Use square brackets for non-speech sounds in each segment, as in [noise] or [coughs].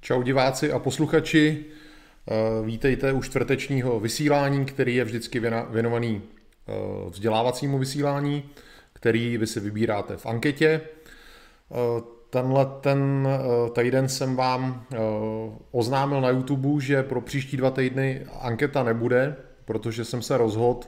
Čau diváci a posluchači, eh, vítejte u čtvrtečního vysílání, který je vždycky věnovaný eh, vzdělávacímu vysílání, který vy si vybíráte v anketě. Eh, tenhle ten týden jsem vám oznámil na YouTube, že pro příští dva týdny anketa nebude, protože jsem se rozhodl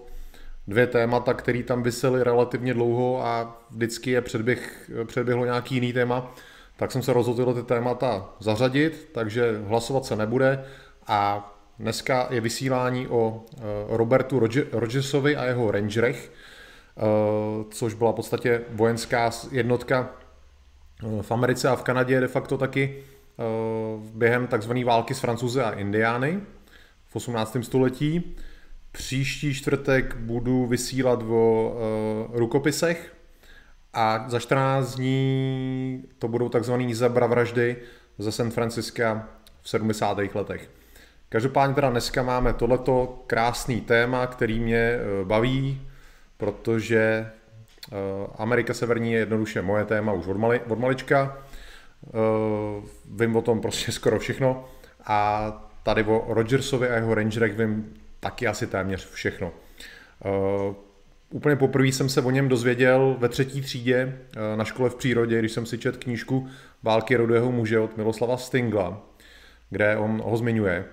dvě témata, které tam vysely relativně dlouho a vždycky je předběh, předběhlo nějaký jiný téma, tak jsem se rozhodl ty témata zařadit, takže hlasovat se nebude a dneska je vysílání o eh, Robertu Rogersovi a jeho Rangerech, eh, což byla v podstatě vojenská jednotka eh, v Americe a v Kanadě de facto taky během takzvané války s Francouzi a Indiány v 18. století. Příští čtvrtek budu vysílat o rukopisech, a za 14 dní to budou takzvaný zebra vraždy ze San Franciska v 70. letech. Každopádně teda dneska máme tohleto krásný téma, který mě eh, baví, protože eh, Amerika Severní je jednoduše moje téma už od, mali, od malička. Eh, vím o tom prostě [laughs] skoro všechno a tady o Rogersovi a jeho Rangerech vím taky asi téměř všechno. Úplně poprvé jsem se o něm dozvěděl ve třetí třídě eh, na škole v přírodě, když jsem si četl knížku Války rodého muže od Miloslava Stingla, kde on ho zmiňuje.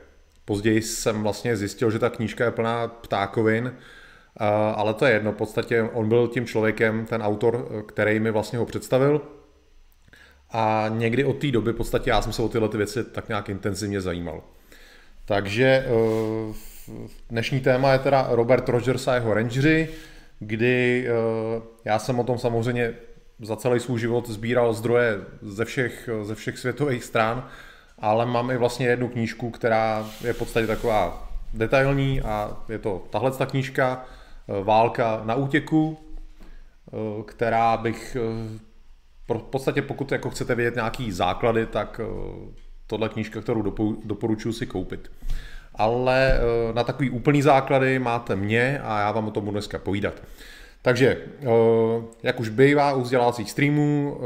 Později jsem vlastně zjistil, že ta knížka je plná ptákovin, eh, ale to je jedno, v podstatě on byl tím člověkem, ten autor, eh, který mi vlastně ho představil. A někdy od té doby v podstatě já jsem se o tyhle ty věci tak nějak intenzivně zajímal. Takže dnešní téma je teda Robert Rogers a jeho Rangery kdy eh, já jsem o tom samozřejmě za celý svůj život sbíral zdroje ze všech, ze všech světových stran, ale mám i vlastně jednu knížku, která je v podstatě taková detailní a je to tahle ta knížka eh, Válka na útěku, eh, která bych v podstatě pokud jako chcete vědět nějaký základy, tak tohle knížka, kterou doporučuji si koupit ale eh, na takový úplný základy máte mě a já vám o tom budu dneska povídat. Takže, eh, jak už bývá u vzdělávacích streamů, eh,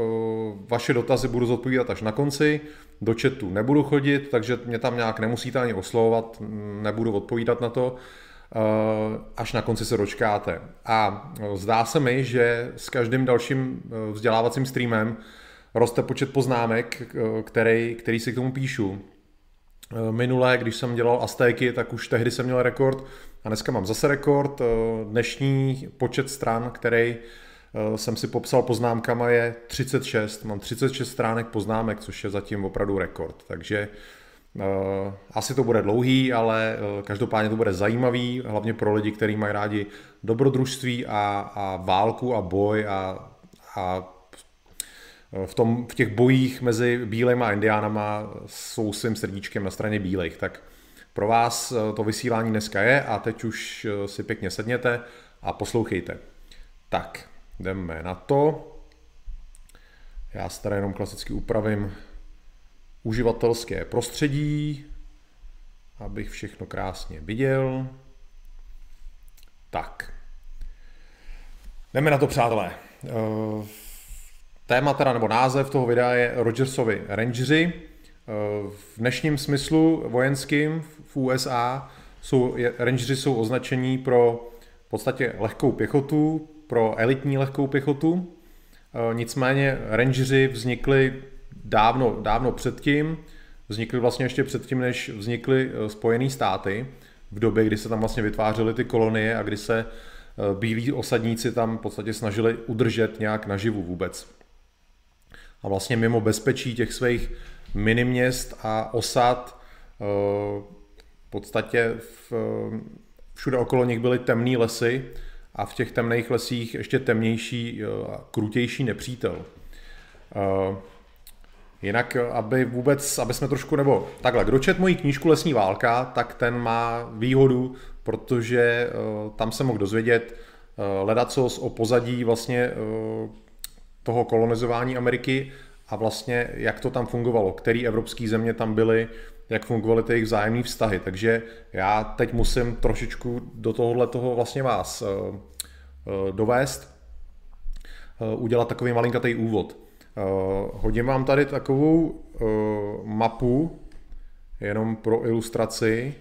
vaše dotazy budu zodpovídat až na konci, do chatu nebudu chodit, takže mě tam nějak nemusíte ani oslovovat, nebudu odpovídat na to, až na konci se dočkáte. A zdá se mi, že s každým dalším vzdělávacím streamem roste počet poznámek, který, který si k tomu píšu. Eh, minulé, když jsem dělal Aztéky, tak už tehdy jsem měl rekord a dneska mám zase rekord. Eh, dnešní počet stran, který eh, jsem si popsal poznámkama, je 36. Mám 36 stránek poznámek, což je zatím opravdu rekord. Takže asi to bude dlouhý, ale každopádně to bude zajímavý, hlavně pro lidi, kteří mají rádi dobrodružství a, a válku a boj a, a v, tom, v těch bojích mezi bílejma a indiánama jsou svým srdíčkem na straně bílejch. Tak pro vás eh, to vysílání dneska je a teď už eh, si pěkně sedněte a poslouchejte. Tak, jdeme na to. Já si tady jenom klasicky upravím uživatelské prostředí, abych všechno krásně viděl. Tak. Jdeme na to, přátelé. Téma teda, nebo název toho videa je Rogersovi Rangeri. V dnešním smyslu vojenským v USA jsou, Rangeri jsou označení pro v podstatě lehkou pěchotu, pro elitní lehkou pěchotu. Nicméně Rangeri vznikly dávno, dávno předtím, vznikly vlastně ještě předtím, než vznikly eh, Spojené státy, v době, kdy se tam vlastně vytvářely ty kolonie a kdy se eh, bílí osadníci tam v podstatě snažili udržet nějak naživu vůbec a vlastně mimo bezpečí těch svých miniměst a osad eh, v podstatě v, všude okolo nich byly temné lesy a v těch temných lesích ještě temnější eh, a krutější nepřítel. Eh, jinak, aby vůbec, aby jsme trošku, nebo takhle, kdo čet moji knížku Lesní válka, tak ten má výhodu, protože tam se mohl dozvědět ledacos o pozadí vlastně toho kolonizování Ameriky a vlastně jak to tam fungovalo, který evropské země tam byly, jak fungovaly ty jejich vzájemné vztahy. Takže já teď musím trošičku do tohohle toho vlastně vás uh, uh, dovést, uh, udělat takový malinkatý úvod. Hodím vám tady takovou mapu, jenom pro ilustraci.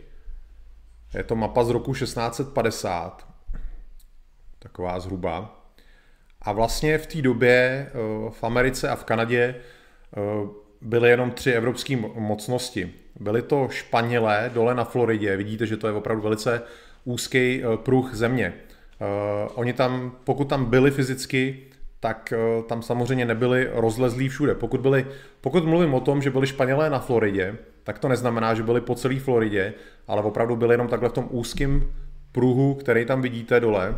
Je to mapa z roku 1650, taková zhruba. A vlastně v té době eh, v Americe a v Kanadě eh, byly jenom tři evropské mocnosti. Byly to Španělé dole na Floridě, vidíte, že to je opravdu velice úzký eh, pruh země. Oni tam, pokud tam byli fyzicky, tak tam samozřejmě nebyli rozlezlí všude. Pokud, byli, pokud mluvím o tom, že byli Španělé na Floridě, tak to neznamená, že byli po celé Floridě, ale opravdu byli jenom takhle v tom úzkém pruhu, který tam vidíte dole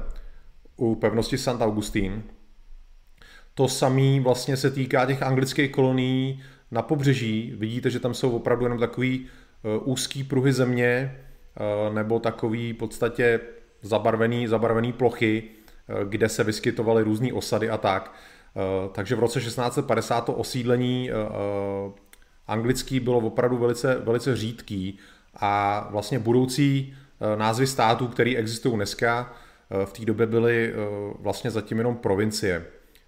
u pevnosti St. Augustín. To samé vlastně se týká těch anglických kolonií na pobřeží. Vidíte, že tam jsou opravdu jenom takový eh, úzký pruhy země eh, nebo takový v podstatě zabarvený, zabarvený plochy, eh, kde se vyskytovaly různé osady a tak. Takže v roce 1650 to osídlení anglický bylo opravdu velice, velice řídký a vlastně budoucí názvy států, které existují dneska, v té době byly vlastně zatím jenom provincie.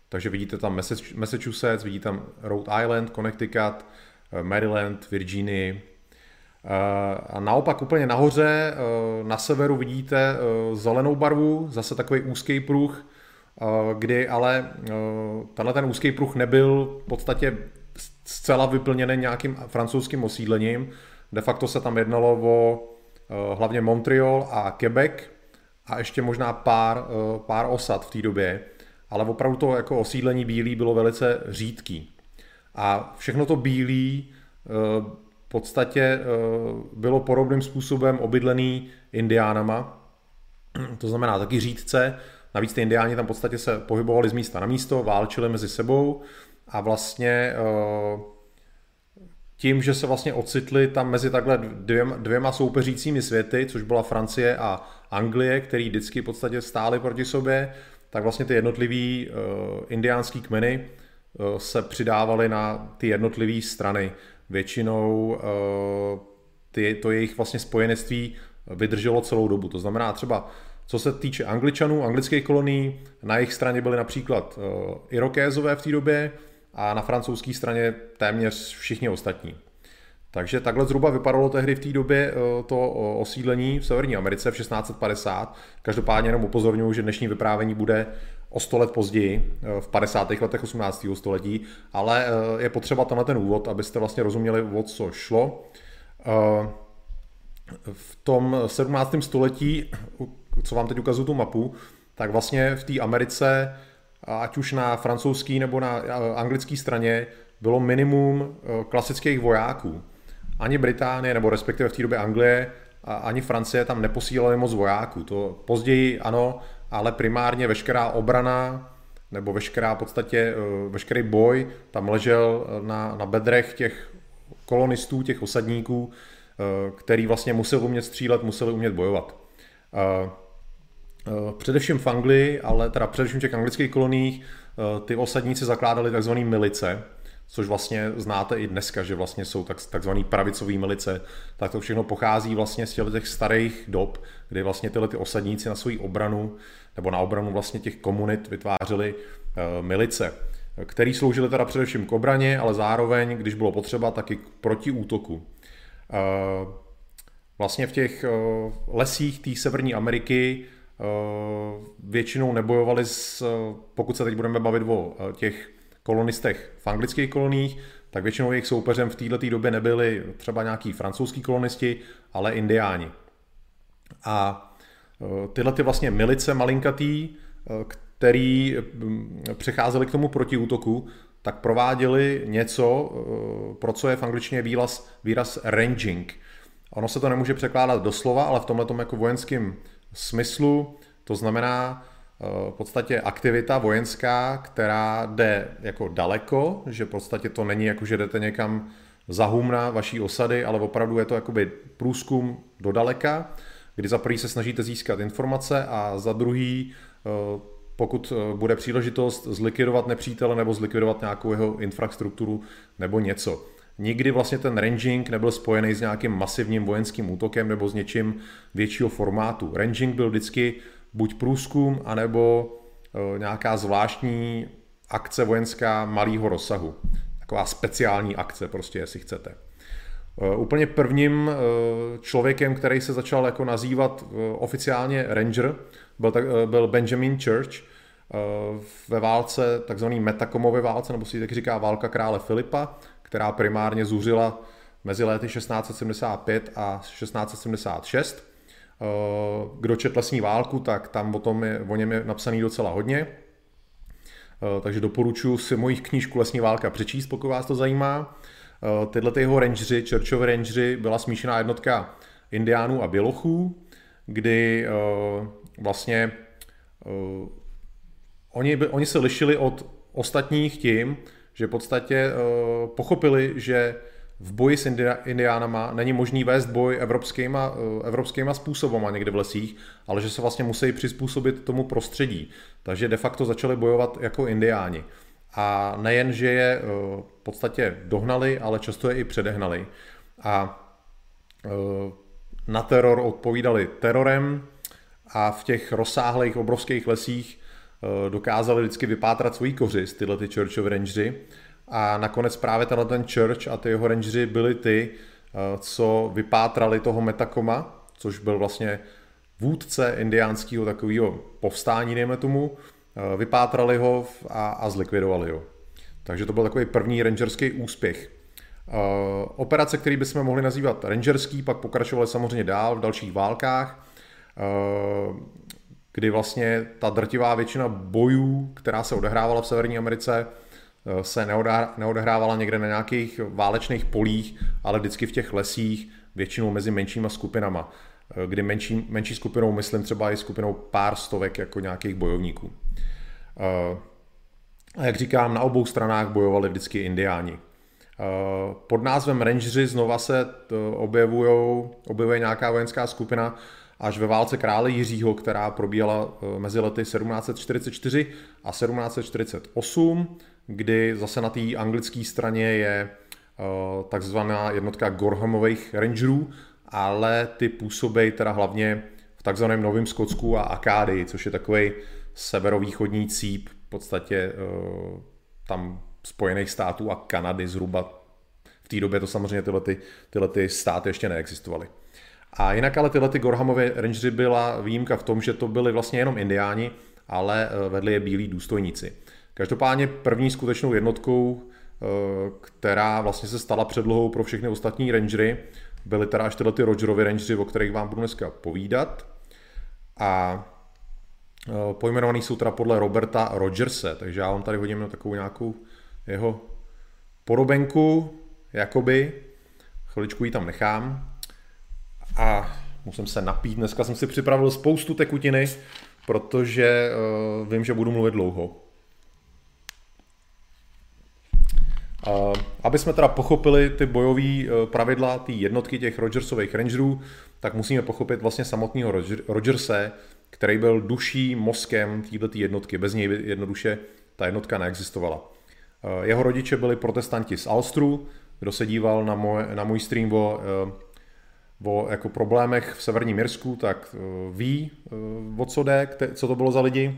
Takže vidíte tam Massachusetts, vidíte tam Rhode Island, Connecticut, eh, Maryland, Virginia. Eh, a naopak úplně nahoře eh, na severu vidíte zelenou barvu, zase takový úzký pruh, kdy ale tenhle ten úzký pruh nebyl v podstatě zcela vyplněný nějakým francouzským osídlením. De facto se tam jednalo o hlavně Montreal a Quebec a ještě možná pár, pár osad v té době ale opravdu to jako osídlení bílý bylo velice řídký. A všechno to bílý eh, v podstatě eh, bylo podobným způsobem obydlený indiánama, to znamená taky řídce, navíc ty indiáni tam v podstatě se pohybovali z místa na místo, válčili mezi sebou a vlastně eh, tím, že se vlastně ocitli tam mezi takhle dvěma, dvěma soupeřícími světy, což byla Francie a Anglie, který vždycky v podstatě stály proti sobě, tak vlastně ty jednotlivý uh, indiánský kmeny uh, se přidávaly na ty jednotlivé strany. Většinou uh, ty, to jejich vlastně spojenectví vydrželo celou dobu. To znamená třeba, co se týče angličanů, anglických kolonií, na jejich straně byly například irokézové v té době a na francouzské straně téměř všichni ostatní. Takže takhle zhruba vypadalo tehdy v té době eh, to osídlení v Severní Americe v 1650. Každopádně jenom upozorňuji, že dnešní vyprávění bude o 100 let později, eh, v 50. letech 18. století, ale eh, je potřeba tenhle ten úvod, abyste vlastně rozuměli, o co šlo. V tom 17. století, co vám teď ukazuju tu mapu, tak vlastně v té Americe, ať už na francouzský nebo na anglické straně, bylo minimum klasických vojáků ani Británie, nebo respektive v té době Anglie, a ani Francie tam neposílali moc vojáků. To později ano, ale primárně veškerá obrana nebo veškerá v podstatě, eh, veškerý boj tam ležel na, na bedrech těch kolonistů, těch osadníků, eh, který vlastně museli umět střílet, museli umět bojovat. Eh, především v Anglii, ale teda především v těch anglických koloniích, ty osadníci zakládali tzv. milice, což vlastně znáte i dneska, že vlastně jsou tak, takzvaný pravicový milice, tak to všechno pochází vlastně z těch starých dob, kdy vlastně tyhle ty osadníci na svou obranu nebo na obranu vlastně těch komunit vytvářeli uh, milice, který sloužily teda především k obraně, ale zároveň, když bylo potřeba, taky k protiútoku. Uh, vlastně v těch uh, lesích té Severní Ameriky většinou nebojovali, s, pokud se teď budeme bavit o těch kolonistech v anglických koloních, tak většinou jejich soupeřem v této době nebyli třeba nějaký francouzský kolonisti, ale indiáni. A e, tyhle ty vlastně milice malinkatý, e, který mm, přecházeli k tomu protiútoku, tak prováděli něco, e, pro co je v angličtině výraz, výraz ranging. Ono se to nemůže překládat doslova, ale v tomhle jako vojenském smyslu to znamená, v podstatě aktivita vojenská, která jde jako daleko, že v podstatě to není jako, že jdete někam za humna vaší osady, ale opravdu je to jakoby průzkum do daleka, kdy za prvý se snažíte získat informace a za druhý, eh, pokud eh, bude příležitost zlikvidovat nepřítele nebo zlikvidovat nějakou jeho infrastrukturu nebo něco. Nikdy vlastně ten ranging nebyl spojený s nějakým masivním vojenským útokem nebo s něčím většího formátu. Ranging byl vždycky buď průzkum, anebo e, nějaká zvláštní akce vojenská malého rozsahu. Taková speciální akce prostě, jestli chcete. Úplně prvním člověkem, který se začal jako nazývat oficiálně Ranger, byl, tak, byl Benjamin Church ve válce, takzvaný Metakomové válce, nebo si tak říká válka krále Filipa, která primárně zuřila mezi lety 1675 a 1676. Eh, kdo čet lesní válku, tak tam o, tom je, o něm je napsaný docela hodně. Eh, takže doporučuji si mojich knížku Lesní válka přečíst, pokud vás to zajímá. Eh, tyhle ty jeho rangeři, Churchové rangeři, byla smíšená jednotka indiánů a bělochů, kdy vlastně oni, oni se lišili od ostatních tím, že v podstatě pochopili, že v boji s indiánama není možný vést boj evropskýma, eh, evropskýma způsobama někde v lesích, ale že se vlastně musí přizpůsobit tomu prostředí. Takže de facto začali bojovat jako indiáni. A nejen, že je eh, v podstatě dohnali, ale často je i předehnali. A eh, na teror odpovídali terorem a v těch rozsáhlých obrovských lesích dokázali vždycky vypátrat svoji kořist, tyhle ty Churchove Rangery a nakonec právě tenhle ten Church a ty jeho rangeři byli ty, eh, co vypátrali toho Metakoma, což byl vlastně vůdce indiánského takového povstání, dejme tomu, eh, vypátrali ho a, a zlikvidovali ho. Takže to byl takový první rangerský úspěch. Eh, operace, které bychom mohli nazývat rangerský, pak pokračovaly samozřejmě dál v dalších válkách, kdy vlastně ta drtivá většina bojů, která se odehrávala v Severní Americe, se neodehrávala někde na nějakých válečných polích, ale vždycky v těch lesích, většinou mezi menšíma skupinama, eh, kdy menší, menší skupinou, myslím třeba i skupinou pár stovek jako nějakých bojovníků. Eh, a jak říkám, na obou stranách bojovali vždycky indiáni. Pod názvem Rangeři znova se objevuje nějaká vojenská skupina až ve válce krále Jiřího, která probíhala mezi lety 1744 a 1748 kdy zase na té anglické straně je uh, takzvaná jednotka Gorhamových Rangerů, ale ty působí teda hlavně v takzvaném Novém Skotsku a Akádii, což je takový severovýchodní cíp v podstatě uh, tam Spojených států a Kanady zhruba. V té době to samozřejmě tyhle, ty, tyhle ty státy ještě neexistovaly. A jinak ale tyhle ty Gorhamové rangery byla výjimka v tom, že to byli vlastně jenom indiáni, ale eh, vedli je bílí důstojníci. Každopádně první skutečnou jednotkou, eh, která vlastně se stala předlohou pro všechny ostatní rangery, byly teda až tyhle ty Rogerovy rangery, o kterých vám budu dneska povídat. A eh, pojmenovaný jsou teda podle Roberta Rogerse, takže já vám tady hodím na takovou nějakou jeho podobenku, jakoby. Chviličku ji tam nechám. A musím se napít. Dneska jsem si připravil spoustu tekutiny, protože uh, vím, že budu mluvit dlouho. Aby jsme teda pochopili ty bojové eh, pravidla, ty jednotky těch Rogersových Rangerů, tak musíme pochopit vlastně samotného Rogerse, který byl duší mozkem této jednotky. Bez něj jednoduše ta jednotka neexistovala. Eh, jeho rodiče byli protestanti z Alstru, kdo se díval na můj, na můj stream o, eh, o jako problémech v Severním Mirsku, tak ví, o co jde, co to bylo za lidi.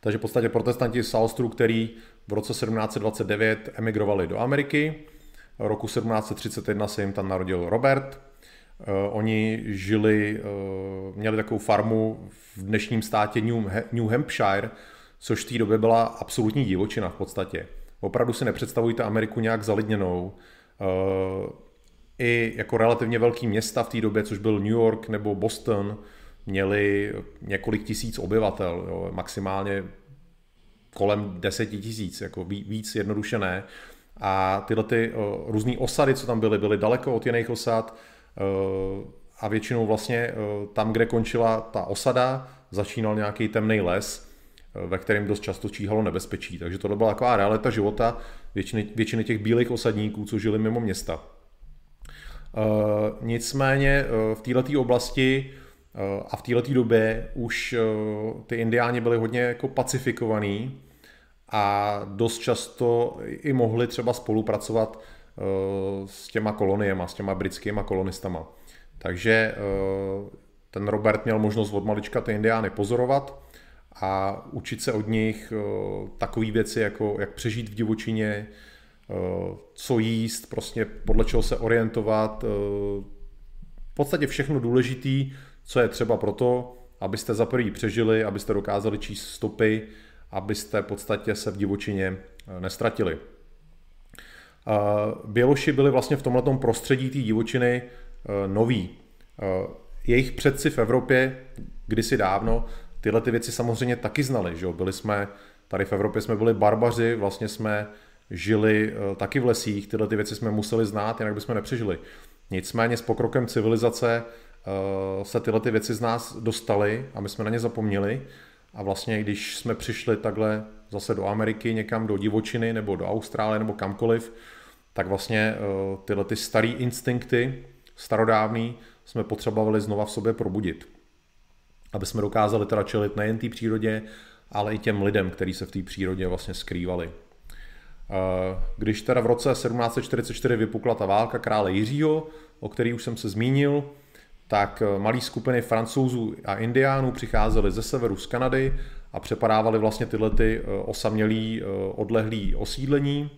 Takže v podstatě protestanti z Salstru, který v roce 1729 emigrovali do Ameriky, roku 1731 se jim tam narodil Robert. Uh, oni žili, uh, měli takovou farmu v dnešním státě New, Hampshire, což v té době byla absolutní divočina v podstatě. Opravdu si nepředstavujte Ameriku nějak zalidněnou. Uh, I jako relativně velký města v té době, což byl New York nebo Boston, měli několik tisíc obyvatel, jo, maximálně kolem deseti tisíc, jako víc jednoduše ne. A tyhle ty uh, různé osady, co tam byly, byly daleko od jiných osad uh, a většinou vlastně uh, tam, kde končila ta osada, začínal nějaký temný les, ve kterém dost často číhalo nebezpečí. Takže to byla taková realita života většiny, většiny těch bílých osadníků, co žili mimo města. Nicméně v této oblasti Eh, a v této době už eh, ty indiáni byli hodně jako pacifikovaní a dost často i mohli třeba spolupracovat eh, s těma koloniemi, s těma britskými kolonistama. Takže ten Robert měl možnost od malička ty indiány pozorovat a učit se od nich takové věci, jako jak přežít v divočině, co jíst, prostě podle čeho se orientovat, v podstatě všechno důležitý, co je třeba pro to, abyste za prvý přežili, abyste dokázali číst stopy, abyste v podstatě se v divočině nestratili. Běloši byli vlastně v tomhle prostředí té divočiny noví. Jejich předci v Evropě kdysi dávno tyhle ty věci samozřejmě taky znali. Že? Byli jsme, tady v Evropě jsme byli barbaři, vlastně jsme žili taky v lesích, tyhle ty věci jsme museli znát, jinak bychom nepřežili. Nicméně s pokrokem civilizace se tyhle ty věci z nás dostaly a my jsme na ně zapomněli. A vlastně, když jsme přišli takhle zase do Ameriky, někam do divočiny nebo do Austrálie nebo kamkoliv, tak vlastně uh, tyhle ty staré instinkty, starodávný, jsme potřebovali znova v sobě probudit aby jsme dokázali teda čelit nejen té přírodě, ale i těm lidem, kteří se v té přírodě vlastně skrývali. Eh, když teda v roce 1744 vypukla ta válka krále Jiřího, o který už jsem se zmínil, tak eh, malé skupiny francouzů a indiánů přicházely ze severu z Kanady a přepadávali vlastně tyhle ty eh, osamělý, odlehlý osídlení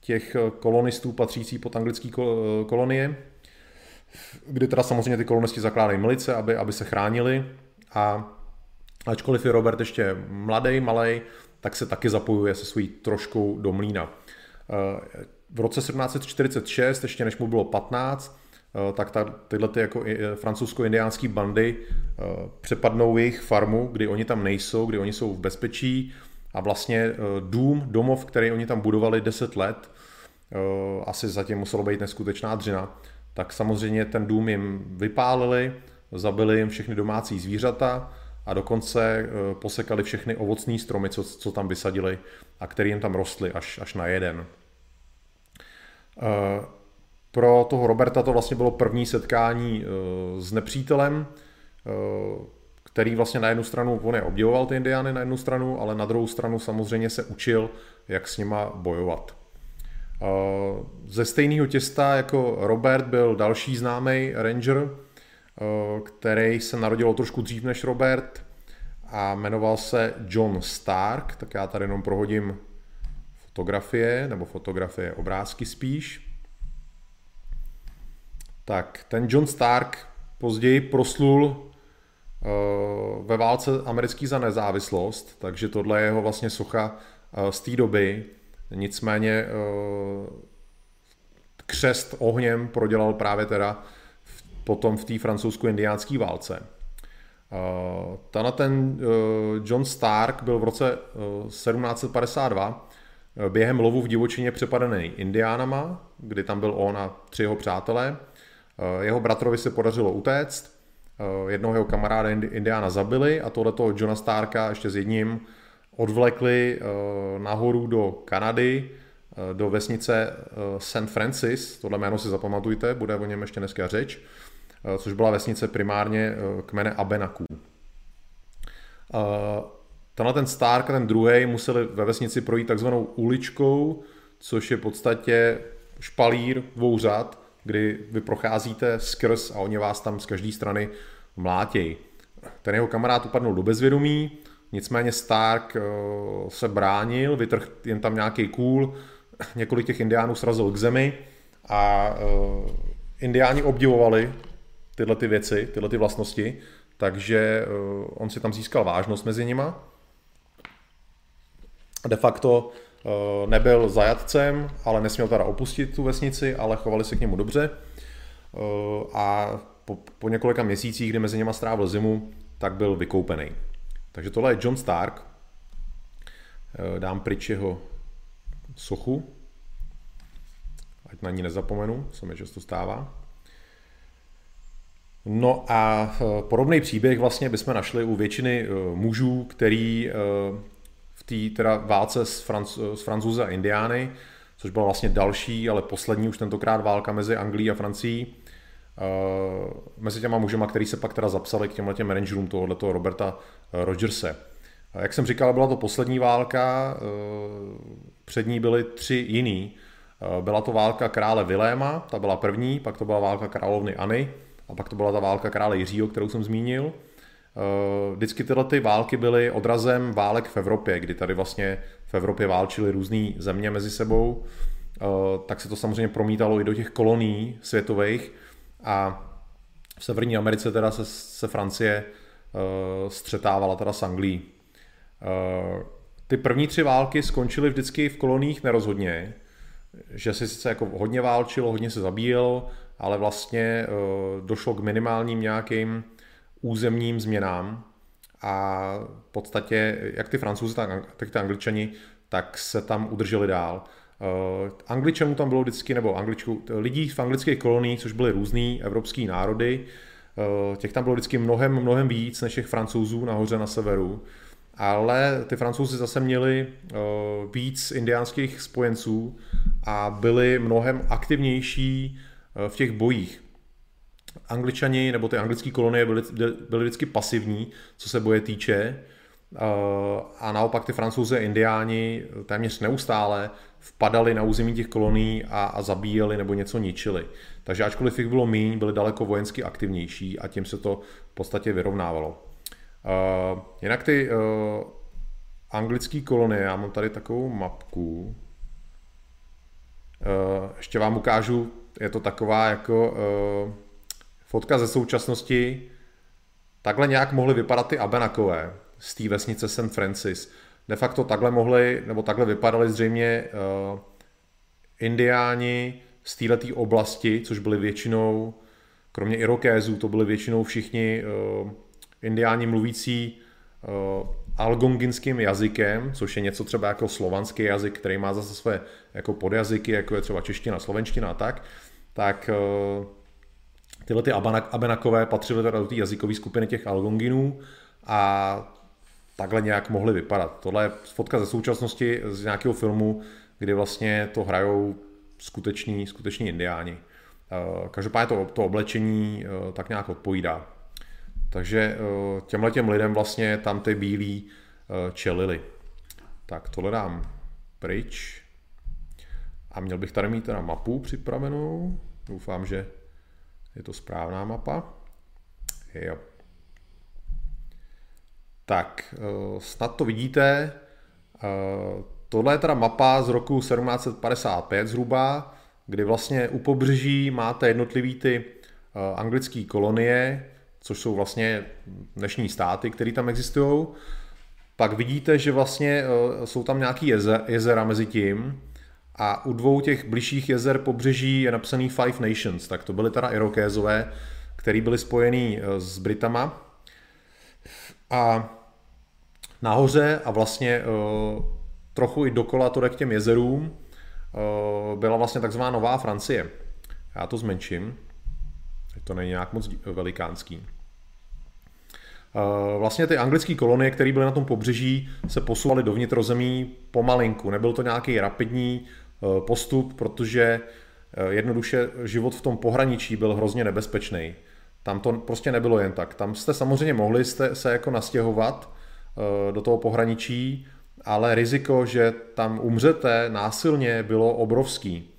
těch kolonistů patřící pod anglické kolonie, kdy teda samozřejmě ty kolonisti zakládají milice, aby, aby se chránili a ačkoliv je Robert ještě mladý, malý, tak se taky zapojuje se svojí troškou do mlína. Eh, v roce 1746, ještě než mu bylo 15, eh, tak ta, tyhle ty jako eh, francouzsko-indiánské bandy přepadnou jejich farmu, kdy oni tam nejsou, kdy oni jsou v bezpečí a vlastně dům, domov, který oni tam budovali 10 let, asi zatím muselo být neskutečná dřina, tak samozřejmě ten dům jim vypálili, zabili jim všechny domácí zvířata a dokonce eh, posekali všechny ovocní stromy, co, co tam vysadili a který jim tam rostly až, až na jeden. Eh, pro toho Roberta to vlastně bylo první setkání eh, s nepřítelem, který vlastně na jednu stranu, on je obdivoval ty indiány na jednu stranu, ale na druhou stranu samozřejmě se učil, jak s nima bojovat. Ze stejného těsta jako Robert byl další známý ranger, Eh, který se narodil trošku dřív než Robert a jmenoval se John Stark, tak já tady jenom prohodím fotografie, nebo fotografie obrázky spíš. Tak, ten John Stark později proslul uh, ve válce americký za nezávislost, takže tohle je jeho vlastně socha uh, z té doby. Nicméně uh, křest ohněm prodělal právě teda potom v té francouzsko-indiánské válce. Tana ten John Stark byl v roce 1752 uh, během lovu v divočině přepadený indiánama, kdy tam byl on a tři jeho přátelé. Jeho bratrovi se podařilo utéct, jednoho jeho kamaráda indiána zabili a tohleto Johna Starka ještě s jedním odvlekli nahoru do Kanady, do vesnice St. Francis, tohle jméno si zapamatujte, bude o něm ještě dneska řeč. Eh, což byla vesnice primárně eh, kmene Abenaků. Eh, tenhle ten Stark a ten druhý museli ve vesnici projít takzvanou uličkou, což je v podstatě špalír dvou řad, kdy vy procházíte skrz a oni vás tam z každé strany mlátějí. Ten jeho kamarád upadnul do bezvědomí, nicméně Stark se bránil, vytrhl jen tam nějaký kůl, [laughs] několik těch indiánů srazil k zemi a indiáni obdivovali tyhle ty věci, tyhle ty vlastnosti, takže uh, on si tam získal vážnost mezi nima. De facto nebyl zajatcem, ale nesměl teda opustit tu vesnici, ale chovali se k němu dobře. Uh, a po, po několika měsících, kdy mezi něma strávil zimu, tak byl vykoupený. Takže tohle je John Stark. Dám pryč jeho sochu, ať na ní nezapomenu, co mi často stává. No a eh, podobný příběh vlastně bychom našli u většiny eh, mužů, který eh, té teda válce s, Franc- s Francouzi a Indiány, což byla vlastně další, ale poslední už tentokrát válka mezi Anglií a Francií, mezi těma mužema, který se pak teda zapsali k těmhle těm rangerům tohoto Roberta Rogerse. Jak jsem říkal, byla to poslední válka, před ní byly tři jiný. Byla to válka krále Viléma, ta byla první, pak to byla válka královnyAny, a pak to byla ta válka krále Jiřího, kterou jsem zmínil. Eh, vždycky tyhle ty války byly odrazem válek v Evropě, kdy tady vlastně v Evropě válčily různé země mezi sebou. tak se to samozřejmě promítalo i do těch kolonií světových a v Severní Americe teda se, se Francie střetávala teda s Anglií. Ty první tři války skončily vždycky v koloních nerozhodně, že se sice jako hodně válčilo, hodně se zabíjelo, ale vlastně došlo k minimálním nějakým územním změnám a v podstatě jak ty francouzi, tak ty angličani, tak se tam udrželi dál. Uh, Angličanů tam bylo vždycky, nebo angličku, lidí v anglických koloniích, což byly různý evropský národy, uh, těch tam bylo vždycky mnohem, mnohem víc než těch francouzů nahoře na severu, ale ty francouzi zase měli uh, víc indiánských spojenců a byli mnohem aktivnější v těch bojích. Angličani nebo ty anglické kolonie byly, byly vždycky pasivní, co se boje týče, a naopak ty francouzi a indiáni téměř neustále vpadali na území těch kolonií a, a zabíjeli nebo něco ničili. Takže ačkoliv jich bylo méně, byli daleko vojensky aktivnější a tím se to v podstatě vyrovnávalo. Uh, jinak ty uh, anglické kolonie, já mám tady takovou mapku, uh, ještě vám ukážu, je to taková jako uh, fotka ze současnosti, takhle nějak mohly vypadat ty Abenakové z té vesnice St. Francis. De facto takhle mohli, nebo takhle vypadali zřejmě uh, indiáni z této oblasti, což byli většinou, kromě Irokézů, to byli většinou všichni uh, indiáni mluvící uh, algonginským jazykem, což je něco třeba jako slovanský jazyk, který má zase své jako podjazyky, jako je třeba čeština, slovenština a tak, tak uh, tyhle ty abenakové patřily teda do té jazykové skupiny těch algonginů a takhle nějak mohly vypadat. Tohle je fotka ze současnosti z nějakého filmu, kdy vlastně to hrajou skuteční, skuteční indiáni. Eh, každopádně to, to oblečení eh, tak nějak odpovídá. Takže eh, těmhle těm lidem vlastně tam ty bílí čelili. Tak tohle dám pryč. A měl bych tady mít teda mapu připravenou. Doufám, že je to správná mapa. Jo. Tak, eh, snad to vidíte. Eh, tohle je teda mapa z roku 1755 zhruba, kdy vlastně u pobřeží máte jednotlivý ty eh, anglické kolonie, což jsou vlastně dnešní státy, které tam existují. Pak vidíte, že vlastně jsou tam nějaký jezera mezi tím a u dvou těch bližších jezer pobřeží je napsaný Five Nations, tak to byly teda Irokézové, který byli spojení s Britama. A nahoře a vlastně uh, trochu i dokola to k těm jezerům uh, byla vlastně takzvaná Nová Francie. Já to zmenším, to není nějak moc velikánský. Uh, vlastně ty anglické kolonie, které byly na tom pobřeží, se posouvaly do vnitrozemí pomalinku. Nebyl to nějaký rapidní postup, protože jednoduše život v tom pohraničí byl hrozně nebezpečný. Tam to prostě nebylo jen tak. Tam jste samozřejmě mohli jste se jako nastěhovat, Eh, do toho pohraničí, ale riziko, že tam umřete násilně, bylo obrovský.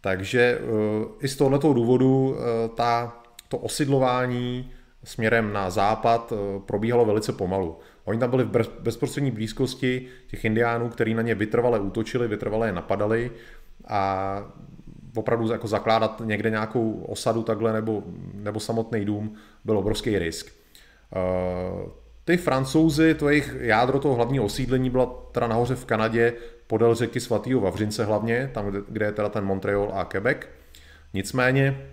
Takže eh, i z tohoto důvodu eh, ta, to osidlování směrem na západ probíhalo velice pomalu. Oni tam byli v bezprostřední blízkosti těch indiánů, kteří na ně vytrvale útočili, vytrvale je napadali a opravdu jako zakládat někde nějakou osadu takhle nebo, nebo samotný dům byl obrovský risk. Ty francouzi, to jejich jádro toho hlavního osídlení byla teda nahoře v Kanadě, podél řeky svatého Vavřince hlavně, tam, kde, je teda ten Montreal a Quebec. Nicméně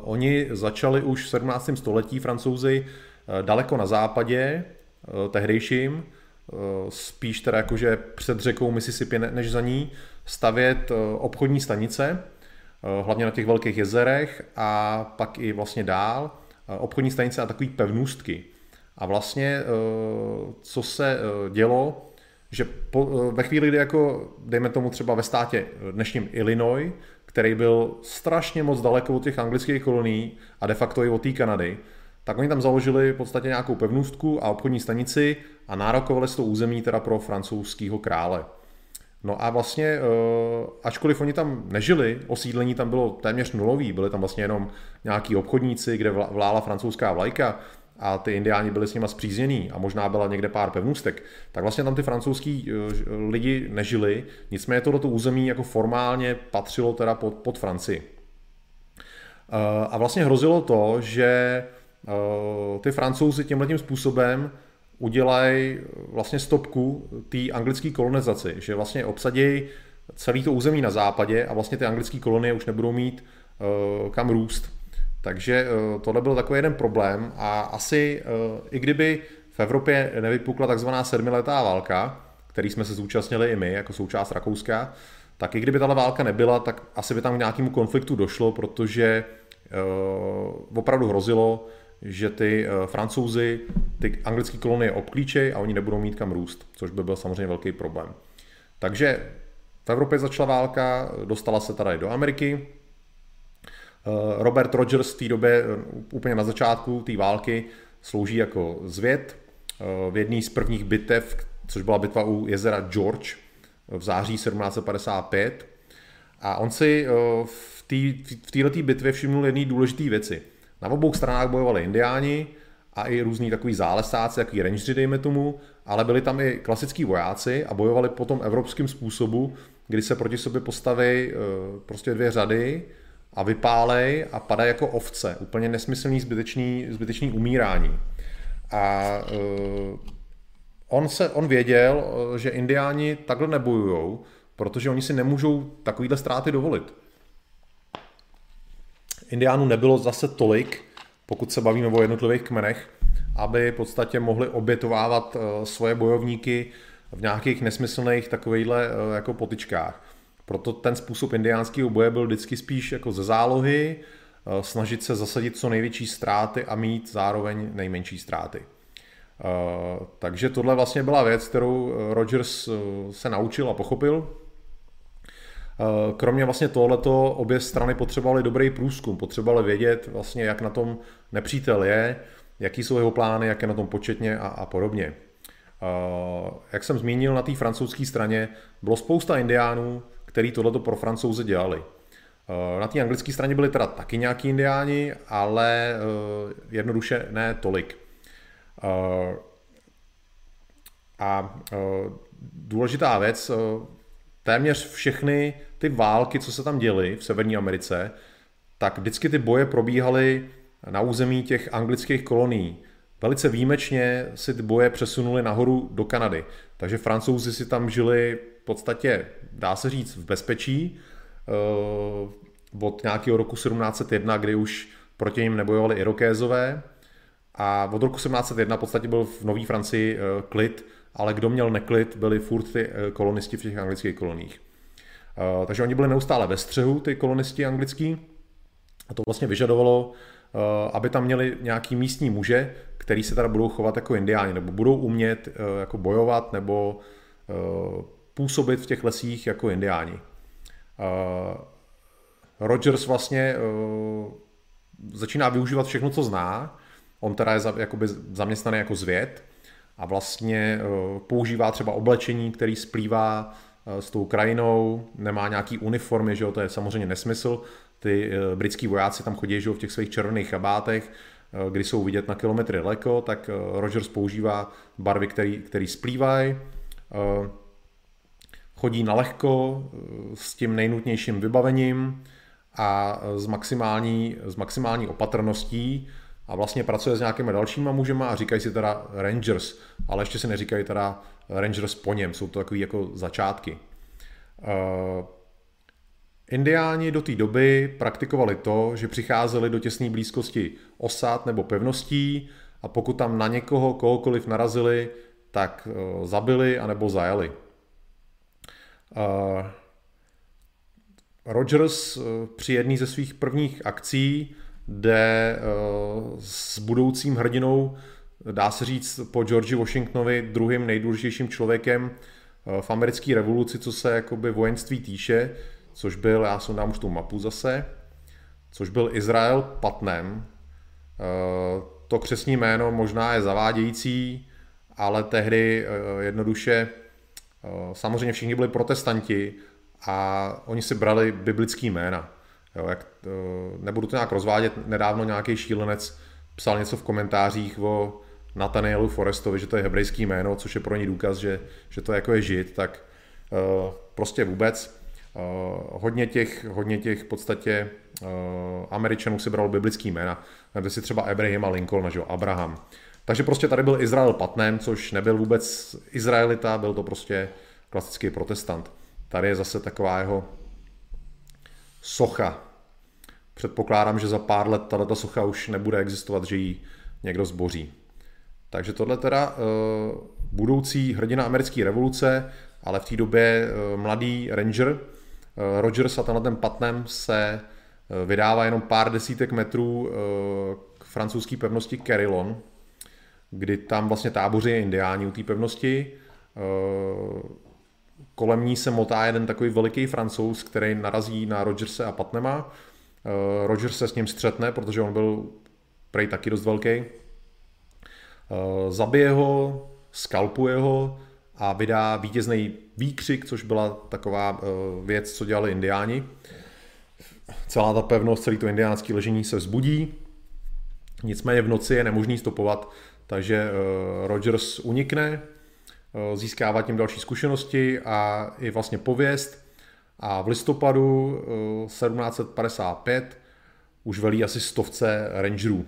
oni začali už v 17. století francouzi uh, daleko na západě, uh, tehdejším, spíš teda jakože před řekou Mississippi než za ní, stavět obchodní stanice, hlavně na těch velkých jezerech a pak i vlastně dál, obchodní stanice a takové pevnůstky. A vlastně, eh, co se eh, dělo, že po, eh, ve chvíli, kdy jako, dejme tomu třeba ve státě dnešním Illinois, který byl strašně moc daleko od těch anglických kolonií a de facto i od té Kanady, tak oni tam založili v podstatě nějakou pevnůstku a obchodní stanici a nárokovali z to území teda pro francouzského krále. No a vlastně, ačkoliv oni tam nežili, osídlení tam bylo téměř nulový, byli tam vlastně jenom nějaký obchodníci, kde vlála francouzská vlajka, a ty indiáni byli s nima zpříznění a možná byla někde pár pevnůstek, tak vlastně tam ty francouzský lidi nežili, nicméně tohleto území jako formálně patřilo teda pod, pod Francii. A vlastně hrozilo to, že ty francouzi tímhle způsobem udělají vlastně stopku té anglické kolonizaci, že vlastně obsadějí celý to území na západě a vlastně ty anglické kolonie už nebudou mít kam růst. Takže uh, tohle byl takový jeden problém a asi uh, i kdyby v Evropě nevypukla takzvaná sedmiletá válka, který jsme se zúčastnili i my jako součást Rakouska, tak i kdyby tahle válka nebyla, tak asi by tam k nějakému konfliktu došlo, protože uh, opravdu hrozilo, že ty francouzi ty anglické kolonie obklíčej a oni nebudou mít kam růst, což by byl samozřejmě velký problém. Takže v Evropě začala válka, dostala se tady do Ameriky. Eh, Robert Rogers v té době, eh, úplně na začátku té války, slouží jako zvěd v jedné z prvních bitev, což byla bitva u jezera George v září 1755. A on si v této bitvě všimnul jedné důležité věci. Na obou stranách bojovali indiáni a i různí takový zálesáci, jaký rangeři, dejme tomu, ale byli tam i klasický vojáci a bojovali po tom evropském způsobu, kdy se proti sobě postaví eh, prostě dvě řady a vypálej a padají jako ovce. Úplně nesmyslný, zbytečný, zbytečný umírání. A uh, on, se, on věděl, eh, že indiáni takhle nebojujou, protože oni si nemůžou takovýhle ztráty dovolit. Indiánů nebylo zase tolik, pokud se bavíme o jednotlivých kmenech, aby v podstatě mohli obětovávat eh, svoje bojovníky v nějakých nesmyslných takovýchhle jako potičkách. Proto ten způsob indiánského boje byl vždycky spíš jako ze zálohy, eh, snažit se zasadit co největší ztráty a mít zároveň nejmenší ztráty. Takže tohle vlastně byla věc, kterou Rogers se naučil a pochopil Eh, kromě vlastně tohleto obě strany potřebovaly dobrý průzkum, potřebovaly vědět vlastně, jak na tom nepřítel je, jaký jsou jeho plány, jak je na tom početně a, a podobně. Jak jsem zmínil, na té francouzské straně bylo spousta indiánů, který tohleto pro francouze dělali. Uh, na té anglické straně byli teda taky nějaký indiáni, ale uh, jednoduše ne tolik. A důležitá věc, téměř všechny ty války, co se tam děly v Severní Americe, tak vždycky ty boje probíhaly na území těch anglických kolonií. Velice výjimečně si ty boje přesunuli nahoru do Kanady. Takže francouzi si tam žili podstatě, dá se říct, v bezpečí uh, od nějakého roku 1701, kdy už proti ním nebojovali Irokézové. A od roku 1701 v podstatě byl v Nové Francii uh, klid, ale kdo měl neklid, byli furt ty uh, kolonisti v těch anglických koloních. Eh, takže oni byli neustále ve střehu, ty kolonisti anglický, a to vlastně vyžadovalo, eh, aby tam měli nějaký místní muže, který se teda budou chovat jako indiáni, nebo budou umět eh, jako bojovat, nebo působit v těch lesích jako indiáni. Rogers vlastně začíná využívat všechno, co zná. On teda je jakoby zaměstnaný jako zvěd a vlastně používá třeba oblečení, který splývá Eh, s tou krajinou, nemá nějaký uniformy, že jo, to je samozřejmě nesmysl. Ty eh, britský vojáci tam chodí že jo, v těch svých červených chabátech, eh, kdy jsou vidět na kilometry daleko, tak Rogers používá barvy, který, který splývají. Chodí na lehko s tím nejnutnějším vybavením a s maximální, s maximální opatrností a vlastně pracuje s nějakými dalšíma mužema a říkají si teda Rangers, ale ještě si neříkají teda Rangers po něm, jsou to takové jako začátky. Uh, Indiáni do té doby praktikovali to, že přicházeli do těsné blízkosti osad nebo pevností a pokud tam na někoho, kohokoliv narazili, tak uh, zabili anebo zajali. Rogers uh, při jedné ze svých prvních akcí jde uh, s budoucím hrdinou dá se říct, po George Washingtonovi druhým nejdůležitějším člověkem eh, v americké revoluci, co se jakoby vojenství týše, což byl, já jsem dám už tu mapu zase, což byl Izrael Patnem. Eh, to křesní jméno možná je zavádějící, ale tehdy eh, jednoduše samozřejmě všichni byli protestanti a oni si brali biblický jména. Jo, jak, nebudu to nějak rozvádět, nedávno nějaký šílenec psal něco v komentářích o Nathanielu Forestovi, že to je hebrejský jméno, což je pro ně důkaz, že, že to jako je žid, tak uh, prostě vůbec. Hodně těch, hodně těch v podstatě Američanů si bral biblický jména. Nebo si třeba Abraham Lincoln, že jo, Abraham. Takže prostě tady byl Izrael Patnem, což nebyl vůbec Izraelita, byl to prostě klasický protestant. Tady je zase taková jeho socha. Předpokládám, že za pár let tato socha už nebude existovat, že ji někdo zboří. Takže tohle teda uh, budoucí hrdina americké revoluce, ale v té době uh, mladý ranger uh, Rogers a tenhle ten Patnem se vydává jenom pár desítek metrů k francouzské pevnosti Carillon, kdy tam vlastně táboří indiáni u té pevnosti. Uh, kolem ní se motá jeden takový veliký francouz, který narazí na Rogerse a Patnema. Uh, Rogers se s ním střetne, protože on byl prej taky dost velký Eh, zabije ho, skalpuje ho a vydá vítězný výkřik, což byla taková eh, věc, co dělali indiáni. Celá ta pevnost, celý to indiánský ležení se vzbudí, nicméně v noci je nemožný stopovat, takže eh, Rogers unikne, získává tím další zkušenosti a i vlastně pověst a v listopadu 1755 už velí asi stovce rangerů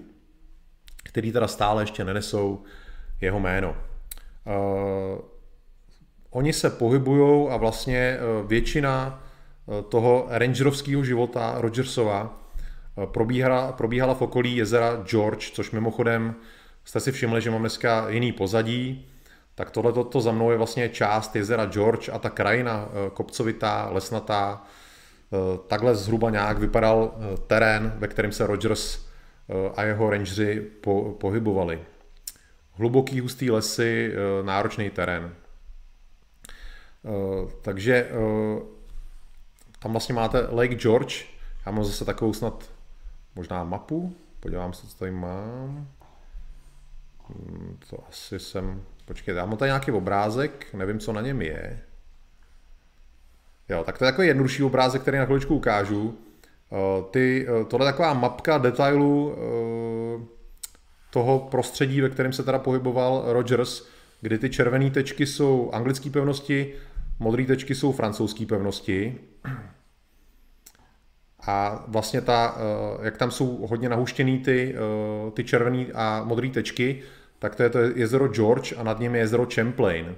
který teda stále ještě nenesou jeho jméno. Oni se pohybují a vlastně většina toho rangerovského života Rogersova probíhala, probíhala v okolí jezera George, což mimochodem jste si všimli, že mám dneska jiný pozadí, tak tohle to za mnou je vlastně část jezera George a ta krajina kopcovitá, lesnatá, takhle zhruba nějak vypadal terén, ve kterém se Rogers Eh, a jeho rangeři po, pohybovali. Hluboký, hustý lesy, eh, náročný terén. Eh, takže tam vlastně máte Lake George. Já mám zase takovou snad možná mapu. Podívám se, co tady mám. Hmm, to asi jsem... Počkejte, já mám tady nějaký obrázek, nevím, co na něm je. Jo, tak to je takový jednodušší obrázek, který na chviličku ukážu. Eh, ty, eh, tohle je taková mapka detailů eh, toho prostředí, ve kterém se teda pohyboval Rogers, kdy ty červené tečky jsou anglické pevnosti, modré tečky jsou francouzské pevnosti. A vlastně ta, jak tam jsou hodně nahuštěný ty, ty červené a modré tečky, tak to je to jezero George a nad ním je jezero Champlain.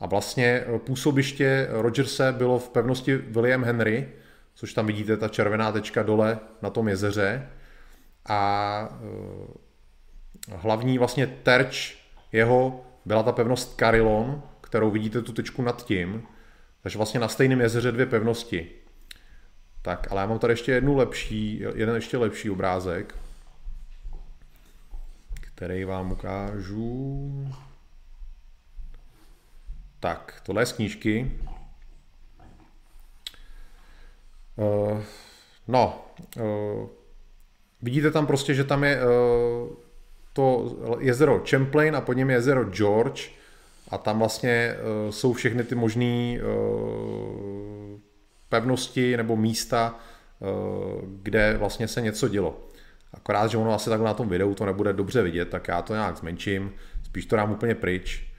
A vlastně působiště Rogerse bylo v pevnosti William Henry, což tam vidíte, ta červená tečka dole na tom jezeře. A e, hlavní vlastně terč jeho byla ta pevnost Carillon, kterou vidíte tu tečku nad tím. Takže vlastně na stejném jezeře dvě pevnosti. Tak, ale já mám tady ještě jednu lepší, jeden ještě lepší obrázek, který vám ukážu. Tak, tohle je z knížky. Uh, no, uh, vidíte tam prostě, že tam je uh, to jezero Champlain a pod něm je jezero George a tam vlastně uh, jsou všechny ty možné uh, pevnosti nebo místa, uh, kde vlastně se něco dělo. Akorát, že ono asi takhle na tom videu to nebude dobře vidět, tak já to nějak zmenším, spíš to dám úplně pryč.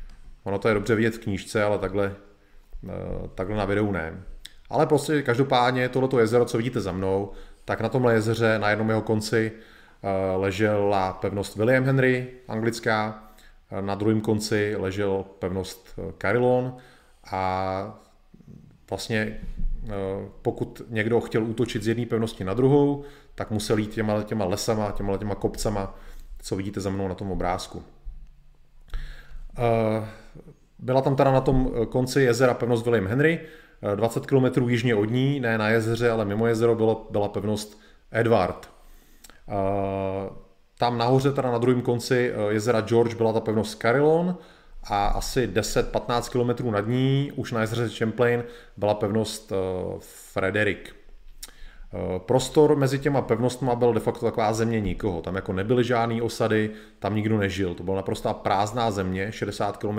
Ono to je dobře vidět v knížce, ale takhle, takhle na videu ne. Ale prostě každopádně tohleto jezero, co vidíte za mnou, tak na tomhle jezeře na jednom jeho konci eh, ležela pevnost William Henry, anglická, eh, na druhém konci ležel pevnost eh, Carillon a vlastně pokud někdo chtěl útočit z jedné pevnosti na druhou, tak musel jít těma, těma lesama, těma, těma kopcama, co vidíte za mnou na tom obrázku. Byla tam teda na tom konci jezera pevnost William Henry, 20 km jižně od ní, ne na jezeře, ale mimo jezero bylo, byla pevnost Edward. Tam nahoře, teda na druhém konci eh, jezera George, byla ta pevnost Carillon a asi 10-15 km nad ní, už na jezeře Champlain, byla pevnost eh, Frederick. Eh, prostor mezi těma pevnostma byl de facto taková země nikoho. Tam jako nebyly žádné osady, tam nikdo nežil. To byla naprosto prázdná země, 60 km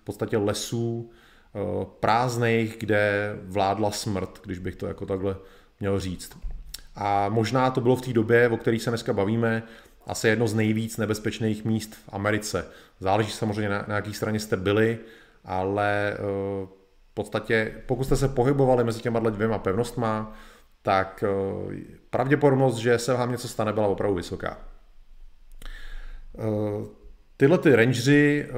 v podstatě lesů, Eh, prázdných, kde vládla smrt, když bych to jako takhle měl říct. A možná to bylo v té době, o které se dneska bavíme, asi jedno z nejvíc nebezpečných míst v Americe. Záleží samozřejmě na, na jaký straně jste byli, ale uh, v podstatě pokud jste se pohybovali mezi těma dvěma pevnostma, tak uh, pravděpodobnost, že se vám něco stane, byla opravdu vysoká. Uh, tyhle ty rangeři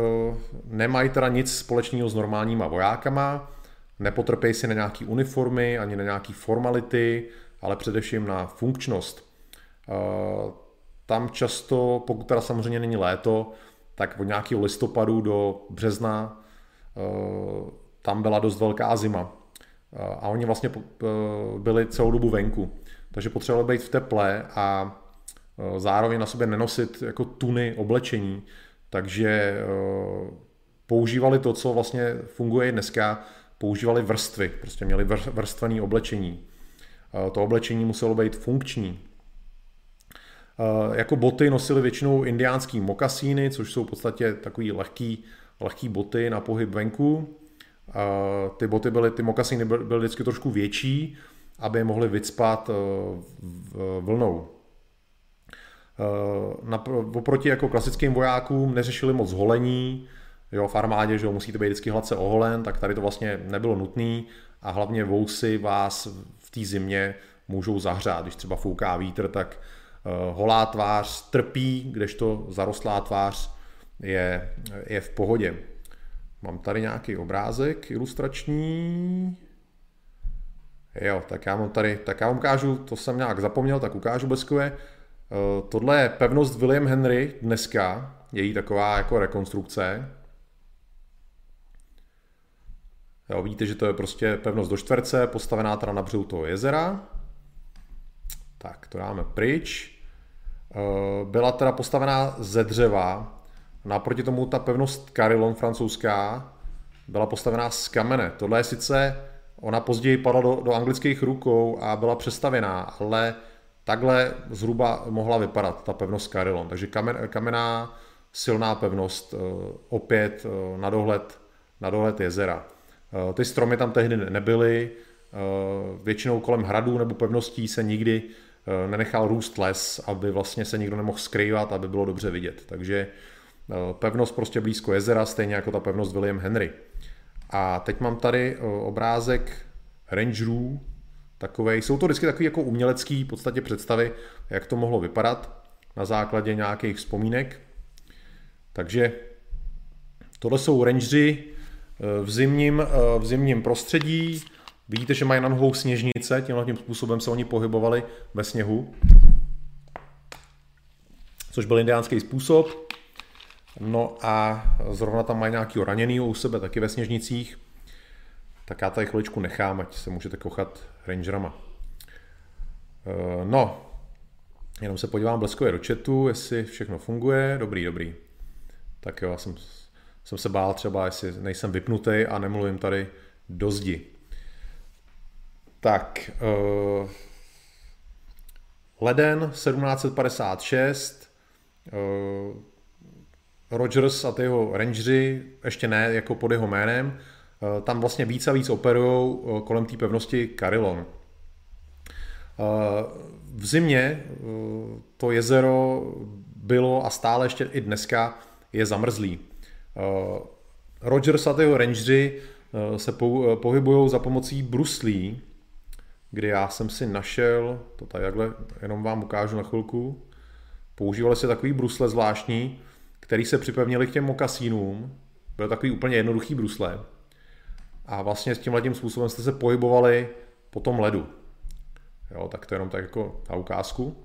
nemají teda nic společného s normálníma vojákama, nepotrpějí si na nějaký uniformy, ani na nějaký formality, ale především na funkčnost. Tam často, pokud teda samozřejmě není léto, tak od nějakého listopadu do března tam byla dost velká zima. A oni vlastně byli celou dobu venku. Takže potřebovali být v teple a zároveň na sobě nenosit jako tuny oblečení. Takže používali to, co vlastně funguje i dneska, používali vrstvy, prostě měli vrstvené oblečení. To oblečení muselo být funkční. Jako boty nosili většinou indiánský mokasíny, což jsou v podstatě takový lehký, lehký boty na pohyb venku. Ty boty byly, ty mokasíny byly vždycky trošku větší, aby je mohli vycpat e, vlnou. E, oproti jako klasickým vojákům neřešili moc holení, jo, v armádě, že musíte být vždycky hladce oholen, tak tady to vlastně nebylo nutné a hlavně vousy vás v té zimě můžou zahřát. Když třeba fouká vítr, tak holá tvář trpí, kdežto zarostlá tvář je, je v pohodě. Mám tady nějaký obrázek ilustrační. Jo, tak já mám tady, tak já vám ukážu, to jsem nějak zapomněl, tak ukážu bleskové. Uh, tohle je pevnost William Henry dneska, její taková jako rekonstrukce. Jo, vidíte, že to je prostě pevnost do čtverce, postavená teda na břehu toho jezera. Tak, to dáme pryč. Eh, byla teda postavená ze dřeva, naproti tomu ta pevnost Carillon francouzská byla postavená z kamene. Tohle je sice, ona později padla do, do anglických rukou a byla přestavěná, ale takhle zhruba mohla vypadat ta pevnost Carillon. Takže kamen, kamenná silná pevnost, eh, opět eh, na dohled, na dohled jezera. Eh, ty stromy tam tehdy nebyly, většinou kolem hradů nebo pevností se nikdy nenechal růst les, aby vlastně se nikdo nemohl skrývat, aby bylo dobře vidět. Takže pevnost prostě blízko jezera, stejně jako ta pevnost William Henry. A teď mám tady obrázek rangerů, takovej, jsou to vždycky takové jako umělecký v podstatě představy, jak to mohlo vypadat na základě nějakých vzpomínek. Takže tohle jsou rangeři, v zimním, eh, v zimním prostředí. Vidíte, že mají na nohou sněžnice, tímhle tím způsobem se oni pohybovali ve sněhu, což byl indiánský způsob. No a zrovna tam mají nějaký raněný u sebe, taky ve sněžnicích. Tak já tady chviličku nechám, ať se můžete kochat rangerama. Eh, no, jenom se podívám bleskově do chatu, jestli všechno funguje. Dobrý, dobrý. Tak jo, já jsem jsem se bál třeba, jestli nejsem vypnutý a nemluvím tady do zdi. Tak, uh, leden 1756, uh, Rogers a ty jeho rangeři, ještě ne jako pod jeho jménem, uh, tam vlastně víc a víc operují uh, kolem té pevnosti Carillon. Uh, v zimě to jezero bylo a stále ještě i dneska je zamrzlý. Eh, Rogers a jeho rangeři eh, se eh, pohybují za pomocí bruslí, kdy já jsem si našel, to tady takhle jenom vám ukážu na chvilku, používali se takový brusle zvláštní, který se připevnili k těm mokasínům, byl takový úplně jednoduchý brusle a vlastně s tím tím způsobem jste se pohybovali po tom ledu. Jo, tak to je jenom tak jako na ukázku.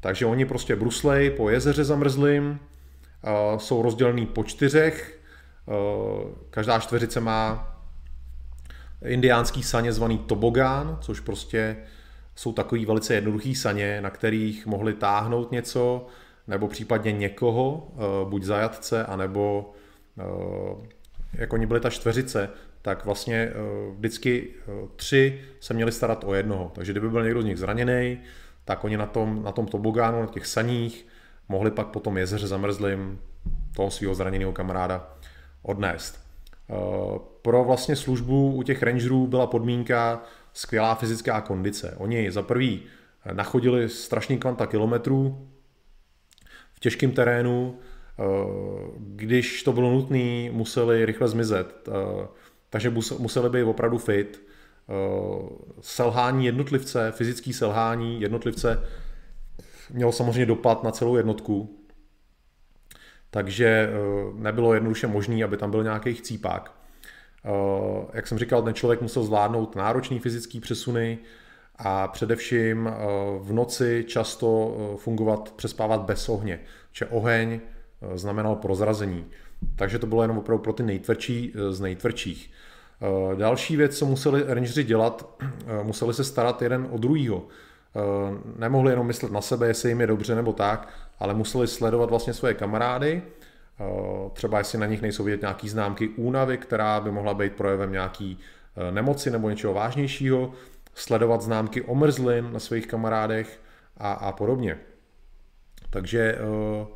Takže oni prostě bruslej po jezeře zamrzlým, jsou rozdělený po čtyřech. Každá čtveřice má indiánský saně zvaný tobogán, což prostě jsou takový velice jednoduchý saně, na kterých mohli táhnout něco, nebo případně někoho, buď zajatce, anebo jak oni byli ta čtveřice, tak vlastně vždycky tři se měli starat o jednoho. Takže kdyby byl někdo z nich zraněný, tak oni na tom, na tom tobogánu, na těch saních mohli pak po tom jezeře zamrzlým toho svého zraněného kamaráda odnést. Eh, pro vlastně službu u těch rangerů byla podmínka skvělá fyzická kondice. Oni za prvý nachodili strašný kvanta kilometrů, těžkém terénu, když to bylo nutné, museli rychle zmizet. Takže museli být opravdu fit. Selhání jednotlivce, fyzický selhání jednotlivce mělo samozřejmě dopad na celou jednotku. Takže nebylo jednoduše možné, aby tam byl nějaký chcípák. Jak jsem říkal, ten člověk musel zvládnout náročný fyzický přesuny, a především eh, v noci často eh, fungovat, přespávat bez ohně, že oheň eh, znamenal prozrazení. Takže to bylo jenom opravdu pro ty nejtvrdší z nejtvrdších. Další věc, co museli rangeri dělat, museli se starat jeden o druhýho. Nemohli jenom myslet na sebe, jestli jim je dobře nebo tak, ale museli sledovat vlastně svoje kamarády, třeba jestli na nich nejsou vidět nějaký známky únavy, která by mohla být projevem nějaký nemoci nebo něčeho vážnějšího, sledovat známky omrzlin na svých kamarádech a, a podobně. Takže eh,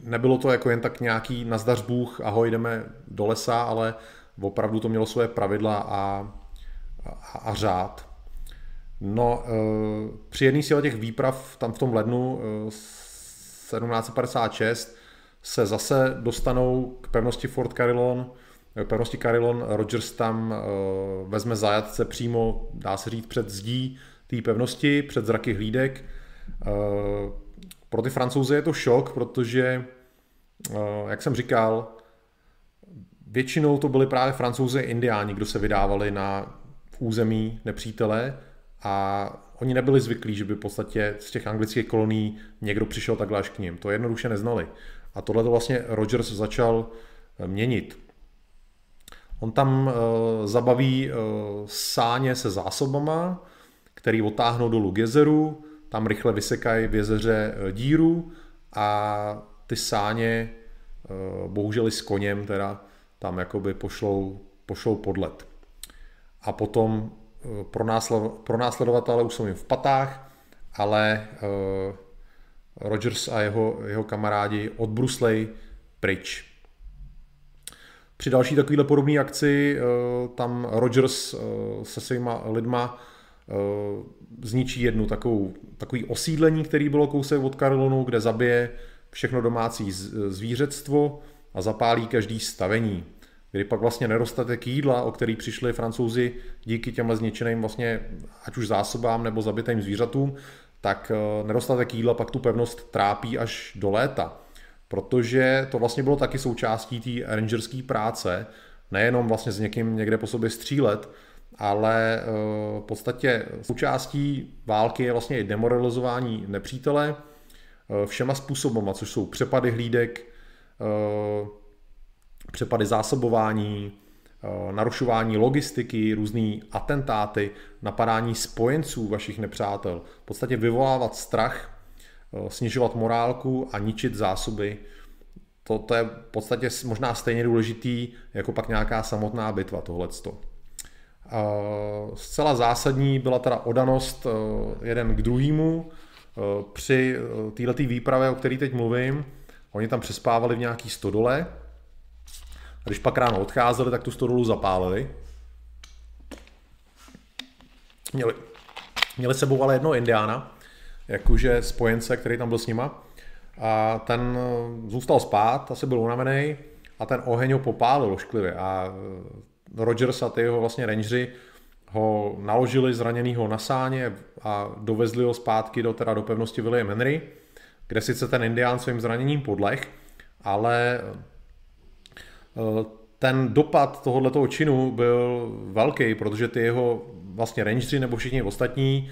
nebylo to jako jen tak nějaký nazdař Bůh, ahoj, jdeme do lesa, ale opravdu to mělo své pravidla a, a, a řád. No, eh, při jedné z těch výprav tam v tom lednu 1756 eh, se zase dostanou k pevnosti Fort Carillon, pevnosti Carillon Rogers tam uh, vezme zajatce přímo, dá se říct, před zdí té pevnosti, před zraky hlídek. Uh, pro ty francouze je to šok, protože, uh, jak jsem říkal, většinou to byli právě francouzi a indiáni, kdo se vydávali na území nepřítele a oni nebyli zvyklí, že by v podstatě z těch anglických kolonií někdo přišel takhle až k ním. To jednoduše neznali. A tohle to vlastně Rogers začal měnit. On tam uh, zabaví uh, sáně se zásobama, který otáhnou dolů k jezeru, tam rychle vysekají v jezeře uh, díru a ty sáně, uh, bohužel i s koněm, teda tam jakoby pošlou, pošlou pod led. A potom uh, pro, následovatele už jsou jim v patách, ale Rogers a jeho, jeho kamarádi odbruslej pryč. Při další takovéhle podobné akci eh, tam Rogers eh, se svýma lidma eh, zničí jednu takovou, takový osídlení, který bylo kousek od Karlonu, kde zabije všechno domácí zvířectvo a zapálí každý stavení. Kdy pak vlastně nedostatek jídla, o který přišli francouzi díky těmhle zničeným vlastně ať už zásobám nebo zabitým zvířatům, tak nedostatek jídla pak tu pevnost trápí až do léta protože to vlastně bylo taky součástí té rangerské práce, nejenom vlastně s někým někde po sobě střílet, ale eh, v podstatě součástí války je vlastně i demoralizování nepřítele eh, všema způsobama, což jsou přepady hlídek, eh, přepady zásobování, narušování logistiky, různý atentáty, napadání spojenců vašich nepřátel. V podstatě vyvolávat strach snižovat morálku a ničit zásoby. To, to je v podstatě možná stejně důležitý jako pak nějaká samotná bitva tohleto. Eh, zcela zásadní byla teda odanost eh, jeden k druhému při této výpravě, o které teď mluvím. Oni tam přespávali v nějaký stodole a když pak ráno odcházeli, tak tu stodolu zapálili. Měli, měli sebou ale jednoho indiána, jakože spojence, který tam byl s nima. A ten eh, zůstal spát, asi byl unavený a ten oheň ho popálil ošklivě a eh, Rogers a ty jeho vlastně rangeři ho naložili zraněnýho na sáně a dovezli ho zpátky do, teda do pevnosti William Henry, kde sice ten indián svým zraněním podlech, ale eh, ten dopad tohoto činu byl velký, protože ty jeho vlastně rangeři nebo všichni ostatní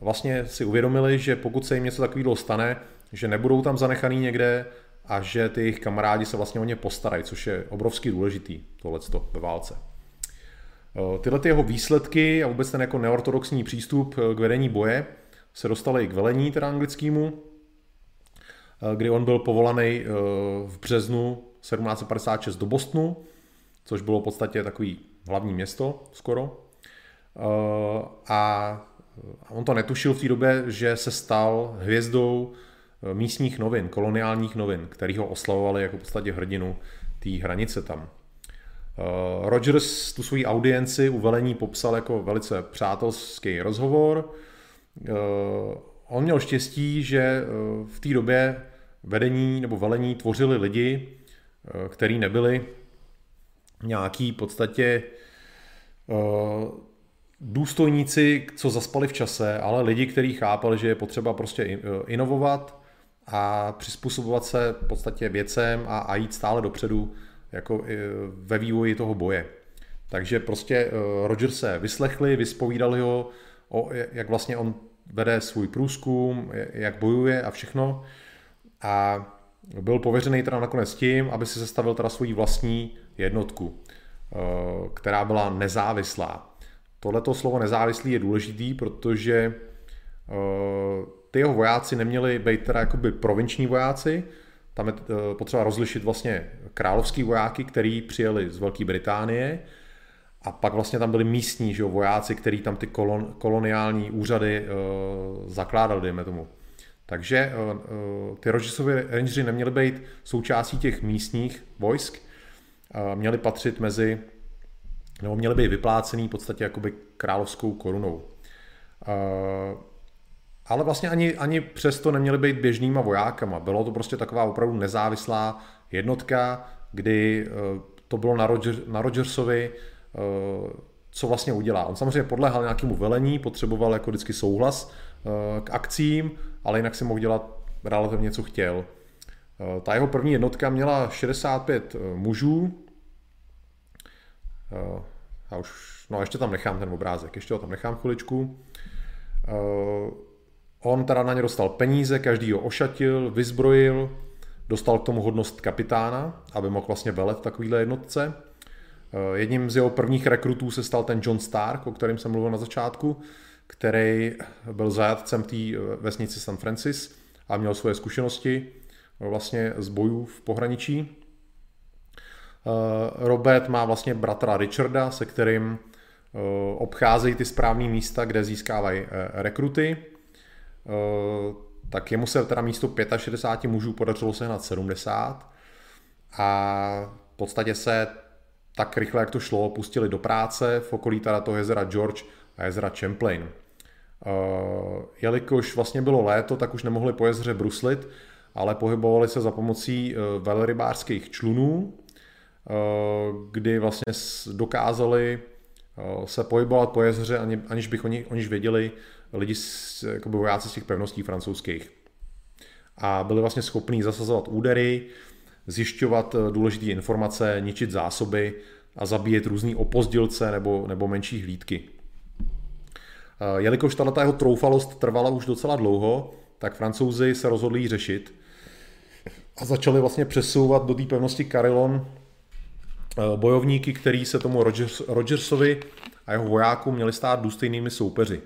vlastně si uvědomili, že pokud se jim něco takového stane, že nebudou tam zanechaný někde a že ty jejich kamarádi se vlastně o ně postarají, což je obrovský důležitý tohleto ve válce. Eh, tyhle ty jeho výsledky a vůbec ten jako neortodoxní přístup eh, k vedení boje se dostaly k velení teda anglickému, eh, kdy on byl povolaný v březnu 1756 do Bostonu, což bylo v podstatě takový hlavní město skoro. A on to netušil v té době, že se stal hvězdou eh, místních novin, koloniálních novin, který ho oslavovali jako v podstatě hrdinu té hranice tam. Eh, Rogers tu svoji audienci u velení popsal jako velice přátelský rozhovor. Eh, on měl štěstí, že v té době vedení nebo velení tvořili lidi, kteří nebyli nějaký v podstatě důstojníci, co zaspali v čase, ale lidi, kteří chápali, že je potřeba prostě inovovat a přizpůsobovat se v podstatě věcem a, a jít stále dopředu jako ve vývoji toho boje. Takže prostě eh, Roger se vyslechli, vyspovídali ho, o, jak vlastně on vede svůj průzkum, jak bojuje a všechno. A byl pověřený teda nakonec tím, aby si sestavil teda svoji vlastní jednotku, která byla nezávislá. Tohleto slovo nezávislý je důležitý, protože eh, ty jeho vojáci neměli být teda jakoby provinční vojáci, tam je potřeba rozlišit vlastně královský vojáky, který přijeli z Velké Británie, a pak vlastně tam byli místní že jo, vojáci, kteří tam ty kolon, koloniální úřady uh, zakládali, dejme tomu. Takže uh, ty Rogersovi Rangery neměly být součástí těch místních vojsk, uh, měly patřit mezi, nebo měly být vyplácený v podstatě jakoby královskou korunou. Uh, ale vlastně ani, ani přesto neměly být běžnýma vojákama. Bylo to prostě taková opravdu nezávislá jednotka, kdy uh, to bylo na, Roger, na Rogersovi, Eh, co vlastně udělá. On samozřejmě podléhal nějakému velení, potřeboval jako vždycky souhlas eh, k akcím, ale jinak si mohl dělat relativně, co chtěl. Eh, ta jeho první jednotka měla 65 mužů. Já už, no ještě tam nechám ten obrázek, ještě ho tam nechám chviličku. On teda na ně dostal peníze, každý ho ošatil, vyzbrojil, dostal k tomu hodnost kapitána, aby mohl vlastně velet takovýhle jednotce. Eh, jedním z jeho prvních rekrutů se stal ten John Stark, o kterém jsem mluvil na začátku, který byl zajatcem té eh, vesnici San Francis a měl svoje zkušenosti vlastně z bojů v pohraničí. Robert má vlastně bratra Richarda, se kterým obcházejí ty správné místa, kde získávají rekruty. Tak jemu se teda místo 65 mužů podařilo sehnat 70 a v podstatě se tak rychle, jak to šlo, pustili do práce v okolí teda toho jezera George a jezera Champlain. Jelikož vlastně bylo léto, tak už nemohli po jezeře bruslit, ale pohybovali se za pomocí velrybářských člunů, kdy vlastně dokázali se pohybovat po jezeře, aniž bych oni, oniž věděli lidi, jakoby vojáci z těch pevností francouzských. A byli vlastně schopní zasazovat údery, zjišťovat eh, důležité informace, ničit zásoby a zabíjet různý opozdilce nebo, nebo menší hlídky. Eh, jelikož tato jeho troufalost trvala už docela dlouho, tak francouzi se rozhodli ji řešit a začali vlastně přesouvat do té pevnosti Carillon eh, bojovníky, který se tomu Rogers, Rogersovi a jeho vojákům měli stát důstojnými soupeři.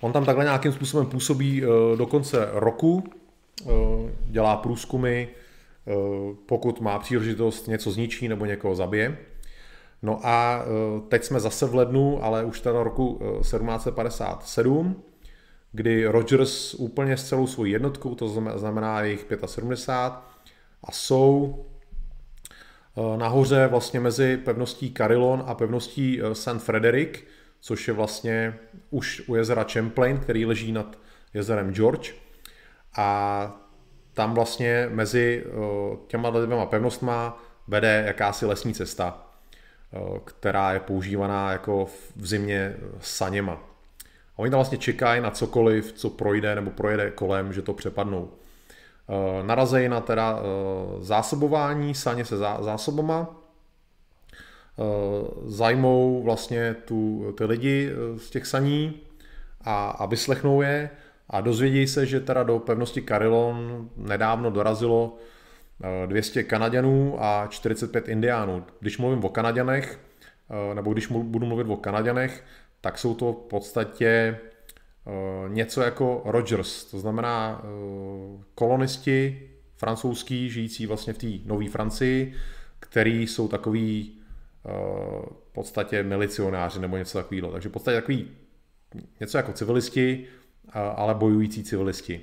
On tam takhle nějakým způsobem působí do konce roku, Eh, dělá průzkumy, eh, pokud má příležitost něco zničí nebo někoho zabije. No a eh, teď jsme zase v lednu, ale už teda roku 1757, kdy Rogers úplně s celou svou jednotkou, to znamená jejich 75, a jsou nahoře vlastně mezi pevností Carillon a pevností St. Frederick, což je vlastně už u jezera Champlain, který leží nad jezerem George a tam vlastně mezi těma dvěma pevnostma vede jakási lesní cesta, která je používaná jako v zimě saněma. A oni tam vlastně čekají na cokoliv, co projde nebo projede kolem, že to přepadnou. Narazejí na teda zásobování saně se zásobama, zajmou vlastně tu, ty lidi z těch saní a, a vyslechnou je a dozvědí se, že teda do pevnosti Carillon nedávno dorazilo 200 eh, Kanaděnů a 45 Indiánů. Když mluvím o Kanaděnech, eh, nebo když budu mluvit o Kanaděnech, tak jsou to v podstatě eh, něco jako Rogers, to znamená kolonisti francouzský, žijící vlastně v té nové Francii, který jsou takový v podstatě milicionáři nebo něco takového. Takže v podstatě takový něco jako civilisti, ale bojující civilisti,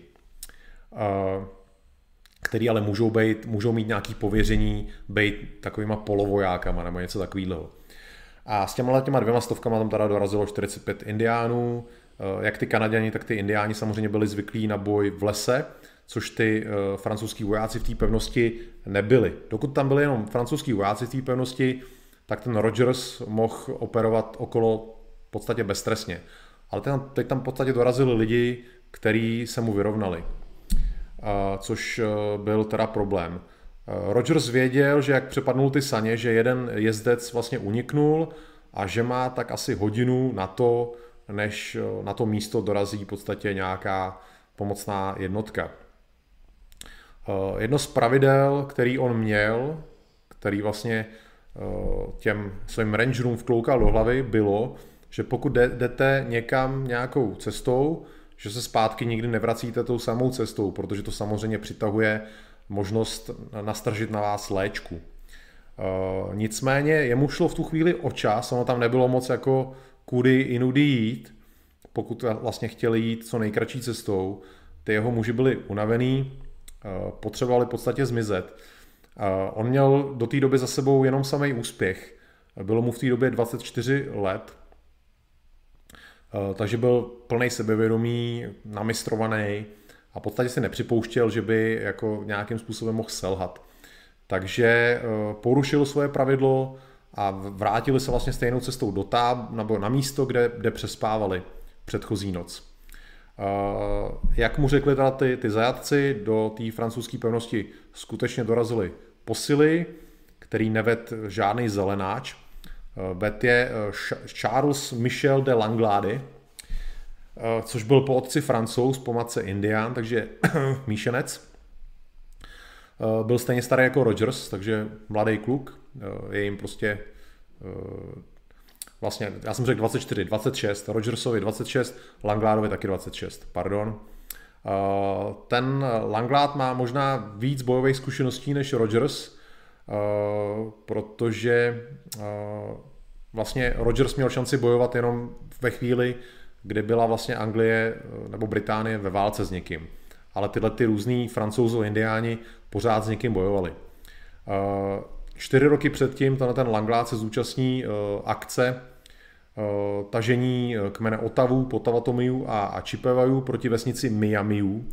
který ale můžou, být, můžou mít nějaké pověření být takovýma polovojákama nebo něco takového. A s těma těma dvěma stovkama tam teda dorazilo 45 indiánů jak ty Kanaděni, tak ty Indiáni samozřejmě byli zvyklí na boj v lese, což ty francouzský vojáci v té pevnosti nebyli. Dokud tam byli jenom francouzský vojáci v té pevnosti, tak ten Rogers mohl operovat okolo v podstatě bezstresně. Ale teď tam v podstatě dorazili lidi, kteří se mu vyrovnali, což byl teda problém. Rogers věděl, že jak přepadnul ty saně, že jeden jezdec vlastně uniknul a že má tak asi hodinu na to, než na to místo dorazí v podstatě nějaká pomocná jednotka. Jedno z pravidel, který on měl, který vlastně těm svým rangerům vkloukal do hlavy, bylo, že pokud jdete někam nějakou cestou, že se zpátky nikdy nevracíte tou samou cestou, protože to samozřejmě přitahuje možnost nastržit na vás léčku. Nicméně jemu šlo v tu chvíli o čas, ono tam nebylo moc jako kudy inudy jít, pokud vlastně chtěli jít co nejkratší cestou. Ty jeho muži byli unavený, uh, potřebovali v podstatě zmizet. Uh, on měl do té doby za sebou jenom samý úspěch. Bylo mu v té době 24 let, takže byl plný sebevědomí, namistrovaný, a v podstatě si nepřipouštěl, že by jako nějakým způsobem mohl selhat. Takže eh, porušil svoje pravidlo a vrátili se vlastně stejnou cestou do táb, nebo na místo, kde, kde přespávali předchozí noc. Eh, jak mu řekli teda ty, ty zajatci, do té francouzské pevnosti skutečně dorazili posily, který neved žádný zelenáč. Eh, je Charles Michel de Langlade, Eh, což byl po otci francouz, po matce indián, takže [clears throat] míšenec. Eh, byl stejně starý jako Rogers, takže mladý kluk, eh, je jim prostě vlastně, já jsem řekl 24, 26, Rogersovi 26, Langládovi taky 26, pardon. Ten Langlad má možná víc bojových zkušeností než Rogers, protože vlastně Rogers měl šanci bojovat jenom ve chvíli, kdy byla vlastně Anglie eh, nebo Británie ve válce s někým. Ale tyhle ty různý francouzo indiáni pořád s někým bojovali. Eh, čtyři roky předtím tenhle ten Langlát se zúčastní eh, akce tažení kmene Otavu, Potavatomiu a, a proti vesnici Miamiu,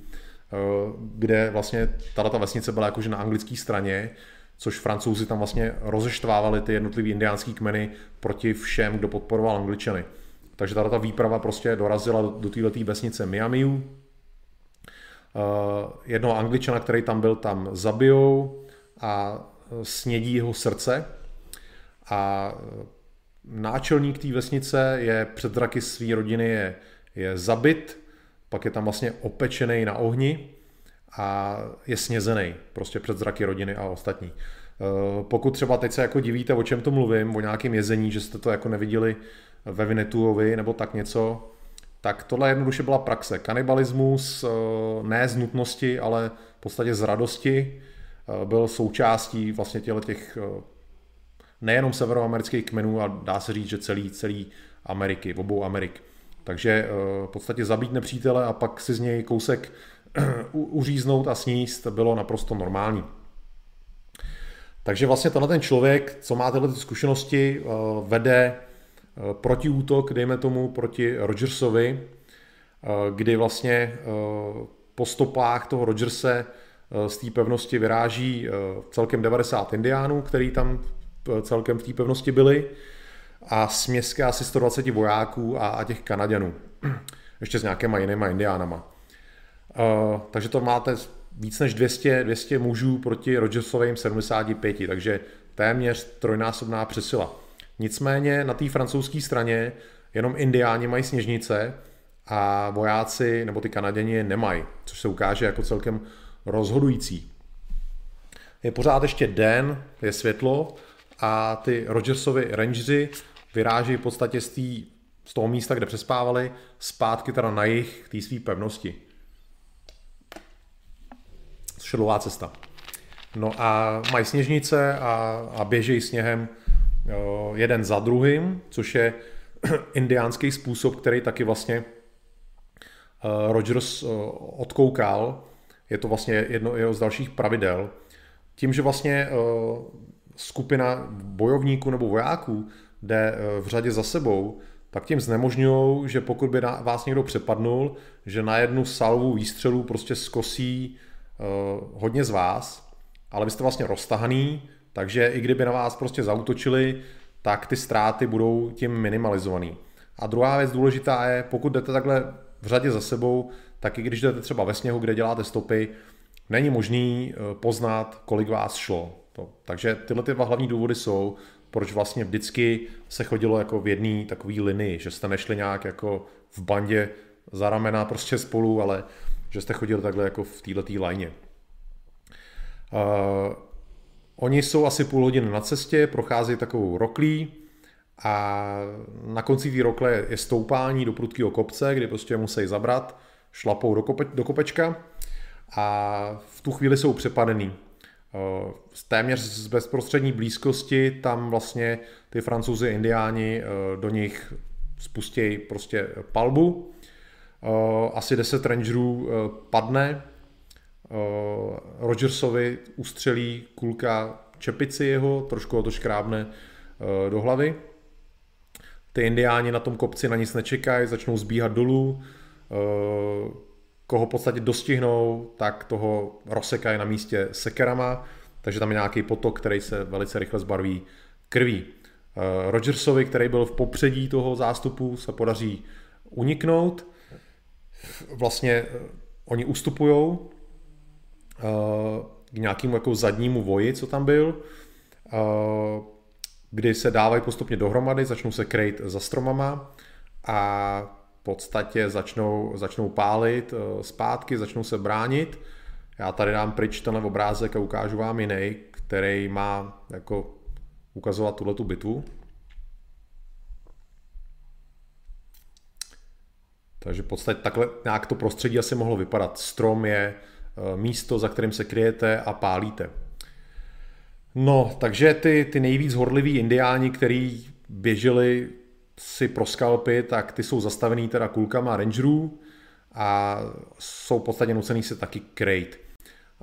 kde vlastně tato vesnice byla jakože na anglické straně, což francouzi tam vlastně rozeštvávali ty jednotlivé indiánské kmeny proti všem, kdo podporoval angličany. Takže ta výprava prostě dorazila do této vesnice Miamiu. Jednoho angličana, který tam byl, tam zabijou a snědí jeho srdce. A náčelník té vesnice je před zraky své rodiny je, je zabit, pak je tam vlastně opečený na ohni a je snězený prostě před zraky rodiny a ostatní. Pokud třeba teď se jako divíte, o čem to mluvím, o nějakém jezení, že jste to jako neviděli ve Vinetuovi nebo tak něco, tak tohle jednoduše byla praxe. Kanibalismus eh, ne z nutnosti, ale v podstatě z radosti byl součástí vlastně těle těch eh, nejenom severoamerických kmenů, a dá se říct, že celý, celý Ameriky, obou Amerik. Takže v podstatě zabít nepřítele a pak si z něj kousek [clears throat] uříznout a sníst bylo naprosto normální. Takže vlastně tenhle ten člověk, co má tyhle zkušenosti, vede Eh, protiútok, dejme tomu, proti Rogersovi, eh, kdy vlastně eh, po stopách toho Rogerse z té pevnosti vyráží celkem 90 indiánů, který tam celkem v té pevnosti byli a směska asi 120 vojáků a, a těch Kanaděnů. [clears throat] Ještě s nějakýma jinýma indiánama. takže to máte víc než 200, 200 mužů proti Rogersovým 75, takže téměř trojnásobná přesila. Nicméně na té francouzské straně jenom indiáni mají sněžnice a vojáci nebo ty Kanaděni je nemají, což se ukáže jako celkem rozhodující. Je pořád ještě den, je světlo a ty Rogersovi Rangeri vyráží v podstatě z, tý, z toho místa, kde přespávali, zpátky teda na jich k té své pevnosti. Dlouhá cesta. No a mají sněžnice a, a běžejí sněhem jeden za druhým, což je [clears throat] indiánský způsob, který taky vlastně eh, Rogers eh, odkoukal. Je to vlastně jedno z dalších pravidel. Tím, že vlastně eh, skupina bojovníků nebo vojáků jde v řadě za sebou, tak tím znemožňují, že pokud by vás někdo přepadnul, že na jednu salvu výstřelů prostě skosí uh, hodně z vás, ale vy jste vlastně roztahaný, takže i kdyby na vás prostě zautočili, tak ty ztráty budou tím minimalizovaný. A druhá věc důležitá je, pokud jdete takhle v řadě za sebou, tak i když jdete třeba ve sněhu, kde děláte stopy, není možný eh, poznat, kolik vás šlo. To. Takže tyhle ty dva hlavní důvody jsou, proč vlastně vždycky se chodilo jako v jedné takové linii, že jste nešli nějak jako v bandě za ramena prostě spolu, ale že jste chodili takhle jako v této lajně. Uh, oni jsou asi půl hodiny na cestě, prochází takovou roklí a na konci té rokle je stoupání do prudkého kopce, kdy prostě musí zabrat, šlapou do, kope, do kopečka a v tu chvíli jsou přepadený. Eh, z téměř z bezprostřední blízkosti tam vlastně ty francouzi indiáni eh, do nich spustějí prostě palbu. Eh, asi 10 rangerů padne, Rogersovi ustřelí kulka čepici jeho, trošku ho to škrábne do hlavy. Ty indiáni na tom kopci na nic nečekají, začnou zbíhat dolů, koho v podstatě dostihnou, tak toho rozsekají na místě sekerama, takže tam je nějaký potok, který se velice rychle zbarví krví. Eh, Rogersovi, který byl v popředí toho zástupu, se podaří uniknout. Vlastně eh, oni ustupují eh, k nějakému jako zadnímu voji, co tam byl, kdy se dávají postupně dohromady, začnou se krejt za stromama a podstatě začnou, začnou pálit eh, zpátky, začnou se bránit. Já tady dám pryč tenhle obrázek a ukážu vám jiný, který má jako ukazovat tuhle tu bitvu. Takže v podstatě takhle nějak to prostředí asi mohlo vypadat. Strom je eh, místo, za kterým se kryjete a pálíte. No, takže ty, ty nejvíc horliví indiáni, kteří běželi si pro skalpy, tak ty jsou zastavený teda kulkama rangerů a jsou v podstatě nucený se taky krejt.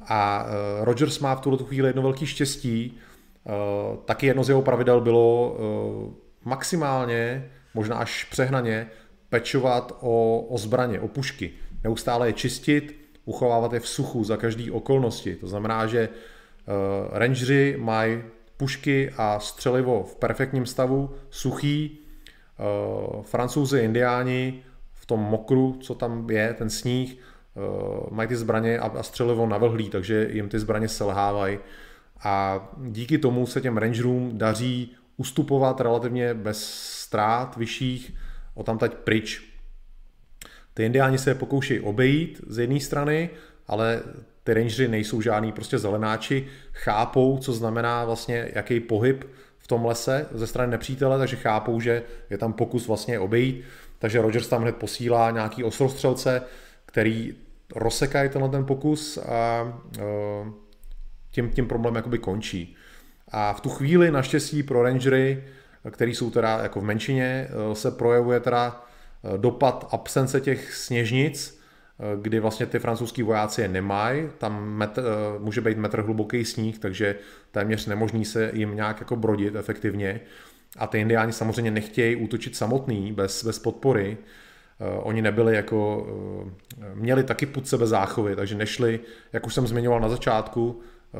A uh, Rogers má v tuto chvíli jedno velké štěstí. Uh, taky jedno z jeho pravidel bylo uh, maximálně, možná až přehnaně, pečovat o, o zbraně, o pušky. Neustále je čistit, uchovávat je v suchu za každý okolnosti. To znamená, že rangeři mají pušky a střelivo v perfektním stavu, suchý, Francouzi, Indiáni v tom mokru, co tam je, ten sníh, uh, mají ty zbraně a, střelivo navlhlý, takže jim ty zbraně selhávají. A díky tomu se těm rangerům daří ustupovat relativně bez ztrát vyšších o tam teď pryč. Ty indiáni se pokoušejí obejít z jedné strany, ale ty rangery nejsou žádný prostě zelenáči, chápou, co znamená vlastně jaký pohyb v tom lese ze strany nepřítele, takže chápou, že je tam pokus vlastně obejít. Takže Rogers tam hned posílá nějaký ostrostřelce, který rozsekají tenhle ten pokus a e, tím, tím problém jakoby končí. A v tu chvíli naštěstí pro rangery, který jsou teda jako v menšině, e, se projevuje teda e, dopad absence těch sněžnic, kdy vlastně ty francouzský vojáci je nemají, tam metr, eh, může být metr hluboký sníh, takže téměř nemožný se jim nějak jako brodit efektivně. A ty indiáni samozřejmě nechtějí útočit samotný, bez, bez podpory. Uh, oni nebyli jako, měli taky put sebe záchovy, takže nešli, jak už jsem zmiňoval na začátku,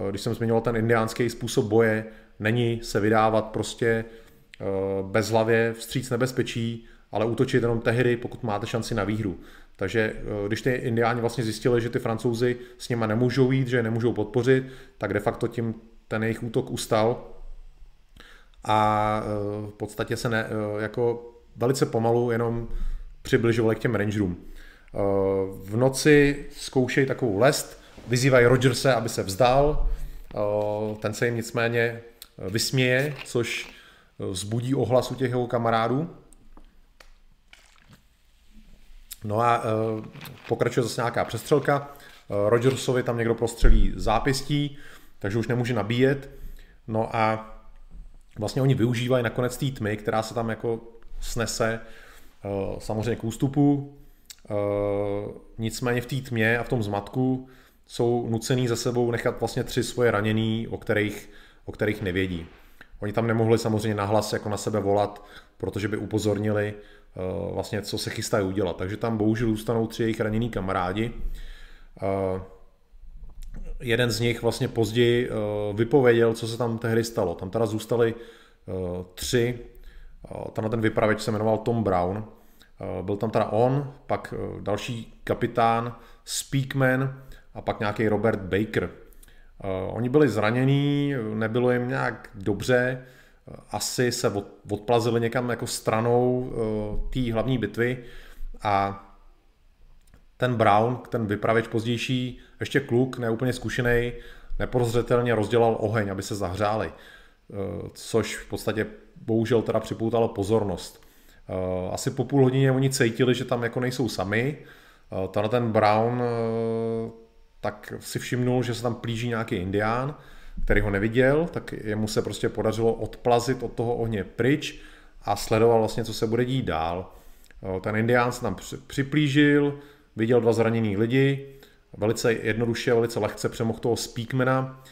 když jsem zmiňoval ten indiánský způsob boje, není se vydávat prostě bez hlavě vstříc nebezpečí, ale útočit jenom tehdy, pokud máte šanci na výhru. Takže eh, když ty indiáni vlastně zjistili, že ty francouzi s nima nemůžou jít, že je nemůžou podpořit, tak de facto tím ten jejich útok ustal a eh, v podstatě se ne, eh, jako velice pomalu jenom přibližovali k těm rangerům. V noci zkoušejí takovou lest, vyzývají Rogerse, aby se vzdal, ten se jim nicméně vysměje, což vzbudí ohlas u těch jeho kamarádů. No a uh, pokračuje zase nějaká přestřelka. Uh, Rogersovi tam někdo prostřelí zápěstí, takže už nemůže nabíjet. No a vlastně oni využívají nakonec té tmy, která se tam jako snese uh, samozřejmě k ústupu. Nicméně v té tmě a v tom zmatku jsou nucený za sebou nechat vlastně tři svoje ranění, o kterých, o kterých nevědí. Oni tam nemohli samozřejmě nahlas jako na sebe volat, protože by upozornili vlastně, co se chystají udělat. Takže tam bohužel zůstanou tři jejich ranění kamarádi. Jeden z nich vlastně později vypověděl, co se tam tehdy stalo. Tam teda zůstali tři, tenhle ten vypraveč se jmenoval Tom Brown, byl tam teda on, pak další kapitán, Speakman a pak nějaký Robert Baker. Oni byli zranění, nebylo jim nějak dobře, asi se odplazili někam jako stranou té hlavní bitvy a ten Brown, ten vypravěč pozdější, ještě kluk, neúplně zkušený, neporozřetelně rozdělal oheň, aby se zahřáli, což v podstatě bohužel teda připoutalo pozornost. Asi po půl hodině oni cítili, že tam jako nejsou sami, Tenhle ten Brown tak si všimnul, že se tam plíží nějaký indián, který ho neviděl, tak jemu se prostě podařilo odplazit od toho ohně pryč a sledoval vlastně, co se bude dít dál. Ten indián se tam připlížil, viděl dva zraněný lidi, velice jednoduše, velice lehce přemohl toho Speakmana,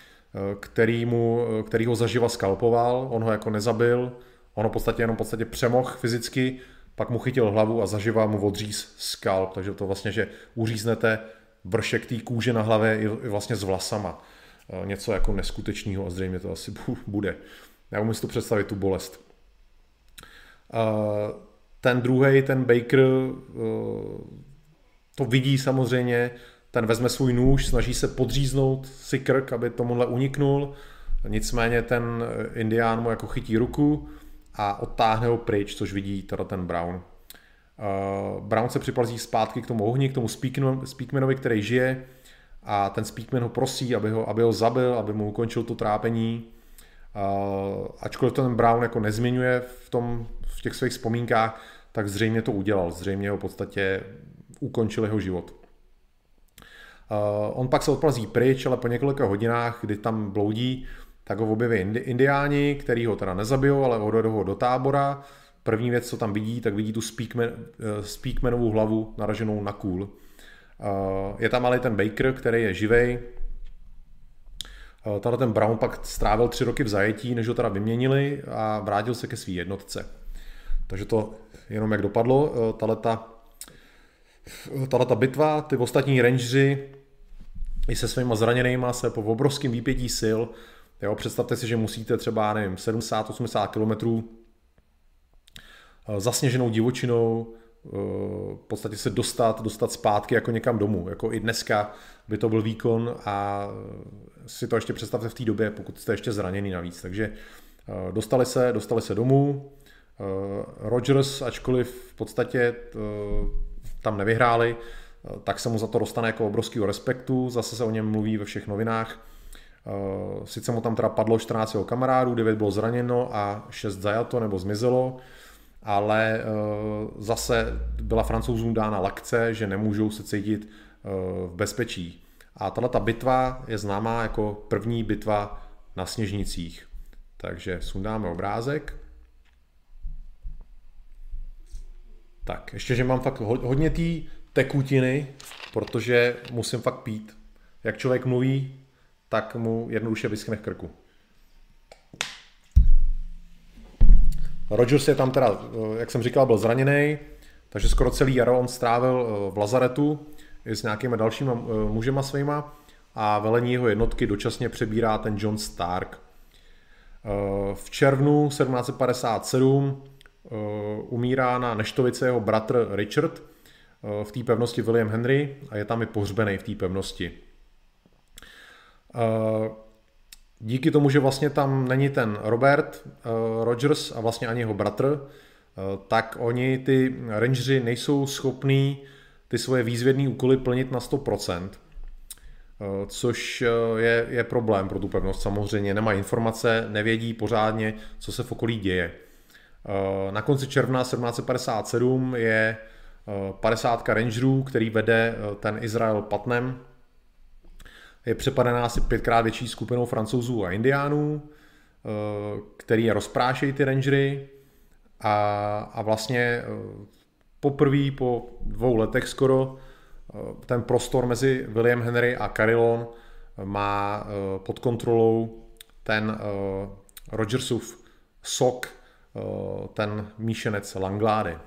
který, mu, který ho zaživa skalpoval, on ho jako nezabil, on ho v podstatě jenom v podstatě přemohl fyzicky, pak mu chytil hlavu a zaživa mu odříz skalp, takže to vlastně, že uříznete vršek té kůže na hlavě i vlastně s vlasama. Eh, něco jako neskutečného a zřejmě to asi bude. Já umím si to představit, tu bolest. Eh, ten druhý, ten Baker, eh, to vidí samozřejmě, ten vezme svůj nůž, snaží se podříznout si krk, aby tomuhle uniknul, nicméně ten indián mu jako chytí ruku a odtáhne ho pryč, což vidí teda ten Brown. Uh, Brown se připlazí zpátky k tomu ohni, k tomu Speakmanovi, který žije a ten Speakman ho prosí, aby ho, aby ho zabil, aby mu ukončil to trápení. Uh, ačkoliv to ten Brown jako nezmiňuje v, tom, v těch svých vzpomínkách, tak zřejmě to udělal. Zřejmě ho v podstatě ukončil jeho život. Uh, on pak se odplazí pryč, ale po několika hodinách, kdy tam bloudí, tak ho objeví indiáni, který ho teda nezabijou, ale odvedou ho do tábora, První věc, co tam vidí, tak vidí tu Speakman, eh, Speakmanovou hlavu naraženou na kůl. Eh, je tam ale ten Baker, který je živej. Eh, tady ten Brown pak strávil tři roky v zajetí, než ho teda vyměnili a vrátil se ke své jednotce. Takže to jenom jak dopadlo. Taleta, taleta bitva, ty ostatní rangeři i se svýma zraněnýma se po obrovském výpětí sil, jo, představte si, že musíte třeba, nevím, 70-80 km Eh, zasněženou divočinou, eh, v podstatě se dostat, dostat zpátky jako někam domů. Jako i dneska by to byl výkon a si to ještě představte v té době, pokud jste ještě zraněný navíc. Takže eh, dostali se, dostali se domů, Rogers, ačkoliv v podstatě tam nevyhráli, tak se mu za to dostane jako obrovského respektu, zase se o něm mluví ve všech novinách. Sice mu tam teda padlo 14 jeho kamarádů, 9 bylo zraněno a 6 zajato nebo zmizelo, ale eh, zase byla francouzům dána lakce, že nemůžou se cítit eh, v bezpečí. A tahle ta bitva je známá jako první bitva na Sněžnicích. Takže sundáme obrázek. Tak, ještě, že mám fakt hodně té tekutiny, protože musím fakt pít. Jak člověk mluví, tak mu jednoduše vyschne v krku. Rogers je tam teda, eh, jak jsem říkal, byl zraněný, takže skoro celý jaro on strávil eh, v lazaretu s nějakými dalšíma eh, mužema svýma a velení jeho jednotky dočasně přebírá ten John Stark. V červnu 1757 umírá na neštovice jeho bratr Richard v té pevnosti William Henry a je tam i pohřbený v té pevnosti díky tomu, že vlastně tam není ten Robert uh, Rogers a vlastně ani jeho bratr, uh, tak oni ty rangeři nejsou schopní ty svoje výzvědné úkoly plnit na 100%, uh, eh, což je, je problém pro tu pevnost samozřejmě. Nemají informace, nevědí pořádně, co se v okolí děje. Na konci června 1757 je 50 rangerů, který vede ten Izrael Patnem, je přepadená asi pětkrát větší skupinou francouzů a indiánů, eh, který je rozprášejí ty rangery a, a vlastně eh, poprvé po dvou letech skoro eh, ten prostor mezi William Henry a Carillon má pod kontrolou ten Rogersův sok, ten míšenec Langlády.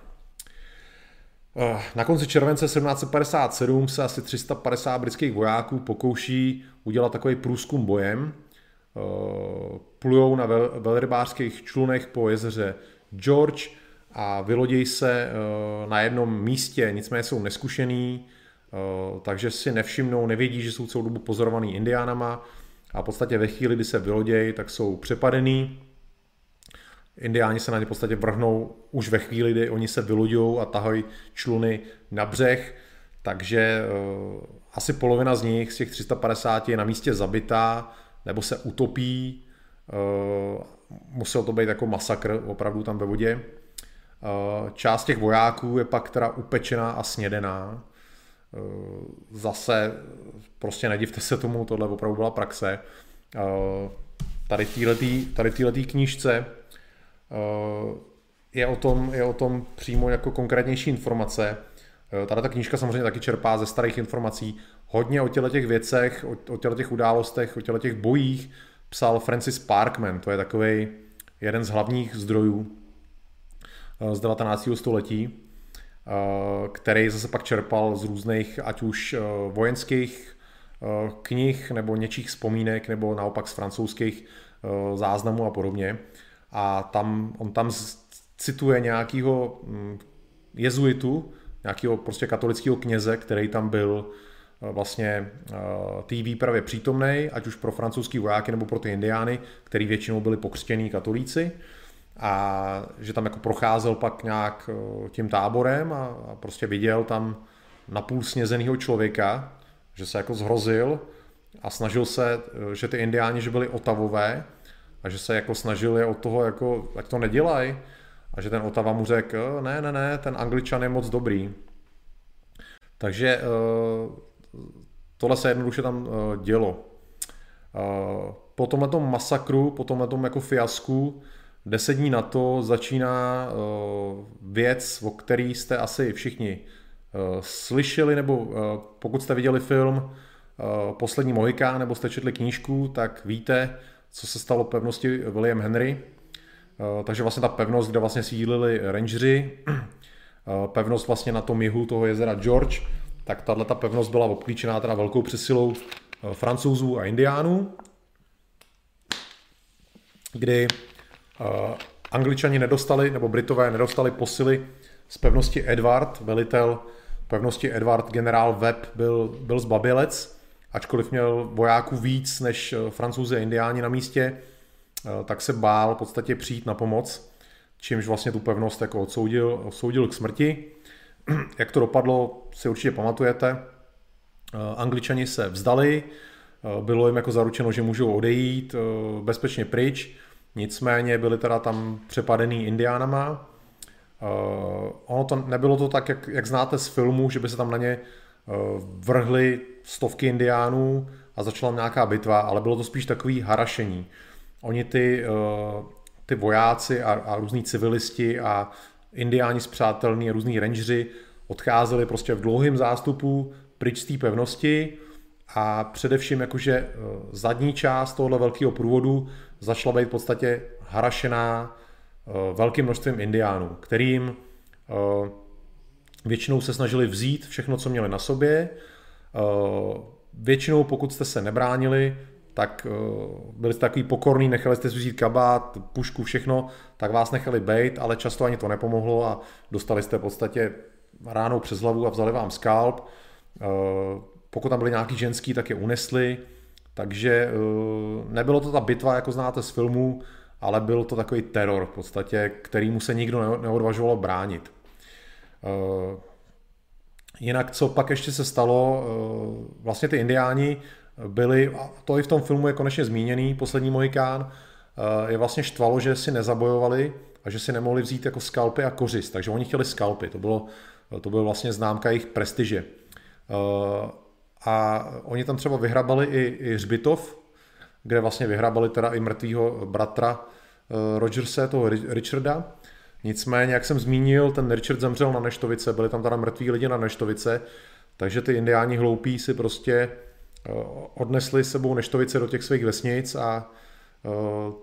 Na konci července 1757 se asi 350 britských vojáků pokouší udělat takový průzkum bojem. Plujou na velrybářských člunech po jezeře George a vylodějí se na jednom místě, nicméně jsou neskušený, takže si nevšimnou, nevědí, že jsou celou dobu pozorovaný indiánama a v podstatě ve chvíli, kdy se vylodějí, tak jsou přepadený. Indiáni se na ně v podstatě vrhnou už ve chvíli, kdy oni se vyloďují a tahají čluny na břeh, takže uh, asi polovina z nich, z těch 350, je na místě zabitá nebo se utopí. Uh, musel to být jako masakr opravdu tam ve vodě. Uh, část těch vojáků je pak teda upečená a snědená. Eh, zase prostě nedivte se tomu, tohle opravdu byla praxe. Eh, tady v této knížce eh, je o, tom, je o tom přímo jako konkrétnější informace. Tady ta knížka samozřejmě taky čerpá ze starých informací. Hodně o těle těch věcech, o, těle těch událostech, o těle těch bojích psal Francis Parkman, to je takový jeden z hlavních zdrojů z 19. století. Eh, který zase pak čerpal z různých, ať už eh, vojenských eh, knih nebo něčích vzpomínek, nebo naopak z francouzských záznamů a podobně. A tam, on tam cituje nějakého hm, jezuitu, nějakého prostě katolického kněze, který tam byl vlastně té výpravě přítomný, ať už pro francouzský vojáky nebo pro ty indiány, který většinou byli pokřtění katolíci. A že tam jako procházel pak nějak eh, tím táborem a, a prostě viděl tam napůl snězeného člověka, že se jako zhrozil a snažil se, eh, že ty indiáni, že byli otavové a že se jako snažili od toho, jako, ať to nedělají a že ten Otava mu řekl, eh, ne, ne, ne, ten angličan je moc dobrý. Takže tohle se jednoduše tam dělo. Po tomhle masakru, po tomhle jako fiasku, Deset dní na to začíná věc, o který jste asi všichni slyšeli, nebo pokud jste viděli film Poslední Mohikán, nebo jste četli knížku, tak víte, co se stalo pevnosti William Henry. Takže vlastně ta pevnost, kde vlastně sídlili rangeři, pevnost vlastně na tom jihu toho jezera George, tak tahle ta pevnost byla obklíčená teda velkou přesilou francouzů a indiánů, kdy Angličani nedostali, nebo Britové nedostali posily z pevnosti Edward, velitel pevnosti Edward, generál Webb byl, byl zbabělec, ačkoliv měl vojáků víc než eh, francouzi a indiáni na místě, eh, tak se bál v podstatě přijít na pomoc, čímž vlastně tu pevnost jako odsoudil, odsoudil k smrti. [clears throat] Jak to dopadlo, si určitě pamatujete. Eh, Angličani se vzdali, bylo jim jako zaručeno, že můžou odejít bezpečně pryč, Nicméně byli teda tam přepadený indiánama. Ono to nebylo to tak, jak, jak znáte z filmu, že by se tam na ně vrhly stovky indiánů a začala nějaká bitva, ale bylo to spíš takový harašení. Oni ty, uh, ty vojáci a, a různí civilisti a indiáni zpřátelní a různí rangeři odcházeli prostě v dlouhém zástupu pryč z té pevnosti a především jakože zadní část tohohle velkého průvodu začala být v podstatě harašená eh, velkým množstvím indiánů, kterým eh, většinou se snažili vzít všechno, co měli na sobě. Eh, většinou, pokud jste se nebránili, tak byli jste takový pokorný, nechali jste si vzít kabát, pušku, všechno, tak vás nechali bejt, ale často ani to nepomohlo a dostali jste v podstatě ránou přes hlavu a vzali vám skalp. Pokud tam byli nějaký ženský, tak je unesli. Takže eh, nebylo to ta bitva, jako znáte z filmů, ale byl to takový teror v podstatě, kterýmu se nikdo neodvažovalo bránit. Eh, jinak, co pak ještě se stalo, eh, vlastně ty indiáni byli, a to i v tom filmu je konečně zmíněný, poslední Mohikán, je vlastně štvalo, že si nezabojovali a že si nemohli vzít jako skalpy a kořist, takže oni chtěli skalpy, to bylo, to bylo vlastně známka jejich prestiže. A oni tam třeba vyhrabali i, i hřbitov, kde vlastně vyhrabali teda i mrtvýho bratra Rogerse, toho Richarda. Nicméně, jak jsem zmínil, ten Richard zemřel na Neštovice, byli tam teda mrtví lidi na Neštovice, takže ty indiáni hloupí si prostě uh, odnesli sebou Neštovice do těch svých vesnic a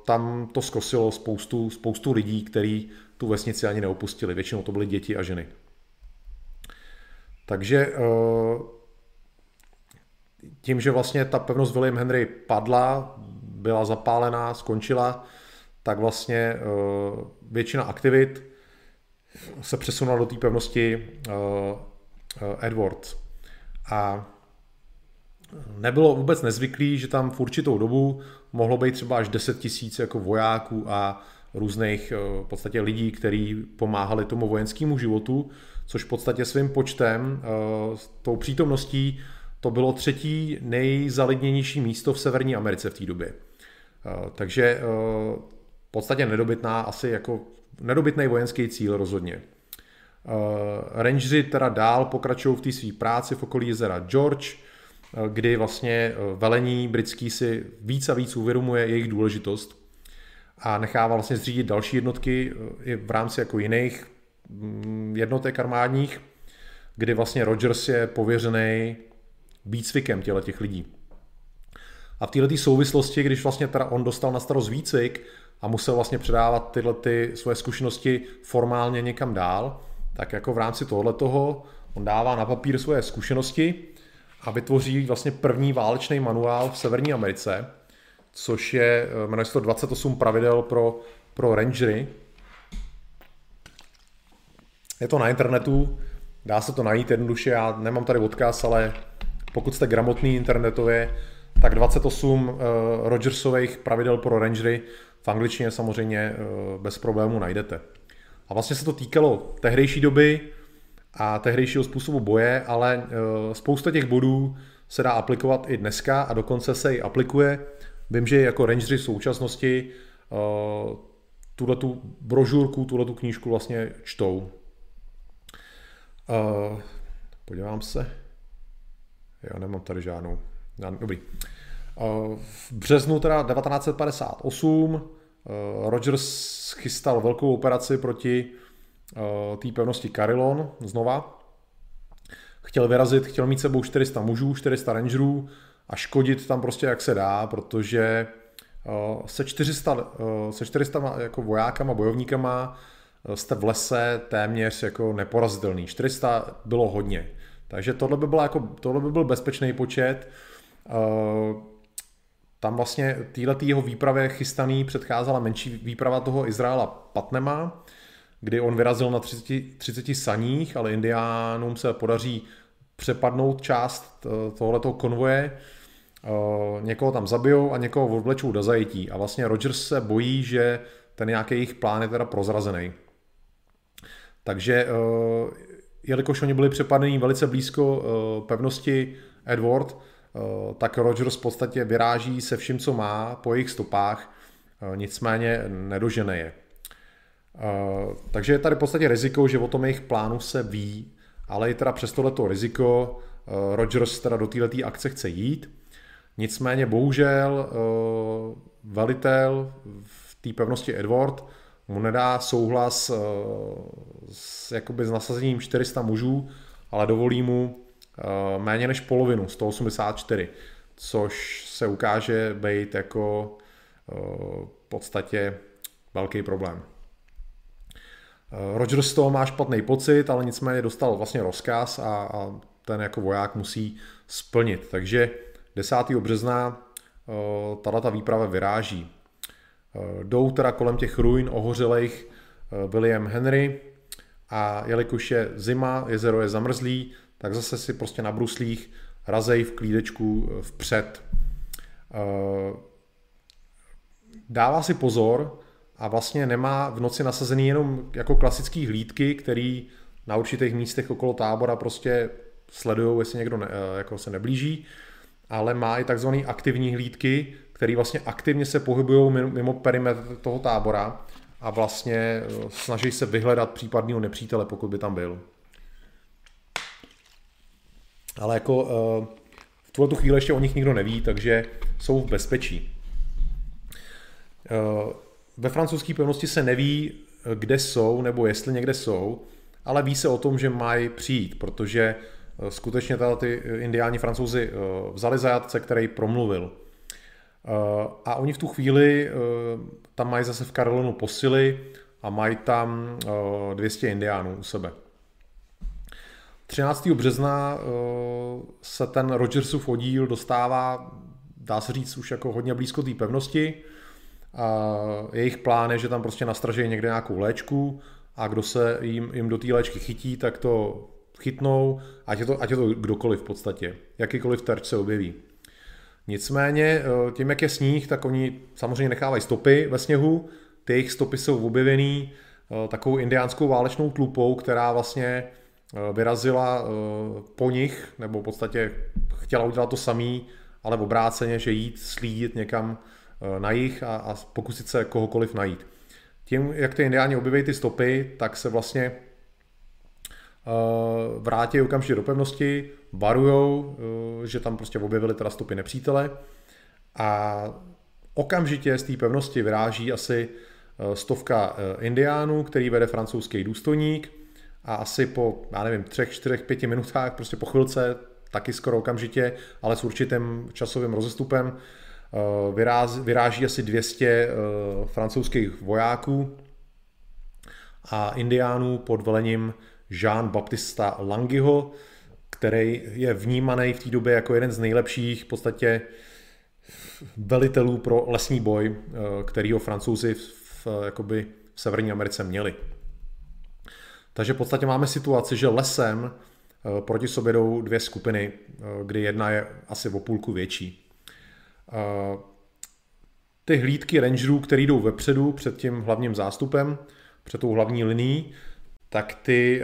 tam to zkosilo spoustu, spoustu lidí, kteří tu vesnici ani neopustili. Většinou to byly děti a ženy. Takže tím, že vlastně ta pevnost William Henry padla, byla zapálená, skončila, tak vlastně většina aktivit se přesunula do té pevnosti Edwards. A nebylo vůbec nezvyklý, že tam v určitou dobu mohlo být třeba až 10 tisíc jako vojáků a různých eh, v podstatě lidí, kteří pomáhali tomu vojenskému životu, což v podstatě svým počtem, eh, s tou přítomností, to bylo třetí nejzalidněnější místo v Severní Americe v té době. Eh, takže podstatě nedobytná, asi jako nedobytný vojenský cíl rozhodně. Rangeři teda dál pokračují v té své práci v okolí jezera George, kdy vlastně eh, velení britský si víc a víc uvědomuje jejich důležitost a nechává vlastně zřídit další jednotky eh, i v rámci jako jiných mm, jednotek armádních, kdy vlastně Rogers je pověřený výcvikem těle těch lidí. A v této souvislosti, když vlastně teda on dostal na starost výcvik a musel vlastně předávat tyhle ty svoje zkušenosti formálně někam dál, tak jako v rámci tohle toho on dává na papír svoje zkušenosti a vytvoří vlastně první válečný manuál v Severní Americe, což je, eh, jmenuje se to 28 pravidel pro, pro rangery. Je to na internetu, dá se to najít jednoduše, já nemám tady odkaz, ale pokud jste gramotný internetově, tak 28 uh, Rogersových pravidel pro rangery v angličtině samozřejmě uh, bez problému najdete. A vlastně se to týkalo tehdejší doby, a tehdejšího způsobu boje, ale eh, spousta těch bodů se dá aplikovat i dneska a dokonce se i aplikuje. Vím, že jako rangeři v současnosti eh, tuhle tu brožurku, tuhle tu knížku vlastně čtou. Eh, podívám se. Já nemám tady žádnou. Dobrý. V březnu teda 1958 Rogers chystal velkou operaci proti Eh, té pevnosti Carilon znova. Chtěl vyrazit, chtěl mít sebou 400 mužů, 400 rangerů a škodit tam prostě jak se dá, protože eh, se 400, eh, se 400 jako vojákama, bojovníkama jste v lese téměř jako neporazitelný. 400 bylo hodně. Takže tohle by, bylo jako, tohle by byl bezpečný počet. Tam vlastně týhle jeho výpravě chystaný předcházela menší výprava toho Izraela Patnema, kdy on vyrazil na 30, 30 saních, ale indiánům se podaří přepadnout část eh, tohoto konvoje, eh, někoho tam zabijou a někoho odvlečou do zajetí. A vlastně Rogers se bojí, že ten nějaký jejich plán je teda prozrazený. Takže eh, jelikož oni byli přepadení velice blízko pevnosti Edward, tak Rogers v podstatě vyráží se vším, co má po jejich stopách, nicméně nedožene je. Uh, takže je tady v podstatě riziko, že o tom jejich plánu se ví, ale i teda přes tohleto riziko Rogers teda do této akce chce jít. Nicméně bohužel velitel v té pevnosti Edward mu nedá souhlas uh, s, jakoby s nasazením 400 mužů, ale dovolí mu méně než polovinu, 184, což se ukáže být jako uh, v podstatě velký problém. Eh, Roger z toho má špatný pocit, ale nicméně dostal vlastně rozkaz a, a ten jako voják musí splnit. Takže 10. března tato výprava vyráží. Jdou teda kolem těch ruin ohořelých William Henry a jelikož je zima, jezero je zamrzlý, tak zase si prostě na bruslích razej v klídečku vpřed. Dává si pozor, a vlastně nemá v noci nasazený jenom jako klasický hlídky, který na určitých místech okolo tábora prostě sledují, jestli někdo ne, eh, jako se neblíží, ale má i takzvané aktivní hlídky, které vlastně aktivně se pohybují mimo perimetr toho tábora a vlastně eh, snaží se vyhledat případného nepřítele, pokud by tam byl. Ale jako eh, v tuhle tu chvíli ještě o nich nikdo neví, takže jsou v bezpečí. Ve francouzské pevnosti se neví, kde jsou, nebo jestli někde jsou, ale ví se o tom, že mají přijít, protože eh, skutečně tady ty indiáni francouzi eh, vzali zajatce, který promluvil. A oni v tu chvíli tam mají zase v Karolinu posily a mají tam 200 indiánů u sebe. 13. března se ten Rogersův oddíl dostává, dá se říct, už jako hodně blízko té pevnosti. A jejich plán je, že tam prostě nastražejí někde nějakou léčku a kdo se jim, jim do té léčky chytí, tak to chytnou, ať je to, ať je to kdokoliv v podstatě, jakýkoliv terč se objeví. Nicméně eh, tím, jak je sníh, tak oni samozřejmě nechávají stopy ve sněhu, ty jejich stopy jsou objevený eh, takovou indiánskou válečnou tlupou, která vlastně eh, vyrazila po nich, nebo v podstatě chtěla udělat to samý, ale obráceně, že jít slídit někam na jich a, a pokusit se kohokoliv najít. Tím, jak ty indiáni objeví ty stopy, tak se vlastně vrátí okamžitě do pevnosti, varujou, že tam prostě objevili teda stopy nepřítele a okamžitě z té pevnosti vyráží asi stovka indiánů, který vede francouzský důstojník a asi po, já nevím, třech, čtyřech, pěti minutách, prostě po chvilce, taky skoro okamžitě, ale s určitým časovým rozestupem, vyráz, vyráží asi 200 francouzských vojáků a indiánů pod velením Jean Baptista Langiho, který je vnímaný v té době jako jeden z nejlepších v podstatě velitelů pro lesní boj, který ho francouzi v, jakoby v Severní Americe měli. Takže v podstatě máme situaci, že lesem proti sobě jdou dvě skupiny, kdy jedna je asi o půlku větší ty hlídky rangerů, které jdou vepředu před tím hlavním zástupem, před tou hlavní linií, tak ty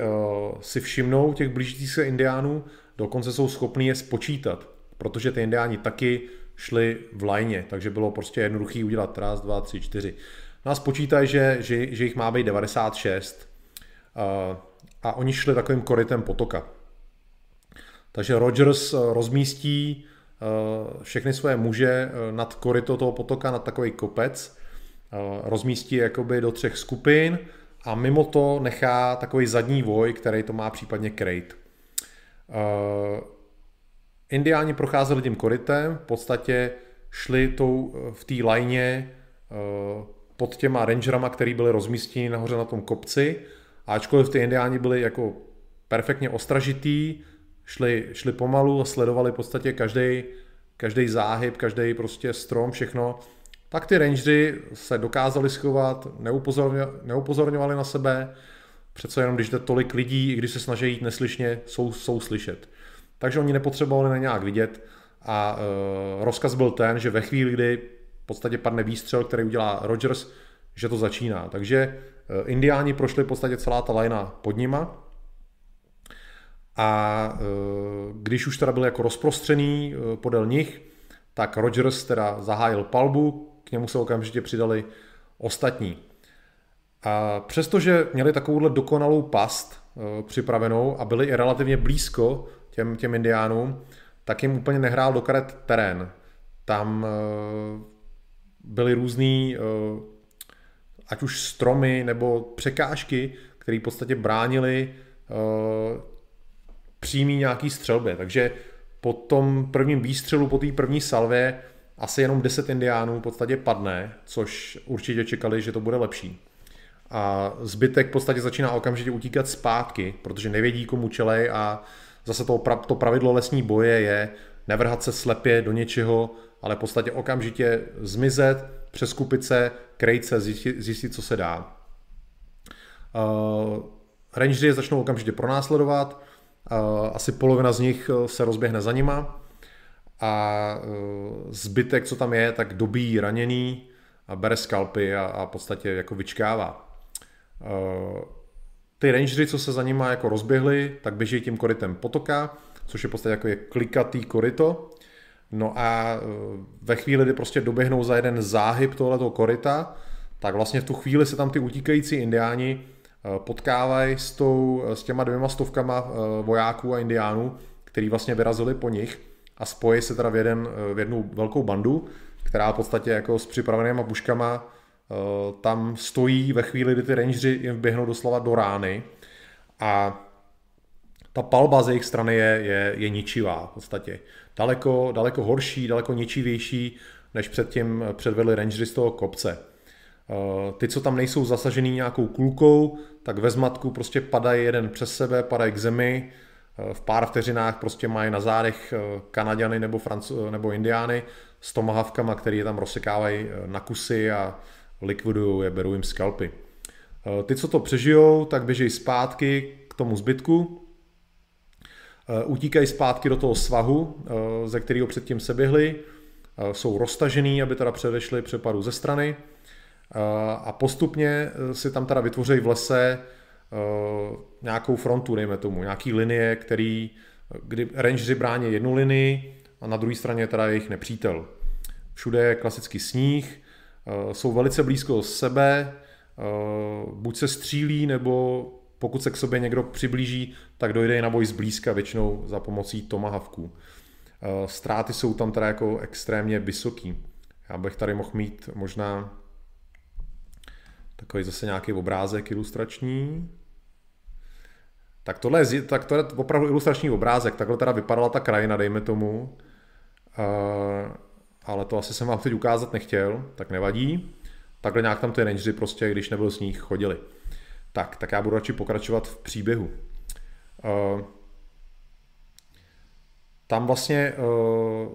si všimnou těch blížících se indiánů, dokonce jsou schopní je spočítat, protože ty indiáni taky šli v lajně, takže bylo prostě jednoduchý udělat raz, dva, tři, čtyři. Nás počítají, že, že, že jich má být 96 uh, a oni šli takovým korytem potoka. Takže Rogers rozmístí Eh, všechny své muže eh, nad koryto toho potoka, nad takový kopec, eh, rozmístí jakoby do třech skupin a mimo to nechá takový zadní voj, který to má případně krejt. Indiáni procházeli tím korytem, v podstatě šli tou, v té lajně pod těma rangerama, který byly rozmístěni nahoře na tom kopci. Ačkoliv ty indiáni byli jako perfektně ostražitý, šli, šli pomalu a sledovali v podstatě každý každý záhyb, každý prostě strom, všechno, tak ty rangery se dokázali schovat, neupozorňovali na sebe, přece jenom když jde tolik lidí, i když se snaží jít neslyšně, jsou, jsou slyšet. Takže oni nepotřebovali na nějak vidět a e, rozkaz byl ten, že ve chvíli, kdy v podstatě padne výstřel, který udělá Rogers, že to začíná. Takže indiáni prošli v podstatě celá ta lajna pod nima a e, když už teda byl jako rozprostřený e, podél nich, tak Rogers teda zahájil palbu, k němu se okamžitě přidali ostatní. A přestože měli takovouhle dokonalou past připravenou a byli i relativně blízko těm, těm indiánům, tak jim úplně nehrál do karet terén. Tam byly různý, ať už stromy nebo překážky, které v podstatě bránili přímý nějaký střelbě. Takže po tom prvním výstřelu, po té první salvě, asi jenom 10 indiánů v podstatě padne, což určitě čekali, že to bude lepší. A zbytek v podstatě začíná okamžitě utíkat zpátky, protože nevědí, komu čelej a zase to, to pravidlo lesní boje je nevrhat se slepě do něčeho, ale v podstatě okamžitě zmizet, přeskupit se, krejt se, zjistit, zjistit co se dá. Uh, rangery začnou okamžitě pronásledovat, asi polovina z nich eh, se rozběhne za nima a eh, zbytek, co tam je, tak dobíjí raněný a bere skalpy a, a v podstatě jako vyčkává. Eh, ty rangery, co se za nima jako rozběhly, tak běží tím korytem potoka, což je v podstatě jako je klikatý koryto. No a ve chvíli, kdy prostě doběhnou za jeden záhyb tohoto koryta, tak vlastně v tu chvíli se tam ty utíkající indiáni Eh, potkávají s, tou, eh, s těma dvěma stovkama eh, vojáků a indiánů, který vlastně vyrazili po nich a spojí se teda v, jeden, v jednu velkou bandu, která v podstatě jako s připravenýma puškama tam stojí ve chvíli, kdy ty rangeři jim běhnou doslova do rány a ta palba z jejich strany je, je, je ničivá v podstatě. Daleko, daleko horší, daleko ničivější než předtím předvedli rangery z toho kopce. Ty, co tam nejsou zasažený nějakou kulkou, tak ve zmatku prostě padají jeden přes sebe, padají k zemi, v pár vteřinách prostě mají na zádech Kanaďany nebo, Franc- nebo Indiány s tomahavkama, který je tam rozsekávají na kusy a likvidují je, berou jim skalpy. Ty, co to přežijou, tak běžejí zpátky k tomu zbytku, utíkají zpátky do toho svahu, ze kterého předtím se běhli, jsou roztažený, aby teda předešli přepadu ze strany a postupně si tam teda vytvoří v lese nějakou frontu, dejme tomu, nějaký linie, který, kdy rangeři brání jednu linii a na druhé straně teda jejich nepřítel. Všude je klasický sníh, jsou velice blízko sebe, buď se střílí, nebo pokud se k sobě někdo přiblíží, tak dojde i na boj zblízka, většinou za pomocí tomahavků. Ztráty jsou tam teda jako extrémně vysoký. Já bych tady mohl mít možná takový zase nějaký obrázek ilustrační. Tak tohle je, tak to je opravdu ilustrační obrázek. Takhle teda vypadala ta krajina, dejme tomu. Uh, ale to asi jsem vám teď ukázat nechtěl, tak nevadí. Takhle nějak tam ty rangeři prostě, když nebyl sníh, chodili. Tak, tak já budu radši pokračovat v příběhu. Uh, tam vlastně uh,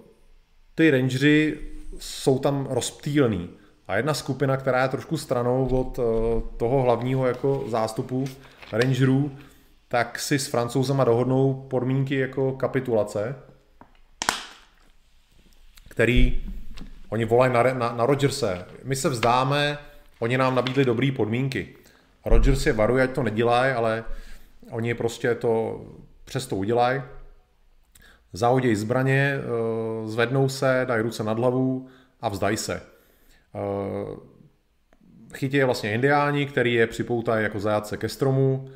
ty rangeři jsou tam rozptýlný. A jedna skupina, která je trošku stranou od uh, toho hlavního jako zástupu rangerů, tak si s francouzama dohodnou podmínky jako kapitulace, který oni volají na, na, na Rogerse. My se vzdáme, oni nám nabídli dobré podmínky. Rogers je varuje, ať to nedělají, ale oni prostě to přesto udělají. Zahodějí zbraně, eh, zvednou se, dají ruce nad hlavu a vzdají se. Eh, chytí je vlastně indiáni, který je připoutají jako zajatce ke stromu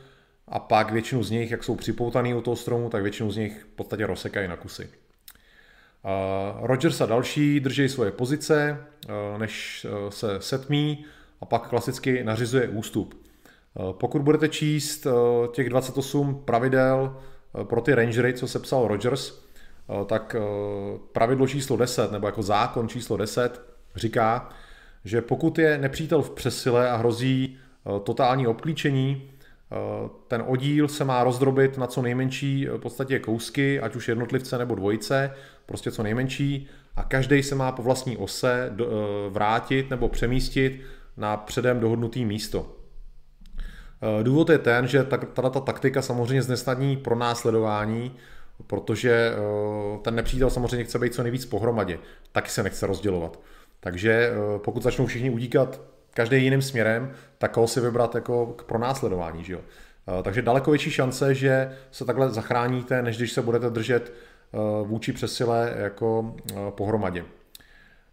a pak většinu z nich, jak jsou připoutaný u toho stromu, tak většinu z nich v podstatě rozsekají na kusy. Rogers a další drží svoje pozice, eh, než eh, se setmí a pak klasicky nařizuje ústup. Eh, pokud budete číst těch 28 pravidel pro ty rangery, co se psal Rogers, tak pravidlo číslo 10, nebo jako zákon číslo 10, říká, že pokud je nepřítel v přesile a hrozí totální obklíčení, ten oddíl se má rozdrobit na co nejmenší v podstatě kousky, ať už jednotlivce nebo dvojice, prostě co nejmenší a každý se má po vlastní ose eh, vrátit nebo přemístit na předem dohodnutý místo. Eh, důvod je ten, že tato ta taktika samozřejmě znesnadní pro následování, protože eh, ten nepřítel samozřejmě chce být co nejvíc pohromadě, taky se nechce rozdělovat. Takže pokud začnou všichni udíkat každý jiným směrem, tak koho si vybrat jako k pronásledování. Že jo? Takže daleko větší šance, že se takhle zachráníte, než když se budete držet Eh, vůči přesile jako eh, pohromadě.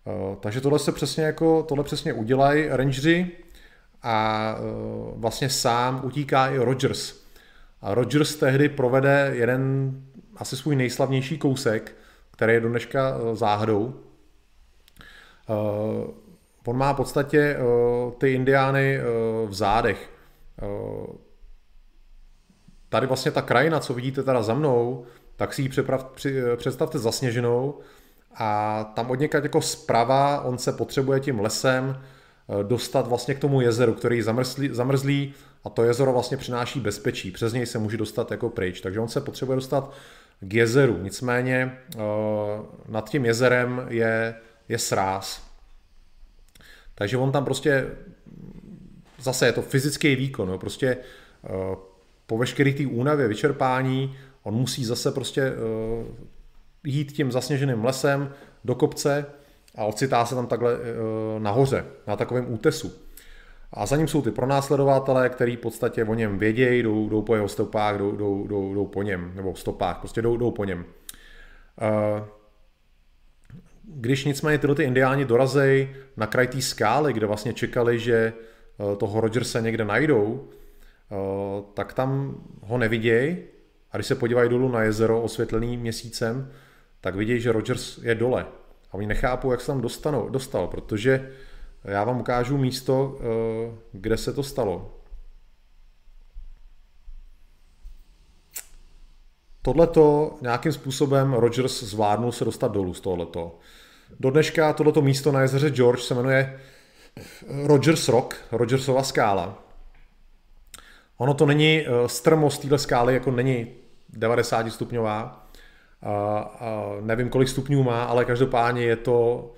Eh, takže tohle se přesně jako, tohle přesně udělají rangeři a vlastně sám utíká i Rogers. A Rogers tehdy provede jeden asi svůj nejslavnější kousek, který je do dneška záhadou. On má v podstatě ty indiány v zádech. Tady vlastně ta krajina, co vidíte teda za mnou, tak si ji přeprav, při, představte zasněženou a tam od někaď jako zprava on se potřebuje tím lesem dostat vlastně k tomu jezeru, který zamrzlí, zamrzlí a to jezero vlastně přináší bezpečí. Přes něj se může dostat jako pryč. Takže on se potřebuje dostat k jezeru. Nicméně eh, nad tím jezerem je, je sráz. Takže on tam prostě zase je to fyzický výkon. Jo. Prostě eh, po veškeré té únavě, vyčerpání, On musí zase prostě jít tím zasněženým lesem do kopce a ocitá se tam takhle uh, nahoře, na takovém útesu. A za ním jsou ty pronásledovatelé, který v podstatě o něm vědějí, jdou, jdou po jeho stopách, jdou, jdou, jdou, jdou po něm, nebo stopách, prostě jdou, jdou po něm. Uh, když nicméně tyhle ty indiáni dorazej na kraj té skály, kde vlastně čekali, že toho Rogersa někde najdou, tak tam ho nevidějí a když se podívají dolů na jezero osvětlený měsícem, tak vidí, že Rogers je dole. A oni nechápou, jak se tam dostanou, dostal, protože já vám ukážu místo, eh, kde se to stalo. Tohleto nějakým způsobem Rogers zvládnul se dostat dolů z tohleto. Do dneška tohleto místo na jezeře George se jmenuje Rogers Rock, Rogersova skála. Ono to není eh, strmost téhle skály, jako není 90 stupňová. A, a nevím, kolik stupňů má, ale každopádně je to,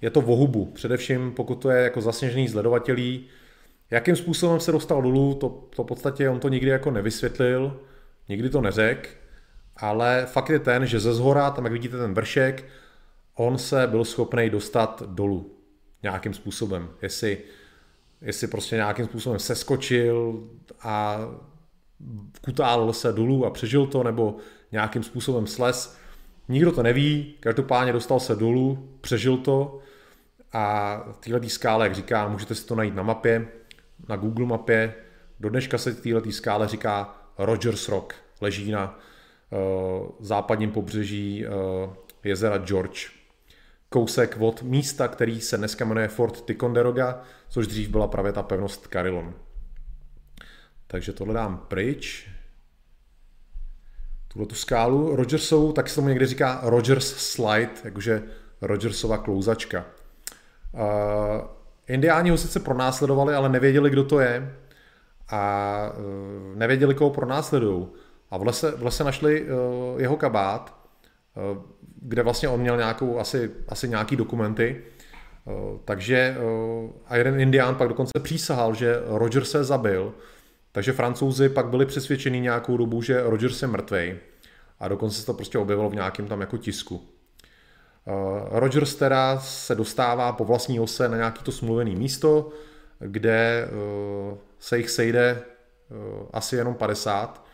je to vohubu. Především pokud to je jako zasněžený zledovatelí. Jakým způsobem se dostal dolů, to, to v podstatě on to nikdy jako nevysvětlil, nikdy to neřekl, ale fakt je ten, že ze zhora, tam jak vidíte ten vršek, on se byl schopný dostat dolů nějakým způsobem. Jestli, jestli prostě nějakým způsobem seskočil a kutálil se dolů a přežil to, nebo nějakým způsobem slez. Nikdo to neví, každopádně dostal se dolů, přežil to a téhle skále, jak říká, můžete si to najít na mapě, na Google mapě. Do dneška se téhle skále říká Rogers Rock, leží na uh, západním pobřeží uh, jezera George kousek od místa, který se dneska jmenuje Fort Ticonderoga, což dřív byla právě ta pevnost Carillon. Takže tohle dám pryč. Tuhle tu skálu Rogersovou, tak se tomu někdy říká Rogers Slide, jakože Rogersova klouzačka. Uh, indiáni ho sice pronásledovali, ale nevěděli, kdo to je a uh, nevěděli, koho pronásledují. A v lese, v lese našli uh, jeho kabát, uh, kde vlastně on měl nějakou, asi, asi nějaký dokumenty. Uh, takže uh, a jeden indián pak dokonce přísahal, že Roger se zabil, takže francouzi pak byli přesvědčeni nějakou dobu, že Rogers je mrtvej a dokonce se to prostě objevilo v nějakém tam jako tisku. Uh, Rogers teda se dostává po vlastní ose na nějaký to smluvený místo, kde uh, se jich sejde uh, asi jenom 50.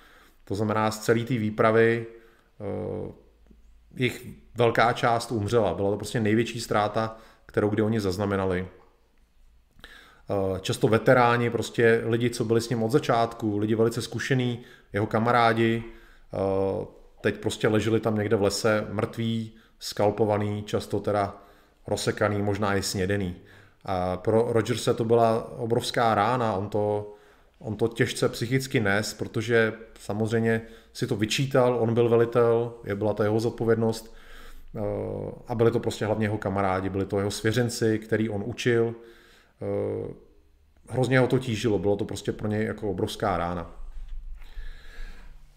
To znamená, z celé té výpravy jich velká část umřela. Byla to prostě největší ztráta, kterou kdy oni zaznamenali. Často veteráni, prostě lidi, co byli s ním od začátku, lidi velice zkušený, jeho kamarádi, teď prostě leželi tam někde v lese mrtví, skalpovaný, často teda rozsekaný, možná i snědený. A pro Rogerse to byla obrovská rána, on to, on to těžce psychicky nes, protože samozřejmě si to vyčítal, on byl velitel, je byla to jeho zodpovědnost eh, a byli to prostě hlavně jeho kamarádi, byli to jeho svěřenci, který on učil. Eh, hrozně ho to tížilo, bylo to prostě pro něj jako obrovská rána.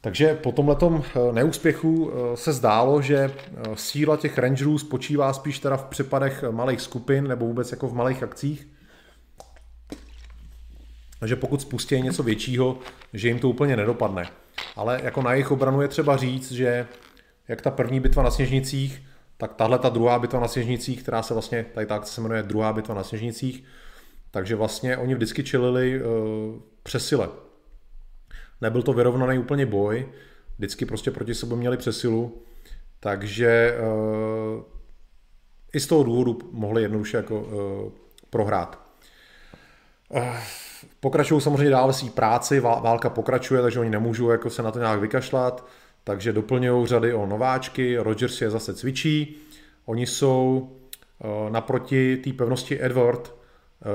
Takže po tomhletom eh, neúspěchu eh, se zdálo, že síla těch rangerů spočívá spíš teda v přepadech malých skupin nebo vůbec jako v malých akcích. že pokud spustí něco většího, že jim to úplně nedopadne. Ale jako na jejich obranu je třeba říct, že jak ta první bitva na Sněžnicích, tak tahle ta druhá bitva na Sněžnicích, která se vlastně, tady tak se jmenuje druhá bitva na Sněžnicích, takže vlastně oni vždycky čelili uh, přesile. Nebyl to vyrovnaný úplně boj, vždycky prostě proti sobě měli přesilu, takže uh, i z toho důvodu mohli jednoduše jako uh, prohrát. Uh, pokračují samozřejmě dál svý práci, válka pokračuje, takže oni nemůžou jako se na to nějak vykašlat, takže doplňují řady o nováčky, Rogers je zase cvičí, oni jsou naproti té pevnosti Edward,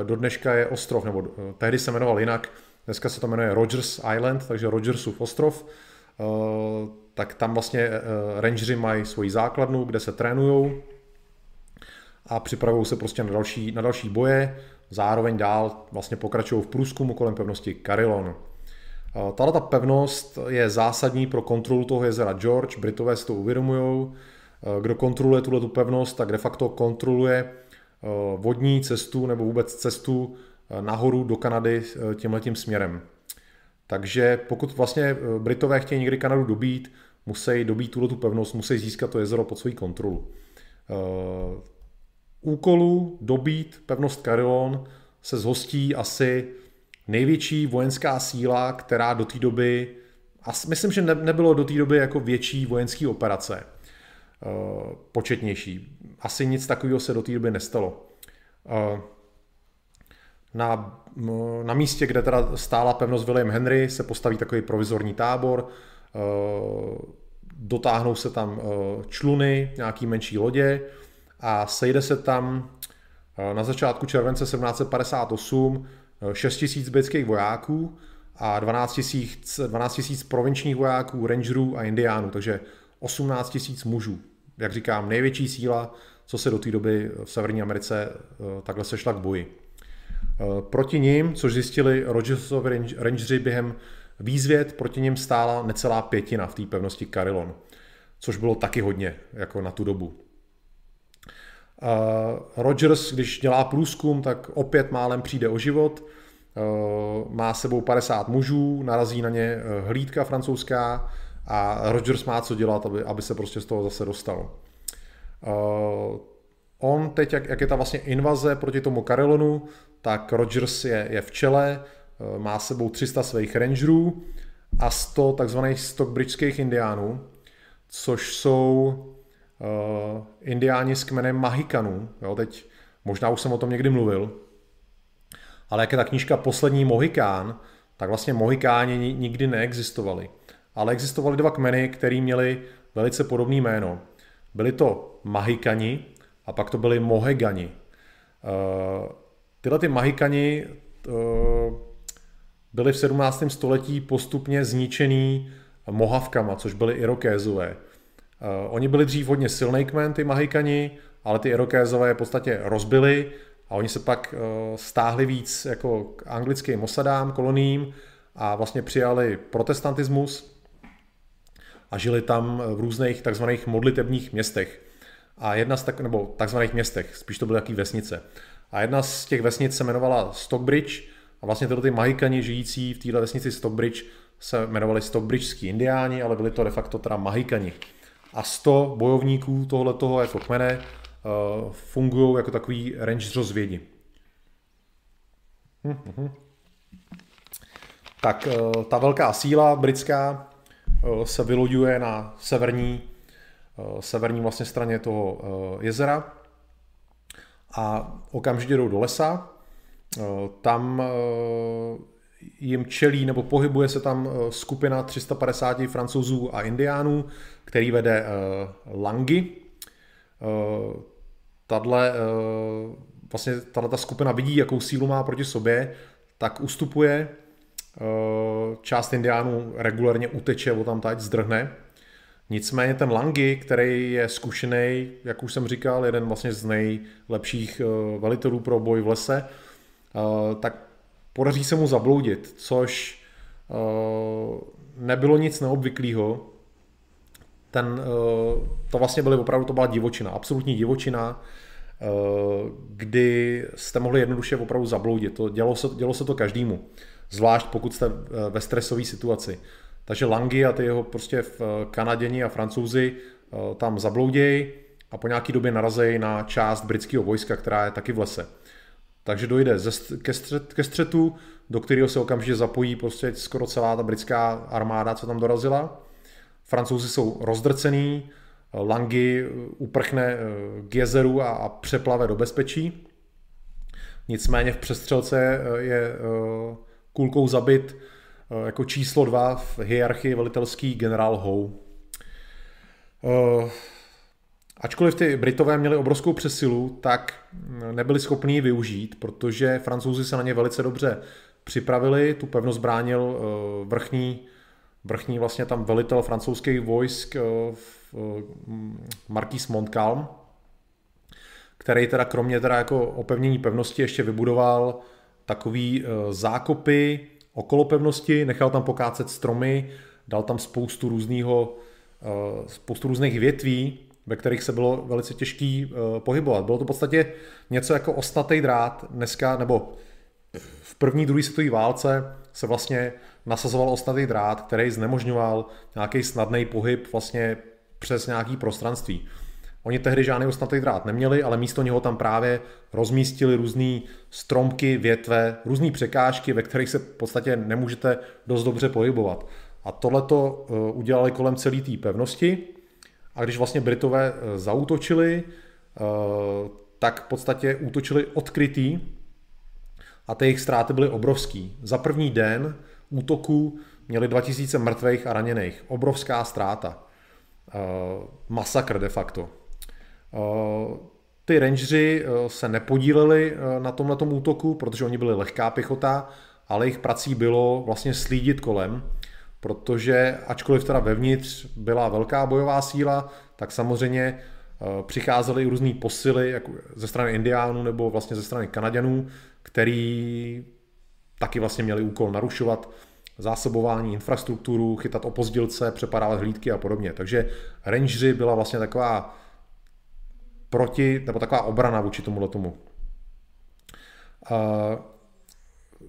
do dneška je ostrov, nebo uh, tehdy se jmenoval jinak, Dneska se to jmenuje Rogers Island, takže Rogersův ostrov. Eh, tak tam vlastně eh, rangeři mají svoji základnu, kde se trénují a připravují se prostě na další, na další boje. Zároveň dál vlastně pokračují v průzkumu kolem pevnosti Carillon. Eh, tahle ta pevnost je zásadní pro kontrolu toho jezera George, Britové si to uvědomují. Kdo kontroluje tuhle tu pevnost, tak de facto kontroluje vodní cestu nebo vůbec cestu nahoru do Kanady eh, tímhletím směrem. Takže pokud vlastně eh, Britové chtějí někdy Kanadu dobít, musí dobít tuto tu pevnost, musí získat to jezero pod svou kontrolu. Eh, úkolu dobít pevnost Carillon se zhostí asi největší vojenská síla, která do té doby, a myslím, že nebylo do té doby jako větší vojenské operace, početnější. Asi nic takového se do té doby nestalo. Na, na místě, kde teda stála pevnost William Henry, se postaví takový provizorní tábor, dotáhnou se tam eh, čluny, nějaký menší lodě a sejde se tam eh, na začátku července 1758 6 000 britských vojáků a 12 000, 12 000 provinčních vojáků, rangerů a indiánů, takže 18 000 mužů. Jak říkám, největší síla, co se do té doby v Severní Americe takhle sešla k boji. Proti ním, což zjistili Rogersovi rangeři během výzvěd, proti ním stála necelá pětina v té pevnosti Carillon, což bylo taky hodně, jako na tu dobu. Rogers, když dělá průzkum, tak opět málem přijde o život, má sebou 50 mužů, narazí na ně hlídka francouzská a Rogers má co dělat, aby, aby se prostě z toho zase dostal. On teď, jak, jak je ta vlastně invaze proti tomu Carillonu, tak Rogers je, je v čele, eh, má sebou 300 svých rangerů a 100 takzvaných stockbridgeských indiánů, což jsou uh, indiáni s kmenem Mahikanů. Jo, teď možná už jsem o tom někdy mluvil, ale jak je ta knížka Poslední Mohikán, tak vlastně Mohikáni nikdy neexistovali. Ale existovaly dva kmeny, které měly velice podobné jméno. Byli to Mahikani a pak to byli Mohegani. Uh, Tyhle ty Mahikani uh, byli v 17. století postupně zničený Mohavkama, což byli Irokézové. Uh, oni byli dřív hodně silný kmen, ty Mahikani, ale ty Irokézové v podstatě rozbili a oni se pak stáhli víc jako k anglickým osadám, koloním a vlastně přijali protestantismus a žili tam v různých takzvaných modlitebních městech. A jedna z tak, nebo takzvaných městech, spíš to byly takové vesnice. A jedna z těch vesnic se jmenovala Stockbridge a vlastně tyhle ty Mahikani žijící v této vesnici Stockbridge se jmenovali Stockbridgeský indiáni, ale byli to de facto teda Mahikani. A 100 bojovníků tohle toho jako kmene uh, fungují jako takový range rozvědi. Hm, hm, hm. Tak uh, ta velká síla britská uh, se vyloďuje na severní, severní vlastně straně toho uh, jezera a okamžitě jdou do lesa. Eh, tam eh, jim čelí nebo pohybuje se tam eh, skupina 350 francouzů a indiánů, který vede Langy. Tadle, vlastně tato skupina vidí, jakou sílu má proti sobě, tak ustupuje. Část indiánů regulárně uteče, o tam teď zdrhne Nicméně ten Langy, který je zkušený, jak už jsem říkal, jeden vlastně z nejlepších eh, velitelů pro boj v lese, eh, tak podaří se mu zabloudit, což eh, nebylo nic neobvyklého. Ten, to vlastně byly opravdu, to byla divočina, absolutní divočina, kdy jste mohli jednoduše opravdu zabloudit. To dělo, se, dělo se to každému, zvlášť pokud jste ve stresové situaci. Takže Langy a ty jeho prostě v eh, Kanaděni a Francouzi eh, tam zabloudějí a po nějaký době narazí na část britského vojska, která je taky v lese. Takže dojde ze, ke, střet, ke střetu, do kterého se okamžitě zapojí prostě skoro celá ta britská armáda, co tam dorazila. Francouzi jsou rozdrcený, Langy eh, uprchne k jezeru a, a přeplave do bezpečí. Nicméně v přestřelce je kulkou zabit jako číslo dva v hierarchii velitelský generál Howe. Eh, ačkoliv ty Britové měli obrovskou přesilu, tak nebyli schopni ji využít, protože francouzi se na ně velice dobře připravili. Tu pevnost bránil eh, vrchní, vrchní vlastně tam velitel francouzských vojsk Marquis Montcalm, který teda kromě teda jako opevnění pevnosti ještě vybudoval takový zákopy okolo pevnosti, nechal tam pokácet stromy, dal tam spoustu různého, eh, spoustu různých větví, ve kterých se bylo velice těžký eh, pohybovat. Bylo to v podstatě něco jako ostatý drát dneska, nebo v první, druhé světové válce se vlastně nasazoval ostatý drát, který znemožňoval nějaký snadný pohyb vlastně přes nějaký prostranství. Oni tehdy žádný osnatý drát neměli, ale místo něho tam právě rozmístili různé stromky, větve, různé překážky, ve kterých se v podstatě nemůžete dost dobře pohybovat. A tohle to eh, udělali kolem celé té pevnosti. A když vlastně Britové eh, zautočili, eh, tak v podstatě útočili odkrytý a ty jejich ztráty byly obrovský. Za první den útoku měli 2000 mrtvých a raněných. Obrovská ztráta. Masakr de facto. Eh, ty rangeři eh, se nepodíleli eh, na tomhle útoku, protože oni byli lehká pěchota, ale jejich prací bylo vlastně slídit kolem, protože ačkoliv teda vevnitř byla velká bojová síla, tak samozřejmě přicházely různé posily jako ze strany Indiánů nebo vlastně ze strany Kanaděnů, který taky vlastně měli úkol narušovat zásobování, infrastrukturu, chytat opozdilce, přepadávat hlídky a podobně. Takže Rangeri byla vlastně taková proti, nebo taková obrana vůči tomuhle tomu.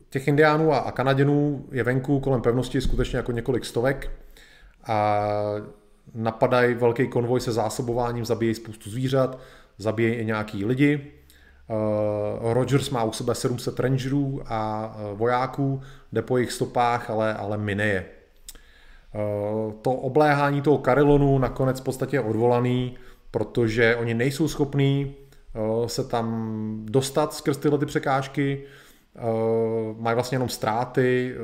Těch indiánů a Kanaděnů je venku kolem pevnosti skutečně jako několik stovek a napadají velký konvoj se zásobováním, zabíjejí spoustu zvířat, zabíjejí i nějaký lidi. Rogers má u sebe 700 rangerů a vojáků, jde po jejich stopách, ale, ale mine je. To obléhání toho Karilonu nakonec v podstatě odvolaný, protože oni nejsou schopní se tam dostat skrz tyhle ty překážky, mají vlastně jenom ztráty,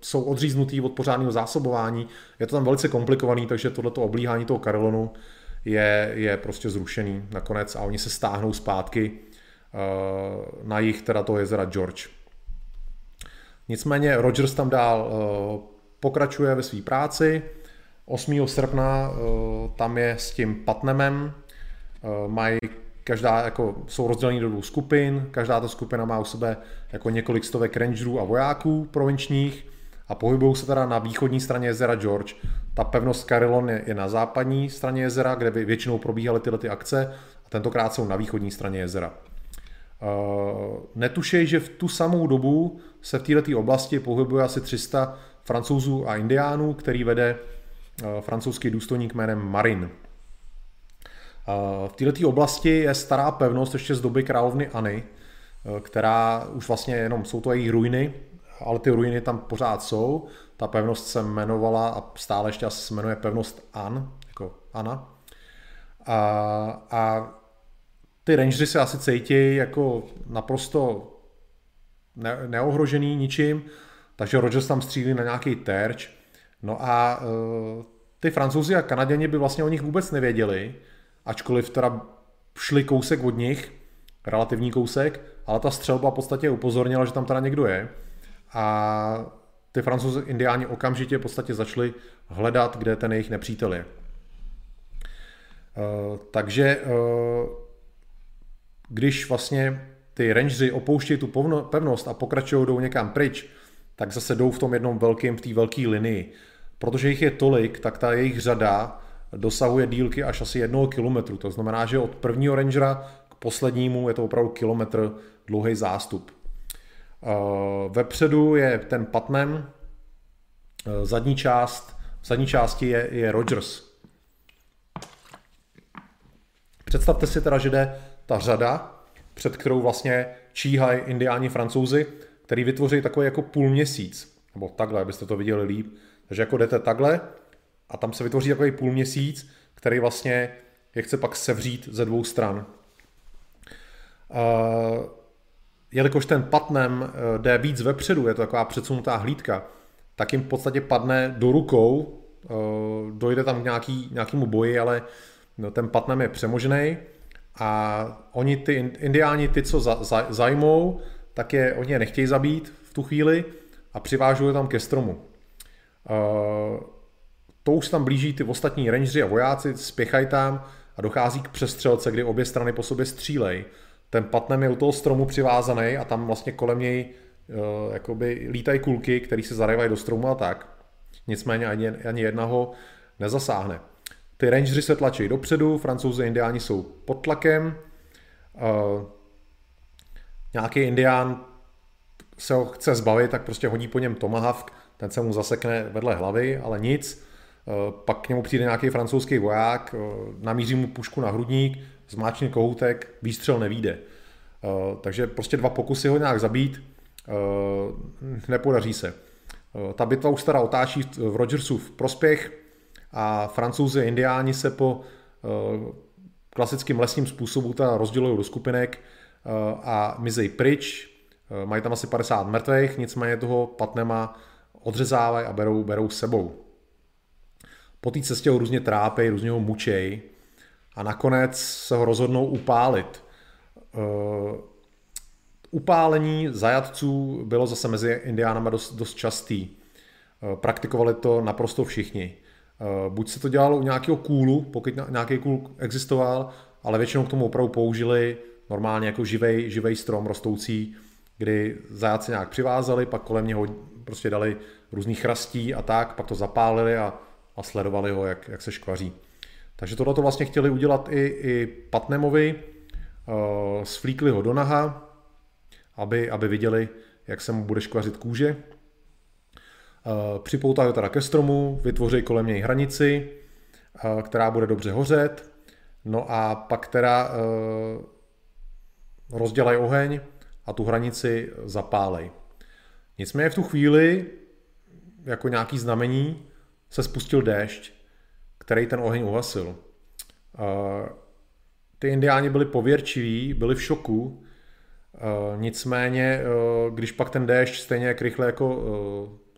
jsou odříznutý od pořádného zásobování. Je to tam velice komplikovaný, takže tohleto oblíhání toho Karilonu je, je prostě zrušený nakonec a oni se stáhnou zpátky na jich teda toho jezera George. Nicméně Rogers tam dál pokračuje ve své práci, 8. srpna eh, tam je s tím Patnemem, eh, mají každá jako, jsou rozdělení do dvou skupin, každá ta skupina má u sebe jako několik stovek rangerů a vojáků provinčních a pohybují se teda na východní straně jezera George. Ta pevnost Carillon je, je na západní straně jezera, kde by většinou probíhaly tyhle ty akce a tentokrát jsou na východní straně jezera. Uh, netušej, že v tu samou dobu se v této oblasti pohybuje asi 300 francouzů a indiánů, který vede francouzský důstojník jménem Marin. Eh, v této oblasti je stará pevnost ještě z doby královnyAny, eh, která už vlastně jenom jsou to její ruiny, ale ty ruiny tam pořád jsou. Ta pevnost se jmenovala a stále ještě asi se jmenuje pevnost An, jako Ana. A, a ty rangery se asi cítí jako naprosto ne, neohrožený ničím, takže Rogers tam střílí na nějaký terč No a uh, ty francouzi a kanaděni by vlastně o nich vůbec nevěděli, ačkoliv teda šli kousek od nich, relativní kousek, ale ta střelba v podstatě upozornila, že tam teda někdo je. A ty francouzi indiáni okamžitě v podstatě začali hledat, kde ten jejich nepřítel je. Uh, takže uh, když vlastně ty rangeři opouštějí tu pevnost a pokračují jdou někam pryč, tak zase jdou v tom jednom velkém, v té velké linii protože jich je tolik, tak ta jejich řada dosahuje dílky až asi jednoho kilometru. To znamená, že od prvního rangera k poslednímu je to opravdu kilometr dlouhý zástup. Eh, vepředu je ten Patnem, eh, zadní část, v zadní části je, je Rogers. Představte si teda, že jde ta řada, před kterou vlastně číhají indiáni francouzi, který vytvoří takový jako půl měsíc, nebo takhle, abyste to viděli líp, takže jako jdete takhle a tam se vytvoří takový půlměsíc, který vlastně je chce pak sevřít ze dvou stran. Uh, jelikož ten patnem eh, jde víc vepředu, je to taková předsunutá hlídka, tak jim v podstatě padne do rukou, uh, dojde tam k nějaký, nějakému boji, ale no, ten patnem je přemožený a oni ty indiáni, ty, co za, za, zajmou, tak je, oni je nechtějí zabít v tu chvíli a přivážou je tam ke stromu. Uh, to už tam blíží ty ostatní rangeři a vojáci, spěchají tam a dochází k přestřelce, kdy obě strany po sobě střílej. Ten patnem je u toho stromu přivázaný a tam vlastně kolem něj uh, jakoby lítají kulky, které se zaryvají do stromu a tak. Nicméně ani, ani jedna ho nezasáhne. Ty rangeři se tlačí dopředu, francouzi a indiáni jsou pod tlakem. Uh, nějaký indián se ho chce zbavit, tak prostě hodí po něm tomahawk ten se mu zasekne vedle hlavy, ale nic. Eh, pak k němu přijde nějaký francouzský voják, eh, namíří mu pušku na hrudník, zmáčne kohoutek, výstřel nevíde. Eh, takže prostě dva pokusy ho nějak zabít, nepodaří se. Ta bitva už teda otáčí v Rogersův prospěch a francouzi a indiáni se po klasickým lesním způsobu teda rozdělují do skupinek a mizej pryč. Mají tam asi 50 mrtvých, nicméně toho Patnema odřezávají a berou, berou sebou. Po té cestě ho různě trápej, různě ho mučej a nakonec se ho rozhodnou upálit. Uh, upálení zajatců bylo zase mezi indiánama dost, dost častý. Uh, praktikovali to naprosto všichni. Buď se to dělalo u nějakého kůlu, pokud nějaký kůl existoval, ale většinou k tomu opravdu použili normálně jako živej, živej strom rostoucí, kdy zajáci nějak přivázali, pak kolem něho prostě dali různých chrastí a tak, pak to zapálili a, a sledovali ho, jak, jak se škvaří. Takže tohle to vlastně chtěli udělat i, i Patnemovi, uh, svlíkli ho do naha, aby, aby viděli, jak se mu bude škvařit kůže. Uh, připoutají ho teda ke stromu, vytvoří kolem něj hranici, uh, která bude dobře hořet, no a pak teda uh, rozdělají oheň a tu hranici zapálej. Nicméně v tu chvíli, jako nějaký znamení, se spustil déšť, který ten oheň uhasil. Ty indiáni byli pověrčiví, byli v šoku, nicméně, když pak ten déšť stejně jak rychle jako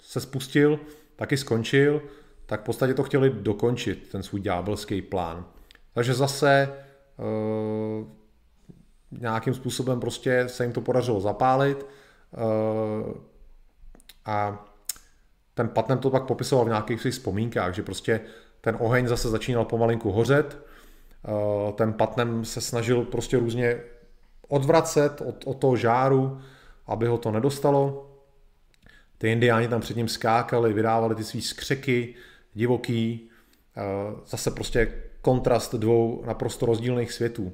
se spustil, taky skončil, tak v podstatě to chtěli dokončit, ten svůj ďábelský plán. Takže zase nějakým způsobem prostě se jim to podařilo zapálit a ten Patnem to pak popisoval v nějakých svých vzpomínkách, že prostě ten oheň zase začínal pomalinku hořet, uh, ten Patnem se snažil prostě různě odvracet od, od toho žáru, aby ho to nedostalo. Ty indiáni tam před ním skákali, vydávali ty svý skřeky, divoký, uh, zase prostě kontrast dvou naprosto rozdílných světů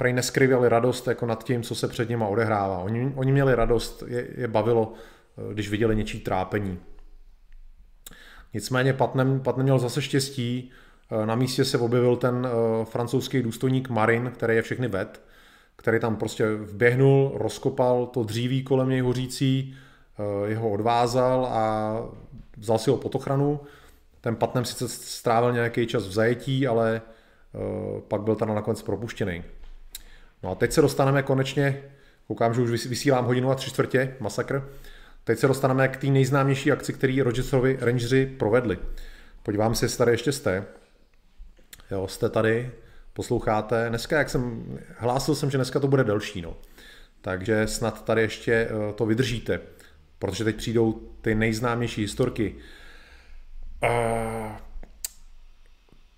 prej neskrývali radost jako nad tím, co se před nima odehrává. Oni, oni měli radost, je, je bavilo, eh, když viděli něčí trápení. Nicméně Patnem, Patnem měl zase štěstí, eh, na místě se objevil ten eh, francouzský důstojník Marin, který je všechny ved, který tam prostě vběhnul, rozkopal to dříví kolem něj hořící, jeho odvázal a vzal si ho pod ochranu. Ten Patnem sice strávil nějaký čas v zajetí, ale pak byl tam nakonec propuštěný. No a teď se dostaneme konečně, koukám, že už vysílám hodinu a tři čtvrtě, masakr, teď se dostaneme k té nejznámější akci, který Rogersovi Rangeři provedli. Podívám se, jestli tady ještě jste. Jo, jste tady, posloucháte. Dneska, jak jsem, hlásil jsem, že dneska to bude delší, no. Takže snad tady ještě eh, to vydržíte, protože teď přijdou ty nejznámější historky. Uh,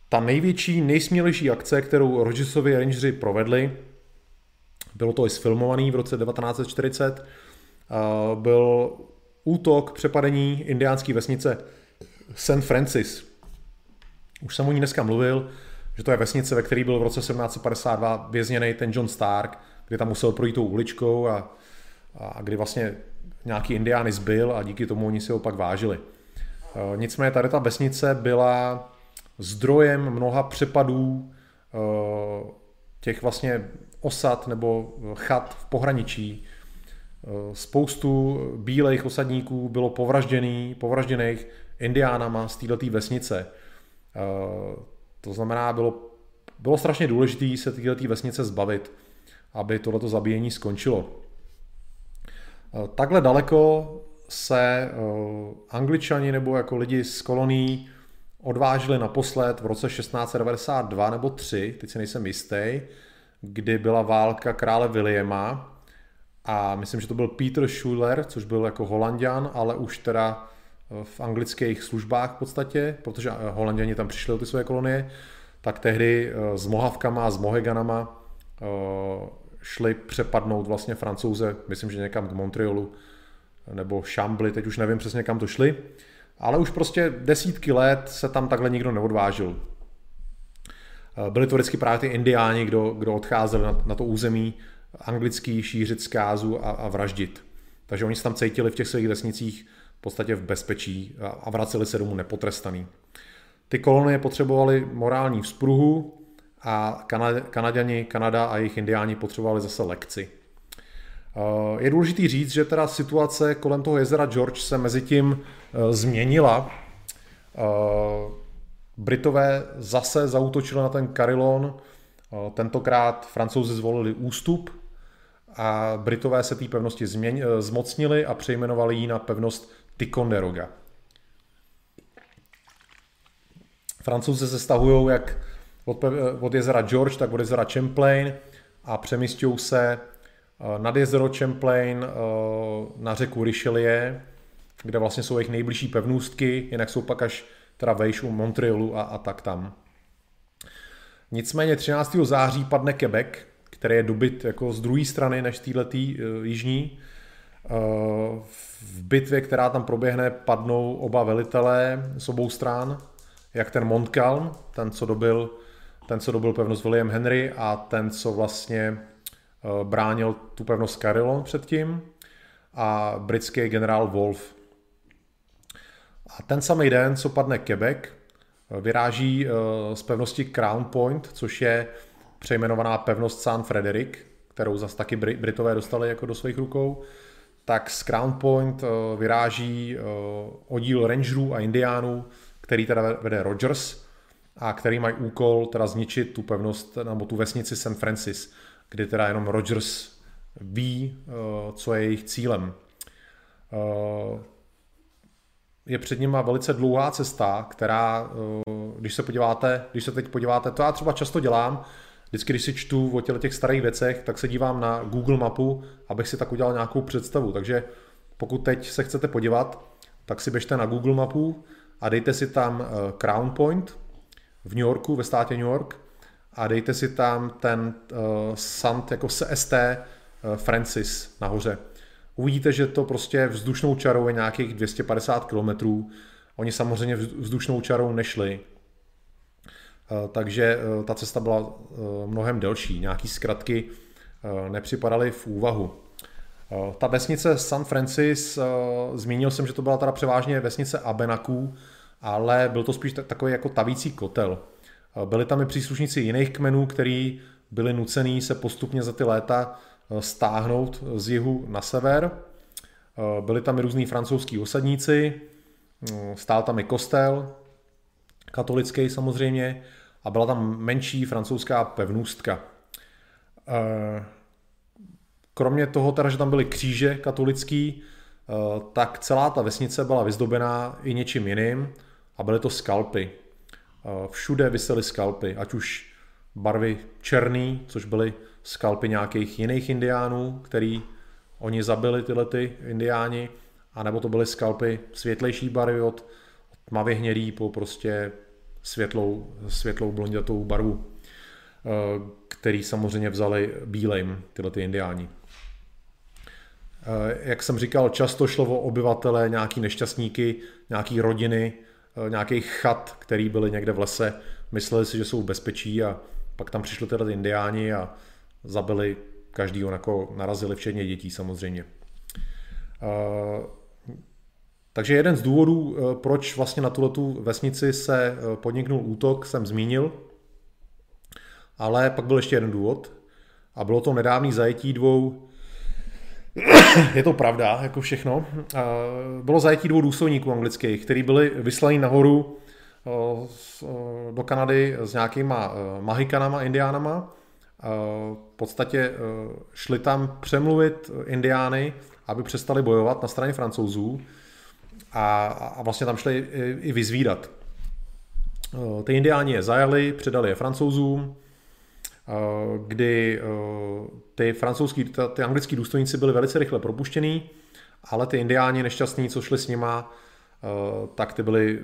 ta největší, nejsmělejší akce, kterou Rogersovi Rangeři provedli, bylo to i sfilmovaný v roce 1940. Byl útok, přepadení indiánské vesnice St. Francis. Už jsem o ní dneska mluvil, že to je vesnice, ve které byl v roce 1752 vězněný ten John Stark, kdy tam musel projít tou uličkou a, a kdy vlastně nějaký indiány zbyl a díky tomu oni si ho pak vážili. Nicméně tady ta vesnice byla zdrojem mnoha přepadů těch vlastně osad nebo chat v pohraničí. Spoustu bílejch osadníků bylo povražděný, povražděných indiánama z této vesnice. To znamená, bylo, bylo strašně důležité se této vesnice zbavit, aby tohleto zabíjení skončilo. Takhle daleko se angličani nebo jako lidi z kolonií odvážili naposled v roce 1692 nebo 3, teď se nejsem jistý, kdy byla válka krále Williama a myslím, že to byl Peter Schuller, což byl jako holandian, ale už teda eh, v anglických službách v podstatě, protože eh, holanděni tam přišli o ty své kolonie, tak tehdy eh, s Mohavkama a s Moheganama šli přepadnout vlastně francouze, myslím, že někam k Montrealu nebo Chambly, teď už nevím přesně kam to šli, ale už prostě desítky let se tam takhle nikdo neodvážil. Eh, byli to vždycky právě ty indiáni, kdo, kdo odcházeli na, na to území anglický, šířit zkázu a, a vraždit. Takže oni se tam cítili v těch svých vesnicích v podstatě v bezpečí a, a vraceli se domů nepotrestaný. Ty kolonie potřebovaly morální vzpruhu a Kanaděni, Kanada a jejich indiáni potřebovali zase lekci. Eh, je důležitý říct, že teda situace kolem toho jezera George se mezi tím eh, změnila. Britové zase zautočili na ten Carillon, tentokrát francouzi zvolili ústup a Britové se té pevnosti změň, e, zmocnili a přejmenovali ji na pevnost Ticonderoga. Francouzi se stahují jak od, od jezera George, tak od jezera Champlain a přemístějí se nad jezero Champlain na řeku Richelieu, kde vlastně jsou jejich nejbližší pevnůstky, jinak jsou pak až teda vejš u Montrealu a, a tak tam. Nicméně 13. září padne Quebec, který je dobyt jako z druhé strany než této uh, jižní. Uh, v bitvě, která tam proběhne, padnou oba velitelé z obou stran, jak ten Montcalm, ten, co dobil, ten, co dobil pevnost William Henry a ten, co vlastně uh, bránil tu pevnost Carillon předtím a britský generál Wolf. A ten samý den, co padne Quebec, vyráží z pevnosti Crown Point, což je přejmenovaná pevnost San Frederick, kterou zase taky Britové dostali jako do svých rukou, tak z Crown Point vyráží oddíl rangerů a indiánů, který teda vede Rogers a který mají úkol teda zničit tu pevnost nebo tu vesnici St. Francis, kdy teda jenom Rogers ví, co je jejich cílem je před nima velice dlouhá cesta, která, eh, když se podíváte, když se teď podíváte, to já třeba často dělám, vždycky, když si čtu o těch, těch starých věcech, tak se dívám na Google mapu, abych si tak udělal nějakou představu. Takže pokud teď se chcete podívat, tak si běžte na Google mapu a dejte si tam eh, Crown Point v New Yorku, ve státě New York a dejte si tam ten uh, Sant jako ST Francis nahoře uvidíte, že to prostě vzdušnou čarou je nějakých 250 km. Oni samozřejmě vzdušnou čarou nešli, eh, takže eh, ta cesta byla eh, mnohem delší. Nějaký zkratky nepřipadaly v úvahu. Ta vesnice San Francis, zmínil jsem, že to byla teda převážně vesnice Abenaků, ale byl to spíš takový jako tavící kotel. Byli tam i příslušníci jiných kmenů, kteří byli nucený se postupně za ty léta stáhnout z jihu na sever. Eh, byli tam i různí francouzský osadníci, eh, stál tam i kostel, katolický samozřejmě, a byla tam menší francouzská pevnůstka. Kromě toho, teda, že tam byly kříže katolický, tak celá ta vesnice byla vyzdobená i něčím jiným a byly to skalpy. Všude vysely skalpy, ať už barvy černý, což byly skalpy nějakých jiných indiánů, který oni zabili tyhle ty indiáni, anebo to byly skalpy světlejší barvy od, tmavě hnědý po prostě světlou, světlou blondětou barvu, eh, který samozřejmě vzali bílejm tyhle ty indiáni. Eh, jak jsem říkal, často šlo o obyvatele, nějaký nešťastníky, nějaký rodiny, eh, nějakých chat, který byly někde v lese, mysleli si, že jsou v bezpečí a pak tam přišli teda ty indiáni a zabili každýho, jako narazili včetně dětí samozřejmě. Takže jeden z důvodů, eh, proč vlastně na tuto vesnici se eh, podniknul útok, jsem zmínil, ale pak byl ještě jeden důvod a bylo to nedávný zajetí dvou [coughs] je to pravda, jako všechno. Bylo zajetí dvou důstojníků anglických, kteří byli vyslaní nahoru do Kanady s nějakýma Mahikanama, Indiánama v podstatě eh, šli tam přemluvit indiány, aby přestali bojovat na straně francouzů a, a vlastně tam šli i, i vyzvídat. Eh, ty indiáni je zajali, předali je francouzům, eh, kdy ty francouzský, ty anglický důstojníci byli velice rychle propuštěný, ale ty indiáni nešťastní, co šli s nima, tak ty byli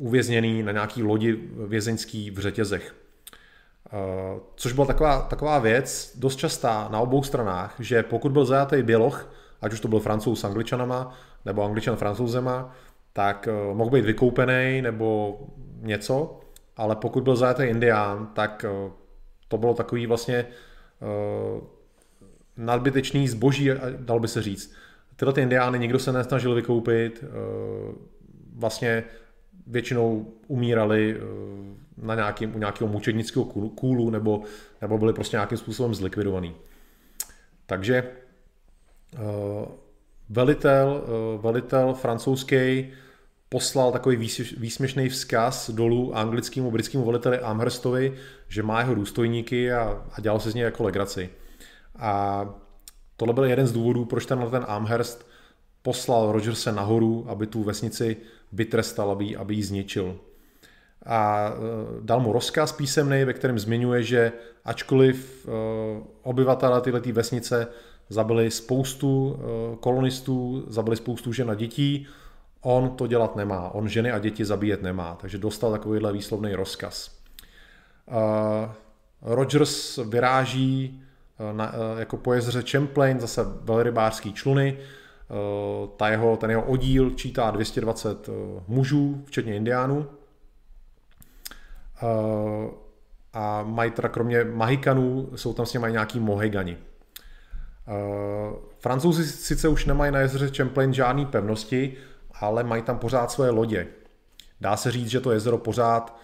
uvězněný na nějaký lodi vězeňský v řetězech. Eh, což byla taková, taková věc dost častá na obou stranách, že pokud byl zajatý běloch, ať už to byl francouz s angličanama, nebo angličan francouzema, tak uh, mohl být vykoupený nebo něco, ale pokud byl zajatý indián, tak uh, to bylo takový vlastně nadbytečný zboží, dal by se říct. Tyhle ty indiány nikdo se nesnažil vykoupit, vlastně většinou umírali na nějakým, u nějakého mučednického kůlu nebo, nebo byli prostě nějakým způsobem zlikvidovaný. Takže uh, velitel, uh, velitel francouzský poslal takový výsměšný vzkaz dolů anglickému, britskému veliteli Amherstovi, že má jeho důstojníky a, a dělal se z něj jako legraci. A tohle byl jeden z důvodů, proč ten, ten Amherst poslal Rogerse nahoru, aby tu vesnici vytrestal, aby, aby ji zničil a e, dal mu rozkaz písemný, ve kterém zmiňuje, že ačkoliv e, obyvatele tyhle vesnice zabili spoustu e, kolonistů, zabili spoustu žen a dětí, On to dělat nemá, on ženy a děti zabíjet nemá, takže dostal takovýhle výslovný rozkaz. Rogers vyráží na, jako po jezeře Champlain, zase velrybářský čluny, ta jeho, ten jeho oddíl čítá 220 mužů, včetně indiánů. A mají teda kromě Mahikanů, jsou tam s nimi nějaký Mohegani. Francouzi sice už nemají na jezeře Champlain žádný pevnosti, ale mají tam pořád svoje lodě. Dá se říct, že to jezero pořád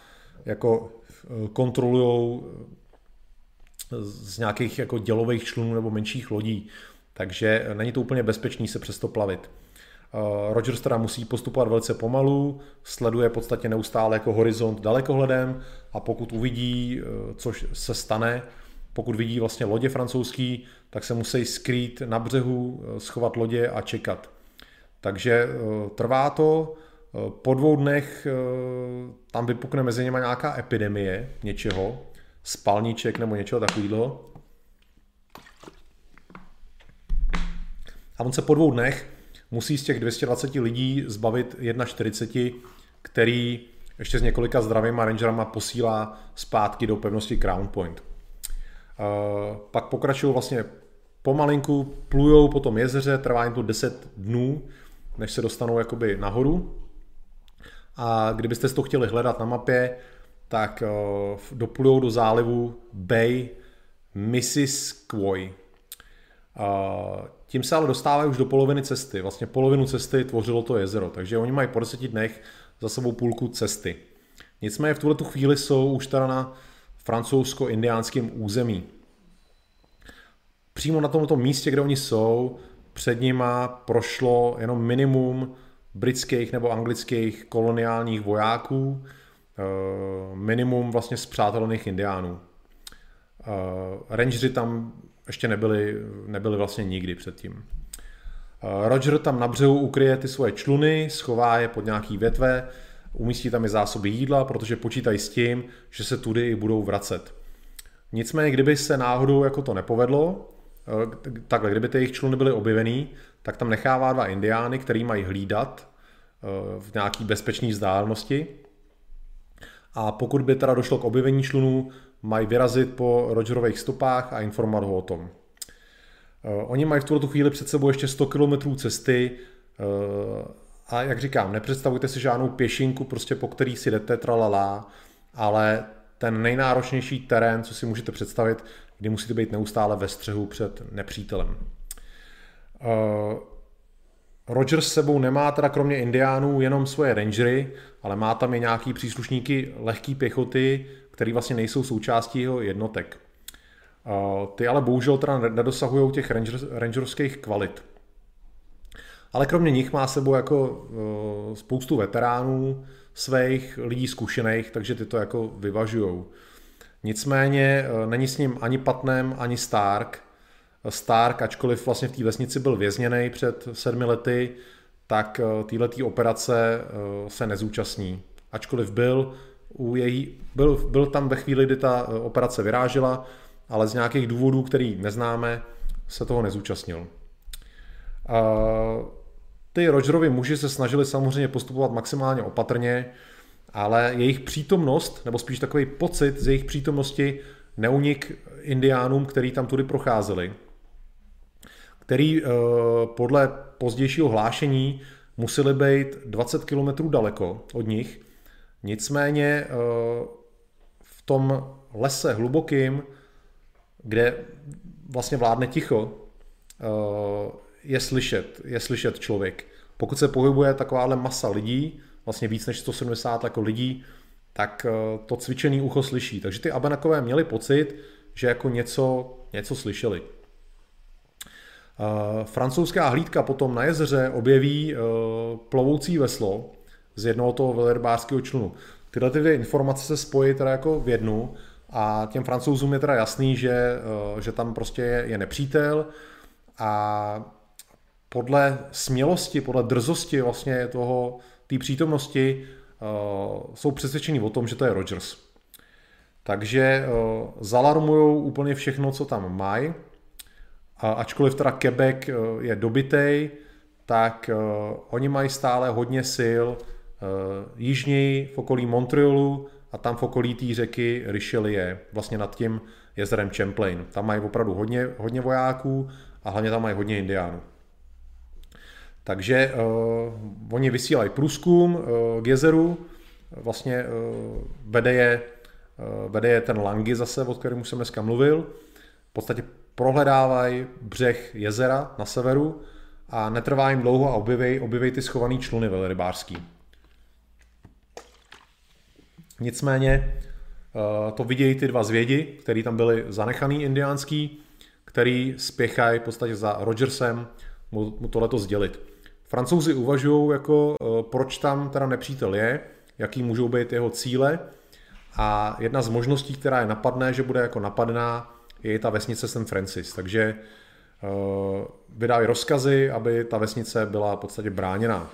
jako eh, kontrolují eh, z nějakých jako dělových člunů nebo menších lodí, takže není to úplně bezpečný se přesto plavit. Eh, Rogers teda musí postupovat velice pomalu, sleduje v podstatě neustále jako horizont dalekohledem a pokud uvidí, což se stane, pokud vidí vlastně lodě francouzský, tak se musí skrýt na břehu, schovat lodě a čekat. Takže eh, trvá to, eh, po dvou dnech eh, tam vypukne mezi nimi nějaká epidemie něčeho, spalniček nebo něčeho takového. A on se po dvou dnech musí z těch 220 lidí zbavit 41, který ještě s několika zdravýma rangerama posílá zpátky do pevnosti Crown Point. Pak pokračují vlastně pomalinku, plujou po tom jezeře, trvá jim to 10 dnů, než se dostanou jakoby nahoru. A kdybyste to chtěli hledat na mapě, tak uh, doplujou do zálivu Bay Missisquoi. Uh, tím se ale dostávají už do poloviny cesty. Vlastně polovinu cesty tvořilo to jezero, takže oni mají po deseti dnech za sebou půlku cesty. Nicméně v tuhle tu chvíli jsou už teda na francouzsko-indiánském území. Přímo na tomto místě, kde oni jsou, před nima prošlo jenom minimum britských nebo anglických koloniálních vojáků, eh, minimum vlastně zpřátelených indiánů. Eh, rangeři tam ještě nebyli, nebyli vlastně nikdy předtím. Eh, Roger tam na břehu ukryje ty svoje čluny, schová je pod nějaký větve, umístí tam i zásoby jídla, protože počítají s tím, že se tudy i budou vracet. Nicméně, kdyby se náhodou jako to nepovedlo, Eh, takhle, kdyby ty jejich čluny byly objevený, tak tam nechává dva indiány, který mají hlídat eh, v nějaký bezpečné vzdálenosti. A pokud by teda došlo k objevení člunů, vyrazit po Rogerových stopách a informovat ho o tom. Eh, oni mají v tuto chvíli před sebou ještě 100 km cesty a jak říkám, nepředstavujte si žádnou pěšinku, prostě po který si jdete tralala, ale ten nejnáročnější terén, co si můžete představit, kdy musíte být neustále ve střehu před nepřítelem. Uh, Roger s sebou nemá teda kromě indiánů jenom svoje rangery, ale má tam i nějaký příslušníky lehké pěchoty, který vlastně nejsou součástí jeho jednotek. Ty ale bohužel teda nedosahují těch ranger, rangerovských kvalit. Ale kromě nich má sebou jako uh, spoustu veteránů, svých lidí zkušených, takže ty to jako vyvažujou. Nicméně eh, není s ním ani Patnem, ani Stark. Stark, ačkoliv vlastně v té vesnici byl vězněný před sedmi lety, tak eh, této operace eh, se nezúčastní. Ačkoliv byl, u její, byl, byl tam ve chvíli, kdy ta operace vyrážela, ale z nějakých důvodů, který neznáme, se toho nezúčastnil. Ty Rogerovi muži se snažili samozřejmě postupovat maximálně opatrně, ale jejich přítomnost, nebo spíš takový pocit z jejich přítomnosti neunik indiánům, který tam tudy procházeli, který eh, podle pozdějšího hlášení museli být 20 km daleko od nich. Nicméně eh, v tom lese hlubokým, kde vlastně vládne ticho, eh, je slyšet, je slyšet člověk. Pokud se pohybuje takováhle masa lidí, vlastně víc než 170 jako lidí, tak eh, to cvičený ucho slyší. Takže ty Abenakové měli pocit, že jako něco, něco slyšeli. Francouzská hlídka potom na jezeře objeví plovoucí veslo z jednoho toho velrybářského člunu. Tyhle ty dvě informace se spojí teda jako v jednu a těm francouzům je teda jasný, že, uh, že tam prostě je, je nepřítel a podle smělosti, podle drzosti vlastně toho té přítomnosti uh, jsou přesvědčení o tom, že to je Rogers. Takže uh, zalarmují úplně všechno, co tam mají. Ačkoliv teda Quebec je dobitej, tak oni mají stále hodně sil jižněji v okolí Montrealu a tam v okolí té řeky Richelieu, vlastně nad tím jezerem Champlain. Tam mají opravdu hodně, hodně vojáků a hlavně tam mají hodně indiánů. Takže uh, oni vysílají průzkum uh, k jezeru, vlastně uh, vede, je, uh, vede je ten Langy zase, o kterém jsem dneska mluvil. V podstatě prohledávají břeh jezera na severu a netrvá jim dlouho a objeví, objeví ty schované čluny velrybářský. Nicméně uh, to vidějí ty dva zvědi, který tam byli zanechaný indiánský, který spěchají v podstatě za Rogersem mu, tohleto sdělit. Francouzi uvažují, jako, eh, proč tam teda nepřítel je, jaký můžou být jeho cíle a jedna z možností, která je napadne, že bude jako napadná, je ta vesnice St. Francis. Takže uh, vydají rozkazy, aby ta vesnice byla v podstatě bráněná.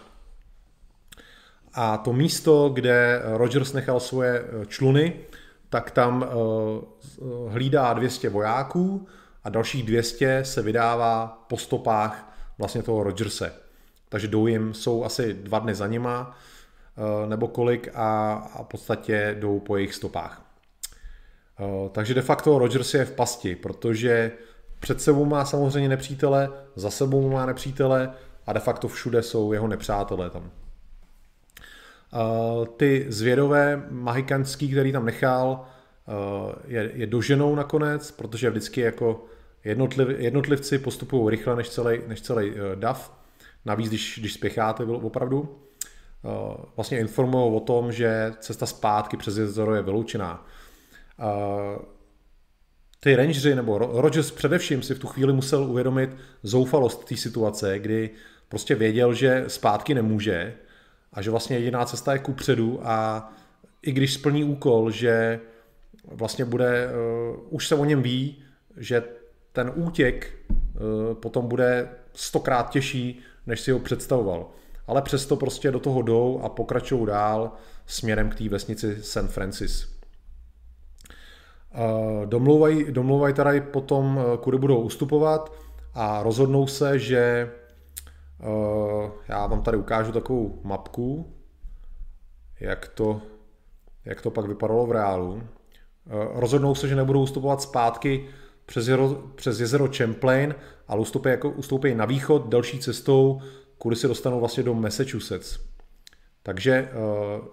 A to místo, kde Rogers nechal svoje eh, čluny, tak tam uh, hlídá 200 vojáků a dalších 200 se vydává po stopách vlastně toho Rogerse takže jdou jim, jsou asi dva dny za nima, eh, nebo kolik a, a v podstatě jdou po jejich stopách. Eh, takže de facto Rogers je v pasti, protože před sebou má samozřejmě nepřítele, za sebou má nepřítele a de facto všude jsou jeho nepřátelé tam. Ty zvědové mahikanský, který tam nechal, je, je doženou nakonec, protože vždycky jako jednotliv, jednotlivci postupují rychle než celý, než celý DAF. Navíc, když, když spěcháte opravdu, eh, vlastně informují o tom, že cesta zpátky přes jezero je vyloučená. Ty rangeři nebo Rogers především si v tu chvíli musel uvědomit zoufalost té situace, kdy prostě věděl, že zpátky nemůže a že vlastně jediná cesta je ku předu a i když splní úkol, že vlastně bude, uh, už se o něm ví, že ten útěk uh, potom bude stokrát těžší, než si ho představoval. Ale přesto prostě do toho jdou a pokračují dál směrem k té vesnici St. Francis. Domlouvají, domlouvají tady potom, kudy budou ustupovat a rozhodnou se, že já vám tady ukážu takovou mapku, jak to, jak to pak vypadalo v reálu. Rozhodnou se, že nebudou ustupovat zpátky přes jezero, přes jezero Champlain, ale ustoupí, jako, ustoupí na východ delší cestou, kudy se dostanou vlastně do Massachusetts. Takže uh,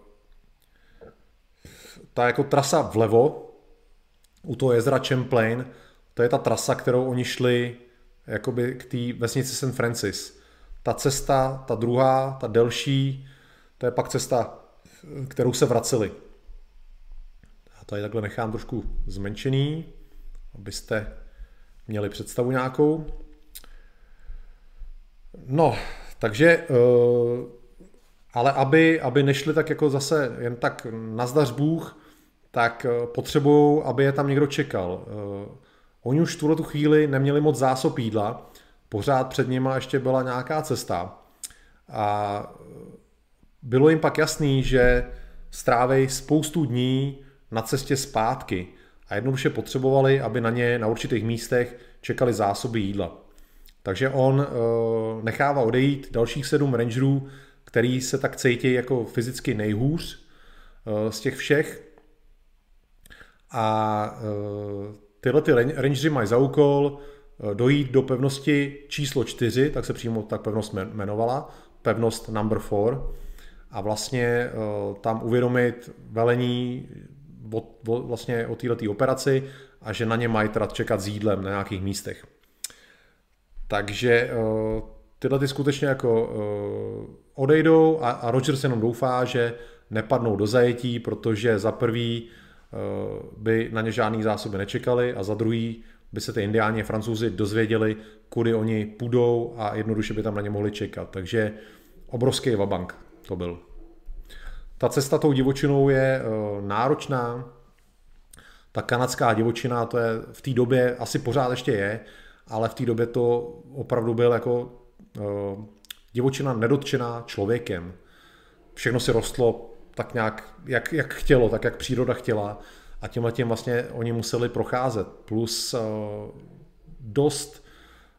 ta jako trasa vlevo u toho jezera Champlain, to je ta trasa, kterou oni šli jakoby k té vesnici St. Francis. Ta cesta, ta druhá, ta delší, to je pak cesta, kterou se vraceli. Já tady takhle nechám trošku zmenšený abyste měli představu nějakou. No, takže, eh, ale aby, aby nešli tak jako zase jen tak nazdař Bůh, tak eh, potřebují, aby je tam někdo čekal. Eh, oni už v tuhle tu chvíli neměli moc zásob jídla, pořád před nima ještě byla nějaká cesta. A bylo jim pak jasný, že strávejí spoustu dní na cestě zpátky a jednoduše potřebovali, aby na ně na určitých místech čekali zásoby jídla. Takže on uh, nechává odejít dalších sedm rangerů, který se tak cítí jako fyzicky nejhůř uh, z těch všech. A uh, tyhle ty rangeři mají za úkol dojít do pevnosti číslo 4, tak se přímo tak pevnost jmenovala, pevnost number 4, a vlastně uh, tam uvědomit velení o, o, vlastně o této operaci a že na ně mají teda čekat s jídlem na nějakých místech. Takže tyhle ty skutečně jako odejdou a, a Rogers jenom doufá, že nepadnou do zajetí, protože za prvý by na ně žádný zásoby nečekali a za druhý by se ty indiáni a francouzi dozvěděli, kudy oni půjdou a jednoduše by tam na ně mohli čekat. Takže obrovský vabank to byl. Ta cesta tou divočinou je uh, náročná. Ta kanadská divočina, to je v té době, asi pořád ještě je, ale v té době to opravdu byl jako uh, divočina nedotčená člověkem. Všechno si rostlo tak nějak, jak, jak chtělo, tak jak příroda chtěla a tímhle tím vlastně oni museli procházet. Plus uh, dost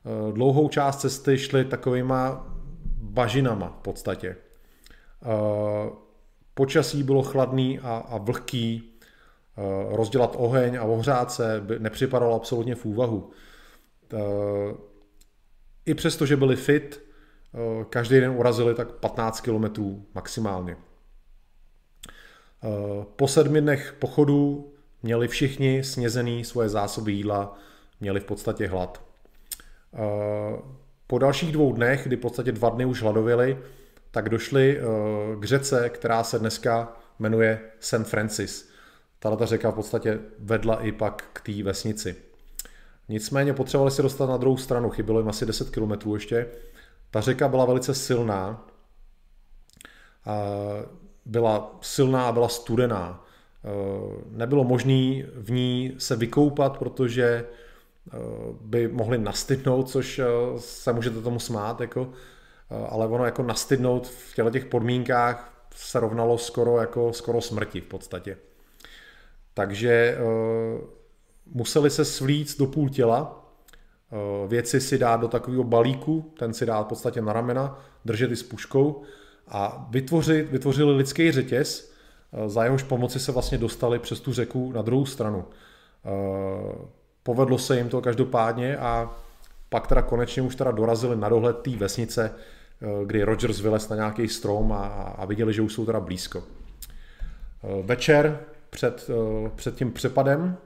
uh, dlouhou část cesty šli takovýma bažinama v podstatě. Počasí bylo chladný a, a vlhký, rozdělat oheň a ohřát se by nepřipadalo absolutně v úvahu. I přesto, že byli fit, každý den urazili tak 15 km maximálně. Po sedmi dnech pochodu měli všichni snězený svoje zásoby jídla, měli v podstatě hlad. Po dalších dvou dnech, kdy v podstatě dva dny už hladověli, tak došli k řece, která se dneska jmenuje St. Francis. Tato řeka v podstatě vedla i pak k té vesnici. Nicméně potřebovali se dostat na druhou stranu, chybělo jim asi 10 km ještě. Ta řeka byla velice silná, byla silná a byla studená. Nebylo možné v ní se vykoupat, protože by mohli nastydnout, což se můžete tomu smát, jako, ale ono jako nastydnout v těchto těch podmínkách se rovnalo skoro jako skoro smrti v podstatě. Takže museli se svlít do půl těla, věci si dát do takového balíku, ten si dát v podstatě na ramena, držet i s puškou a vytvořit, vytvořili lidský řetěz, za jehož pomoci se vlastně dostali přes tu řeku na druhou stranu. Povedlo se jim to každopádně a pak teda konečně už teda dorazili na dohled té vesnice, kdy Rogers vylez na nějaký strom a, a viděli, že už jsou teda blízko. Večer před, před tím přepadem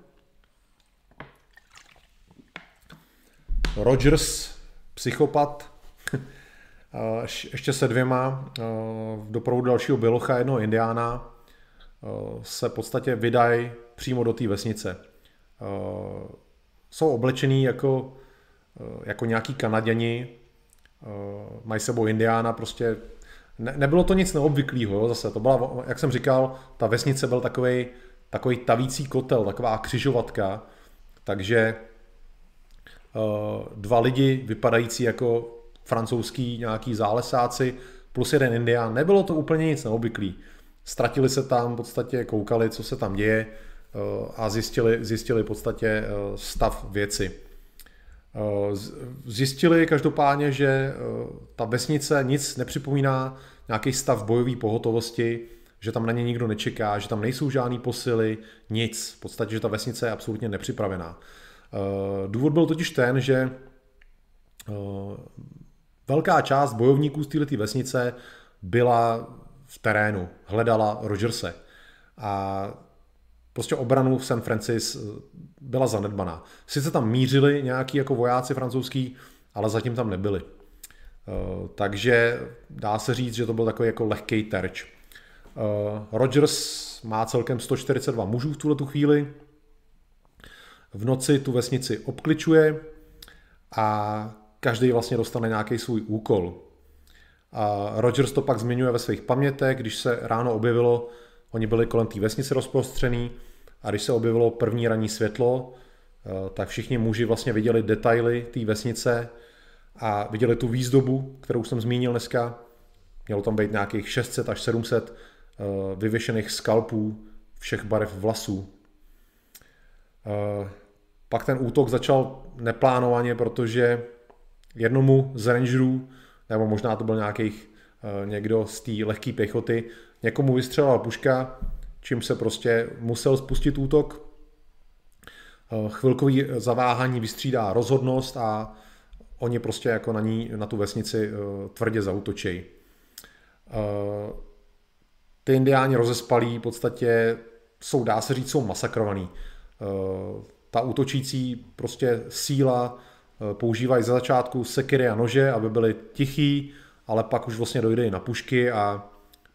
Rogers, psychopat, ještě se dvěma v doprovodu dalšího Bilocha, jednoho Indiána, se v podstatě vydají přímo do té vesnice. Jsou oblečený jako, jako nějaký Kanaděni, mají sebou Indiána, prostě ne, nebylo to nic neobvyklého, zase to byla, jak jsem říkal, ta vesnice byl takový takový tavící kotel, taková křižovatka, takže dva lidi vypadající jako francouzský nějaký zálesáci plus jeden indián. Nebylo to úplně nic neobvyklý. Ztratili se tam, v podstatě koukali, co se tam děje a zjistili, zjistili v podstatě stav věci. Zjistili každopádně, že ta vesnice nic nepřipomíná nějaký stav bojové pohotovosti, že tam na ně nikdo nečeká, že tam nejsou žádný posily, nic. V podstatě, že ta vesnice je absolutně nepřipravená. Důvod byl totiž ten, že velká část bojovníků z této vesnice byla v terénu, hledala Rogerse. A prostě obranu v San Francis byla zanedbaná. Sice tam mířili nějaký jako vojáci francouzský, ale zatím tam nebyli. Takže dá se říct, že to byl takový jako lehký terč. Rogers má celkem 142 mužů v tuhle tu chvíli, v noci tu vesnici obkličuje a každý vlastně dostane nějaký svůj úkol. A Rogers to pak zmiňuje ve svých pamětech, když se ráno objevilo, oni byli kolem té vesnice rozprostřený a když se objevilo první ranní světlo, eh, tak všichni muži vlastně viděli detaily té vesnice a viděli tu výzdobu, kterou jsem zmínil dneska. Mělo tam být nějakých 600 až 700 eh, vyvěšených skalpů všech barev vlasů. Eh, pak ten útok začal neplánovaně, protože jednomu z rangerů, nebo možná to byl nějakých eh, někdo z té lehké pěchoty, někomu vystřelila puška, čím se prostě musel spustit útok. Eh, chvilkový zaváhání vystřídá rozhodnost a oni prostě jako na ní, na tu vesnici eh, tvrdě zautočí. Ty indiáni rozespalí v podstatě jsou, dá se říct, jsou masakrovaný ta útočící prostě síla používají za začátku sekiry a nože, aby byly tichý, ale pak už vlastně dojde i na pušky a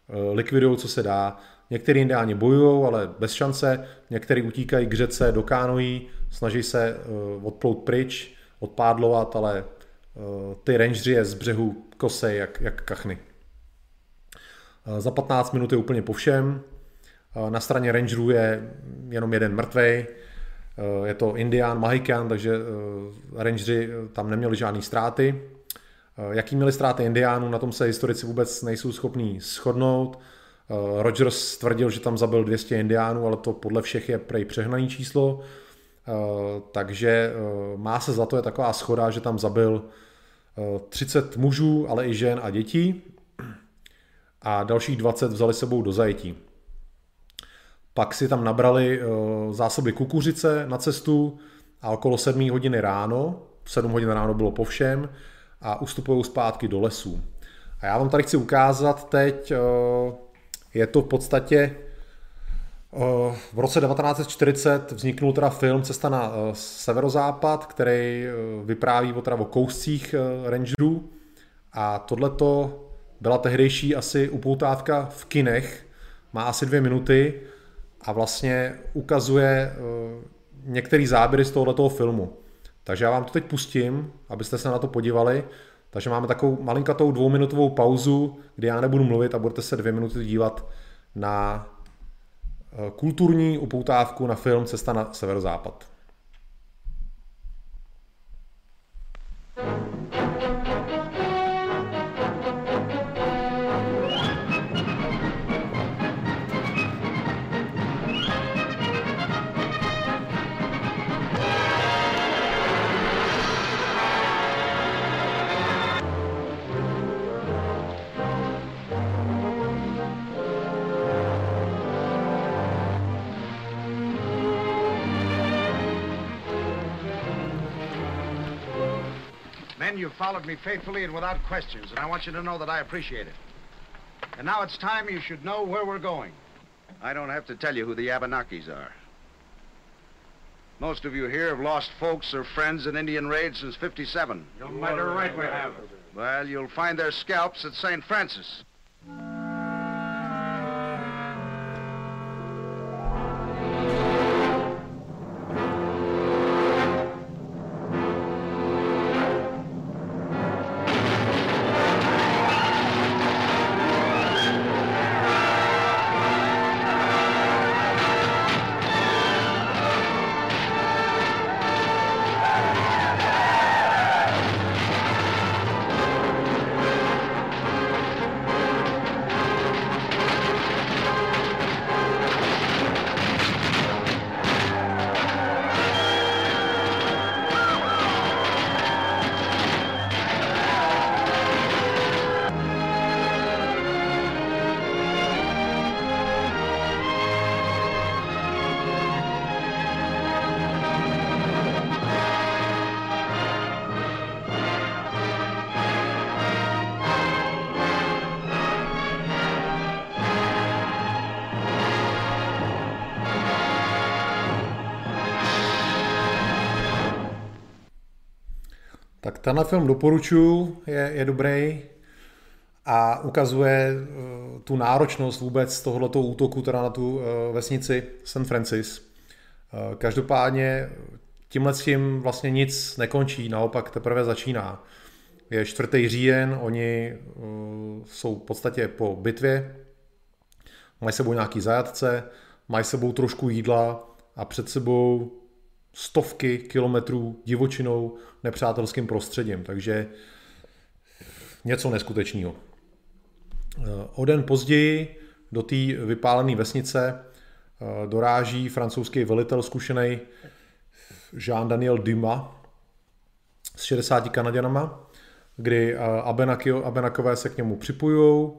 eh, likvidují, co se dá. Některý indiáni bojují, ale bez šance, některý utíkají k řece do kánojí, snaží se eh, odplout pryč, odpádlovat, ale ty rangeři je z břehu kosej jak, jak kachny. Za 15 minut je úplně po všem. Na straně rangerů je jenom jeden mrtvej, Eh, je to Indian, Mahikan, takže eh, rangeři eh, tam neměli žádné ztráty. Jaký měli ztráty Indiánů, na tom se historici vůbec nejsou schopní shodnout. Rogers tvrdil, že tam zabil 200 Indiánů, ale to podle všech je prej přehnaný číslo. Takže má se za to je taková schoda, že tam zabil 30 mužů, ale i žen a dětí a dalších 20 vzali sebou do zajetí. Pak si tam nabrali zásoby kukuřice na cestu a okolo 7 hodiny ráno, 7 hodin ráno bylo po všem, a ustupují zpátky do lesů. A já vám tady chci ukázat teď, je to v podstatě v roce 1940 vzniknul teda film Cesta na eh, severozápad, který eh, vypráví o, teda o kouscích eh, rangerů. A tohleto byla tehdejší asi upoutávka v kinech, má asi dvě minuty a vlastně ukazuje některý záběry z tohoto filmu. Takže já vám to teď pustím, abyste se na to podívali. Takže máme takovou malinkatou dvouminutovou pauzu, kdy já nebudu mluvit a budete se dvě minuty dívat na Eh, kulturní upoutávku na film Cesta na severozápad. You've followed me faithfully and without questions, and I want you to know that I appreciate it. And now it's time you should know where we're going. I don't have to tell you who the Abenakis are. Most of you here have lost folks or friends in Indian raids since 57. You're matter right we have. Well, you'll find their scalps at St. Francis. Tenhle film doporučuji, je, je dobrý a ukazuje uh, tu náročnost vůbec tohoto útoku teda na tu uh, vesnici St. Francis. Uh, každopádně tímhle s tím vlastně nic nekončí, naopak teprve začíná. Je 4. říjen, oni jsou v podstatě po bitvě, mají sebou nějaký zajatce, mají sebou trošku jídla a před sebou stovky kilometrů divočinou nepřátelským prostředím, takže něco neskutečného. O den později do té vypálené vesnice eh, doráží francouzský velitel zkušený Jean-Daniel Dumas s 60 Kanaděnama, kdy eh, Abenakové se k němu připojují,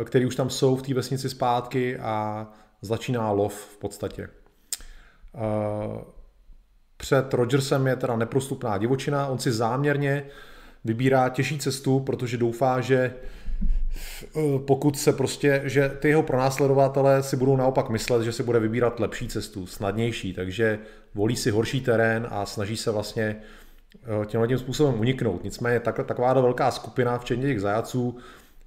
eh, který už tam jsou v té vesnici zpátky a začíná lov v podstatě. Před Rogersem je teda neprostupná divočina, on si záměrně vybírá těžší cestu, protože doufá, že eh, pokud se prostě, že ty jeho pronásledovatelé si budou naopak myslet, že si bude vybírat lepší cestu, snadnější, takže volí si horší terén a snaží se vlastně eh, tímhle tím způsobem uniknout. Nicméně tak, taková velká skupina, včetně těch zajaců,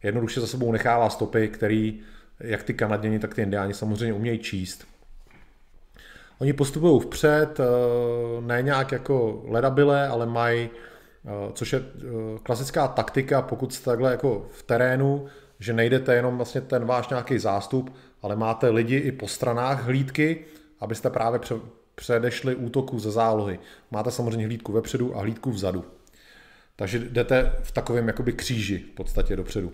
jednoduše za sebou nechává stopy, který jak ty Kanaděni, tak ty Indiáni samozřejmě umějí číst. Oni postupují vpřed, eh, ne nějak jako ledabile, ale mají, eh, což je eh, klasická taktika, pokud jste takhle jako v terénu, že nejdete jenom vlastně ten váš nějaký zástup, ale máte lidi i po stranách hlídky, abyste právě předešli útoku ze zálohy. Máte samozřejmě hlídku vepředu a hlídku vzadu. Takže jdete v takovém jakoby kříži v podstatě dopředu. Uh,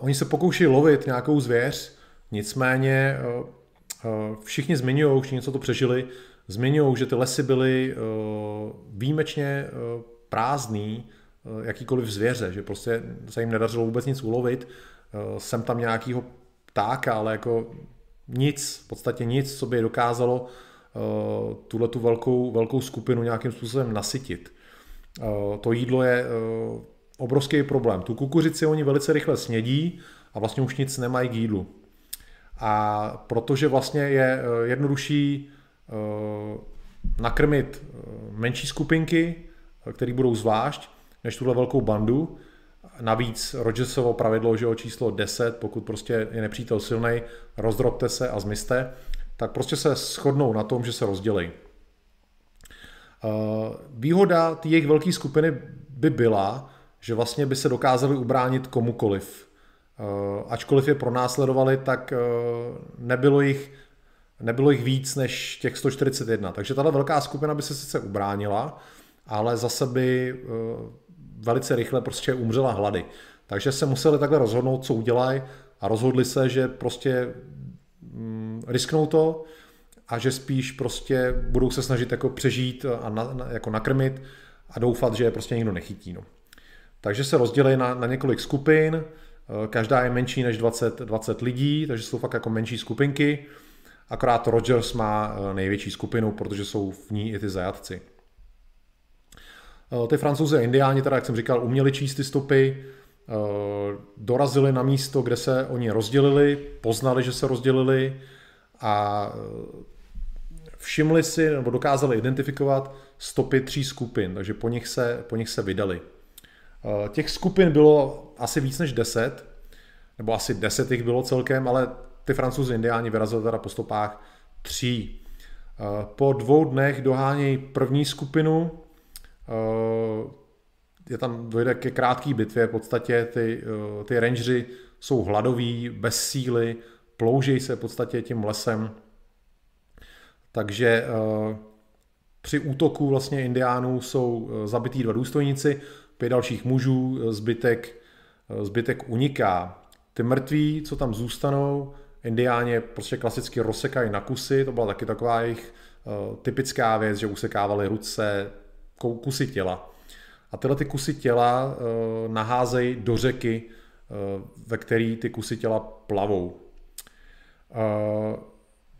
oni se pokouší lovit nějakou zvěř, nicméně uh, všichni zmiňují, všichni, co to přežili, zmiňují, že ty lesy byly eh, výjimečně eh, prázdný jakýkoliv zvěře, že prostě se jim nedařilo vůbec nic ulovit. Jsem tam nějakýho ptáka, ale jako nic, v podstatě nic, co by dokázalo tuhle tu velkou, velkou skupinu nějakým způsobem nasytit. To jídlo je obrovský problém. Tu kukuřici oni velice rychle snědí a vlastně už nic nemají k jídlu. A protože vlastně je eh, jednodušší eh, nakrmit eh, menší skupinky, které budou zvlášť, než tuhle velkou bandu. Navíc Rogersovo pravidlo, že o číslo 10, pokud prostě je nepřítel silný, rozdrobte se a zmizte, tak prostě se shodnou na tom, že se rozdělí. Výhoda jejich velké skupiny by byla, že vlastně by se dokázali ubránit komukoliv. Eh, ačkoliv je pronásledovali, tak eh, nebylo jich, nebylo jich víc než těch 141. Takže tahle velká skupina by se sice ubránila, ale zase by eh, velice rychle prostě umřela hlady. Takže se museli takhle rozhodnout, co udělají a rozhodli se, že prostě mm, risknou to a že spíš prostě budou se snažit jako přežít a na, na, jako nakrmit a doufat, že je prostě nikdo nechytí. No. Takže se rozdělí na, na několik skupin, každá je menší než 20, 20 lidí, takže jsou fakt jako menší skupinky. Akorát Rogers má eh, největší skupinu, protože jsou v ní i ty zajatci. Eh, ty francouzi a indiáni, teda jak jsem říkal, uměli číst ty stopy, dorazili na místo, kde se oni rozdělili, poznali, že se rozdělili a všimli si nebo dokázali identifikovat stopy tří skupin, takže po nich se, po nich se vydali. Eh, těch skupin bylo asi víc než 10, nebo asi 10 jich bylo celkem, ale ty francouzi indiáni vyrazili teda po stopách tří. Eh, po dvou dnech dohánějí první skupinu, eh, je tam dojde ke krátké bitvě, v podstatě ty, ty rangeři jsou hladoví, bez síly, ploužejí se v podstatě tím lesem, takže při útoku vlastně indiánů jsou zabití dva důstojníci, pět dalších mužů, zbytek, zbytek uniká. Ty mrtví, co tam zůstanou, indiáně prostě klasicky rozsekají na kusy, to byla taky taková jejich uh, typická věc, že usekávali ruce, kusy těla. A tyhle ty kusy těla naházejí do řeky, ve které ty kusy těla plavou.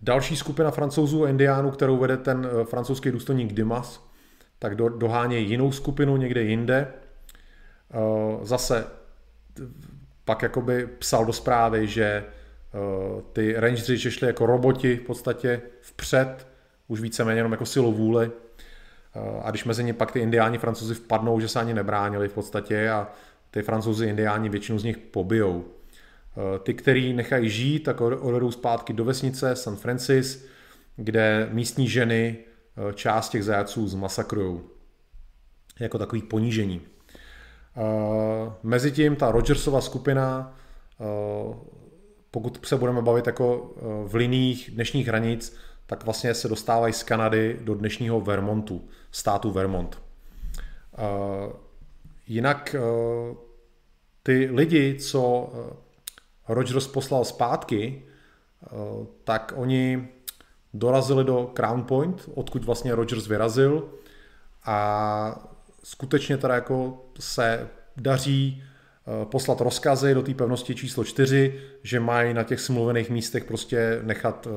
Další skupina francouzů a indiánů, kterou vede ten francouzský důstojník Dimas, tak do, dohánějí jinou skupinu někde jinde Eh, zase pak jakoby psal do zprávy, že eh, ty rangeři šli jako roboti v podstatě vpřed, už víceméně jenom jako silou vůli. Eh, a když mezi ně pak ty indiáni francouzi vpadnou, že se ani nebránili v podstatě a ty francouzi indiáni většinu z nich pobijou. Ty, který nechají žít, tak odvedou zpátky do vesnice San Francis, kde místní ženy část těch zajaců zmasakrují. Jako takový ponížení. Uh, Mezitím ta Rogersova skupina, uh, pokud se budeme bavit jako uh, v liních dnešních hranic, tak vlastně se dostávají z Kanady do dnešního Vermontu, státu Vermont. Jinak ty lidi, co Rogers poslal zpátky, tak oni dorazili do Crown Point, odkud vlastně Rogers vyrazil a skutečně teda jako se daří eh, poslat rozkazy do té pevnosti číslo 4, že mají na těch smluvených místech prostě nechat eh,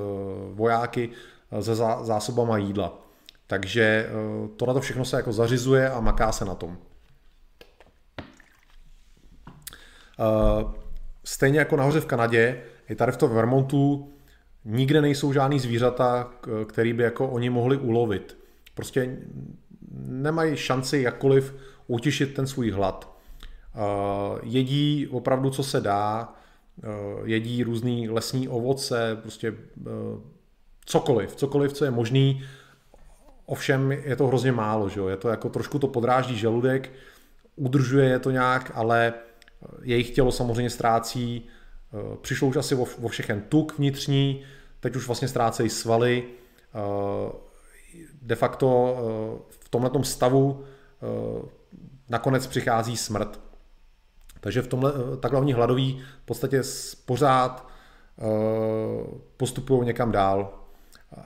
vojáky eh, se zásobama jídla. Takže to na to všechno se jako zařizuje a maká se na tom. Stejně jako nahoře v Kanadě, i tady v tom Vermontu nikde nejsou žádný zvířata, který by jako oni mohli ulovit. Prostě nemají šanci jakkoliv utišit ten svůj hlad. Eh, jedí opravdu, co se dá, eh, jedí různý lesní ovoce, prostě eh, cokoliv, cokoliv, co je možný, ovšem je to hrozně málo, že jo? je to jako trošku to podráždí žaludek, udržuje je to nějak, ale jejich tělo samozřejmě ztrácí, přišlo už asi o všechen tuk vnitřní, teď už vlastně ztrácejí svaly, de facto tomhle stavu nakonec přichází smrt. Takže v tomhle, eh, takhle oni hladoví v podstatě pořád uh, postupují někam dál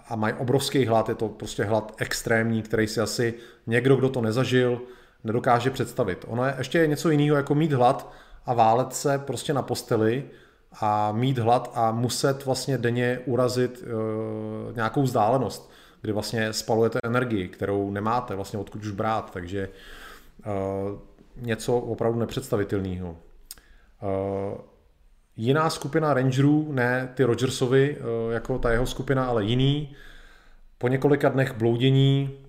a mají obrovský hlad, je to prostě hlad extrémní, který si asi někdo, kdo to nezažil, nedokáže představit. Ono je ještě něco jiného, jako mít hlad a válet se prostě na posteli a mít hlad a muset vlastně denně urazit uh, nějakou vzdálenost, kdy vlastně spalujete energii, kterou nemáte vlastně odkud už brát, takže uh, něco opravdu nepředstavitelného. Uh, jiná skupina rangerů, ne ty Rogersovi, uh, jako ta jeho skupina, ale jiný, po několika dnech bloudění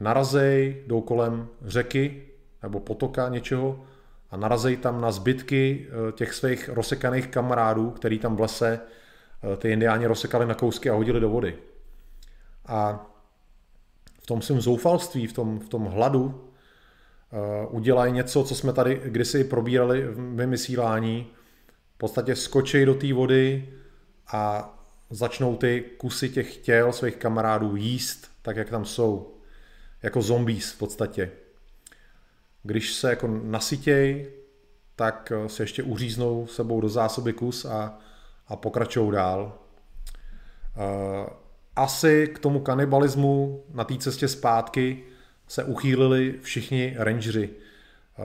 narazej, jdou kolem řeky nebo potoka něčeho a narazej tam na zbytky těch svých rozsekaných kamarádů, který tam v lese ty indiáni rozsekali na kousky a hodili do vody. A v tom svém zoufalství, v tom, v tom hladu eh, udělají něco, co jsme tady kdysi probírali v vymysílání. V podstatě skočí do té vody a začnou ty kusy těch těl svých kamarádů jíst, tak jak tam jsou. Jako zombies v podstatě. Když se jako nasytěj, tak eh, se ještě uříznou sebou do zásoby kus a, a pokračují dál. Eh, asi k tomu kanibalismu na té cestě zpátky se uchýlili všichni rangeři. Eh,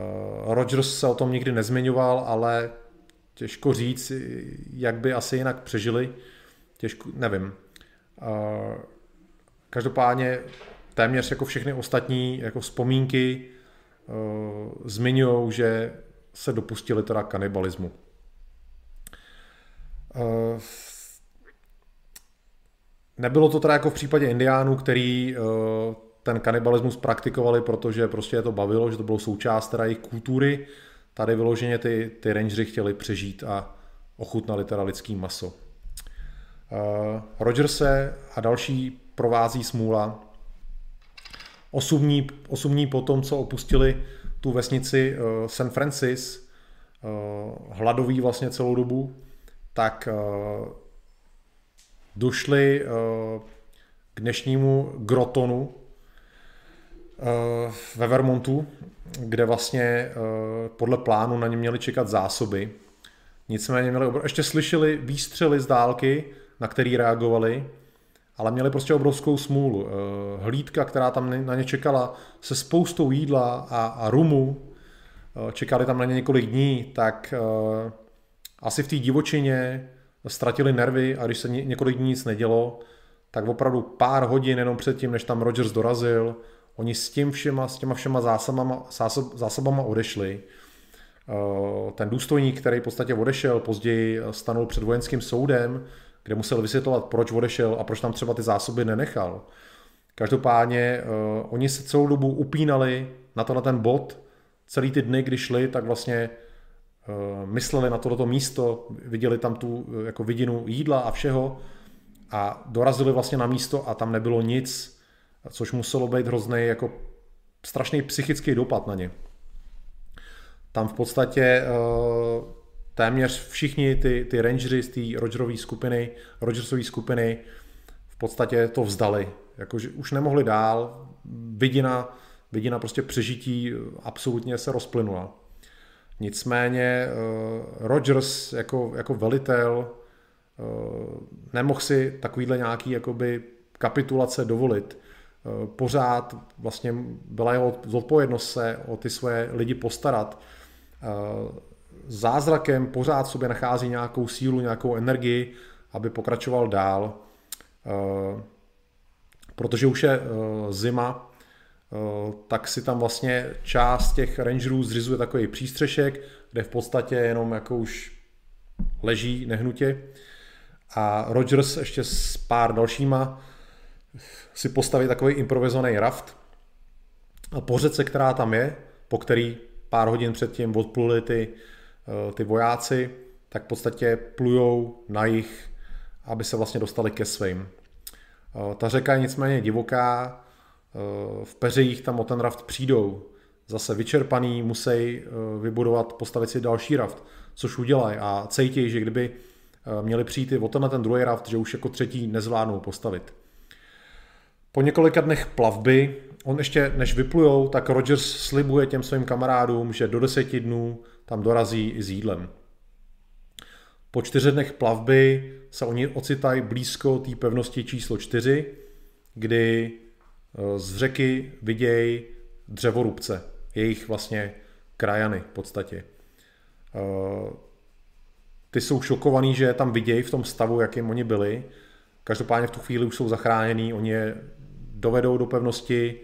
Rogers se o tom nikdy nezmiňoval, ale těžko říct, jak by asi jinak přežili. Těžko, nevím. Každopádně téměř jako všechny ostatní jako vzpomínky uh, zmiňují, že se dopustili teda kanibalismu. Nebylo to teda jako v případě indiánů, který uh, ten kanibalismus praktikovali, protože prostě je to bavilo, že to bylo součást teda jejich kultury. Tady vyloženě ty, ty rangeři chtěli přežít a ochutnali teda lidský maso. Uh, Rogerse a další provází smůla, 8 dní, 8 dní po tom, co opustili tu vesnici uh, San Francis, hladoví vlastně celou dobu, tak došli uh, k dnešnímu Grotonu uh, ve Vermontu, kde vlastně uh, podle plánu na ně měli čekat zásoby. Nicméně měli, ještě slyšeli výstřely z dálky, na který reagovali, ale měli prostě obrovskou smůlu. Eh, hlídka, která tam na ně čekala se spoustou jídla a, a rumu, eh, čekali tam na ně několik dní, tak eh, asi v té divočině ztratili nervy a když se několik dní nic nedělo, tak opravdu pár hodin jenom předtím, než tam Rogers dorazil, oni s tím všema, s těma všema zásobama, zásob, zásobama odešli. Ten důstojník, který v podstatě odešel, později stanul před vojenským soudem, kde musel vysvětlovat, proč odešel a proč tam třeba ty zásoby nenechal. Každopádně uh, oni se celou dobu upínali na to na ten bod, celý ty dny, kdy šli, tak vlastně mysleli na toto místo, viděli tam tu uh, jako vidinu jídla a všeho a dorazili vlastně na místo a tam nebylo nic, což muselo být hrozný jako strašný psychický dopad na ně. Tam v podstatě uh, téměř všichni ty, ty rangery z té Rogerové skupiny, Rogersové skupiny v podstatě to vzdali. Jakože už nemohli dál, vidina, vidina prostě přežití absolutně se rozplynula. Nicméně uh, Rogers jako, jako velitel uh, nemohl si takovýhle nějaký jakoby kapitulace dovolit. Uh, pořád vlastně byla jeho zodpovědnost se o ty svoje lidi postarat zázrakem pořád sobě nachází nějakou sílu, nějakou energii, aby pokračoval dál. Eh, protože už je eh, zima, eh, tak si tam vlastně část těch rangerů zřizuje takový přístřešek, kde v podstatě jenom jako už leží nehnutě. A Rogers ještě s pár dalšíma si postaví takový improvizovaný raft. A po řece, která tam je, po který pár hodin předtím odpluli ty Eh, ty vojáci, tak v podstatě plujou na jich, aby se vlastně dostali ke svým. Eh, ta řeka je nicméně divoká, eh, v peřejích tam o ten raft přijdou. Zase vyčerpaný musí vybudovat, postavit si další raft, což udělají a cítí, že kdyby měli přijít i o tenhle ten druhý raft, že už jako třetí nezvládnou postavit. Po několika dnech plavby, on ještě než vyplujou, tak Rogers slibuje těm svým kamarádům, že do deseti dnů tam dorazí i s jídlem. Po čtyřech dnech plavby se oni ocitají blízko té pevnosti číslo čtyři, kdy eh, z řeky vidějí dřevorubce. jejich vlastně krajany v podstatě. Ty jsou šokovaný, že je tam vidějí v tom stavu, jakým oni byli. Každopádně v tu chvíli už jsou zachráněný, oni je dovedou do pevnosti,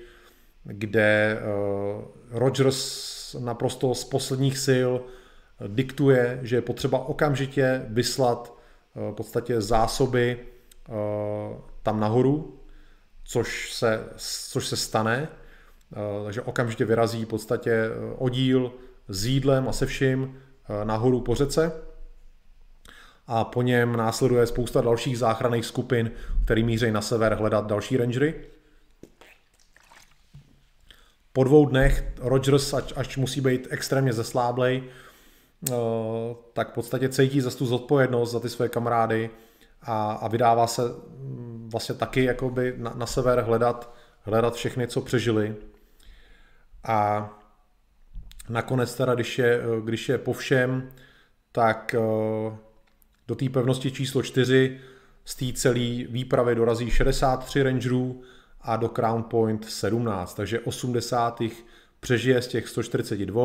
kde Rogers naprosto z posledních sil diktuje, že je potřeba okamžitě vyslat v podstatě zásoby tam nahoru, což se, což se stane, eh, takže okamžitě vyrazí v podstatě eh, oddíl s jídlem a se vším eh, nahoru po řece a po něm následuje spousta dalších záchranných skupin, který míří na sever hledat další rangery. Po dvou dnech Rogers, až, až musí být extrémně zesláblej, tak v podstatě cítí za tu zodpovědnost za ty své kamarády a, a vydává se mm, vlastně taky jakoby na, na sever hledat, hledat všechny, co přežili. A nakonec teda, když je, když je po všem, tak eh, do té pevnosti číslo 4 z té celé výpravy dorazí 63 rangerů a do Crown Point 17, takže 80 přežije z těch 142,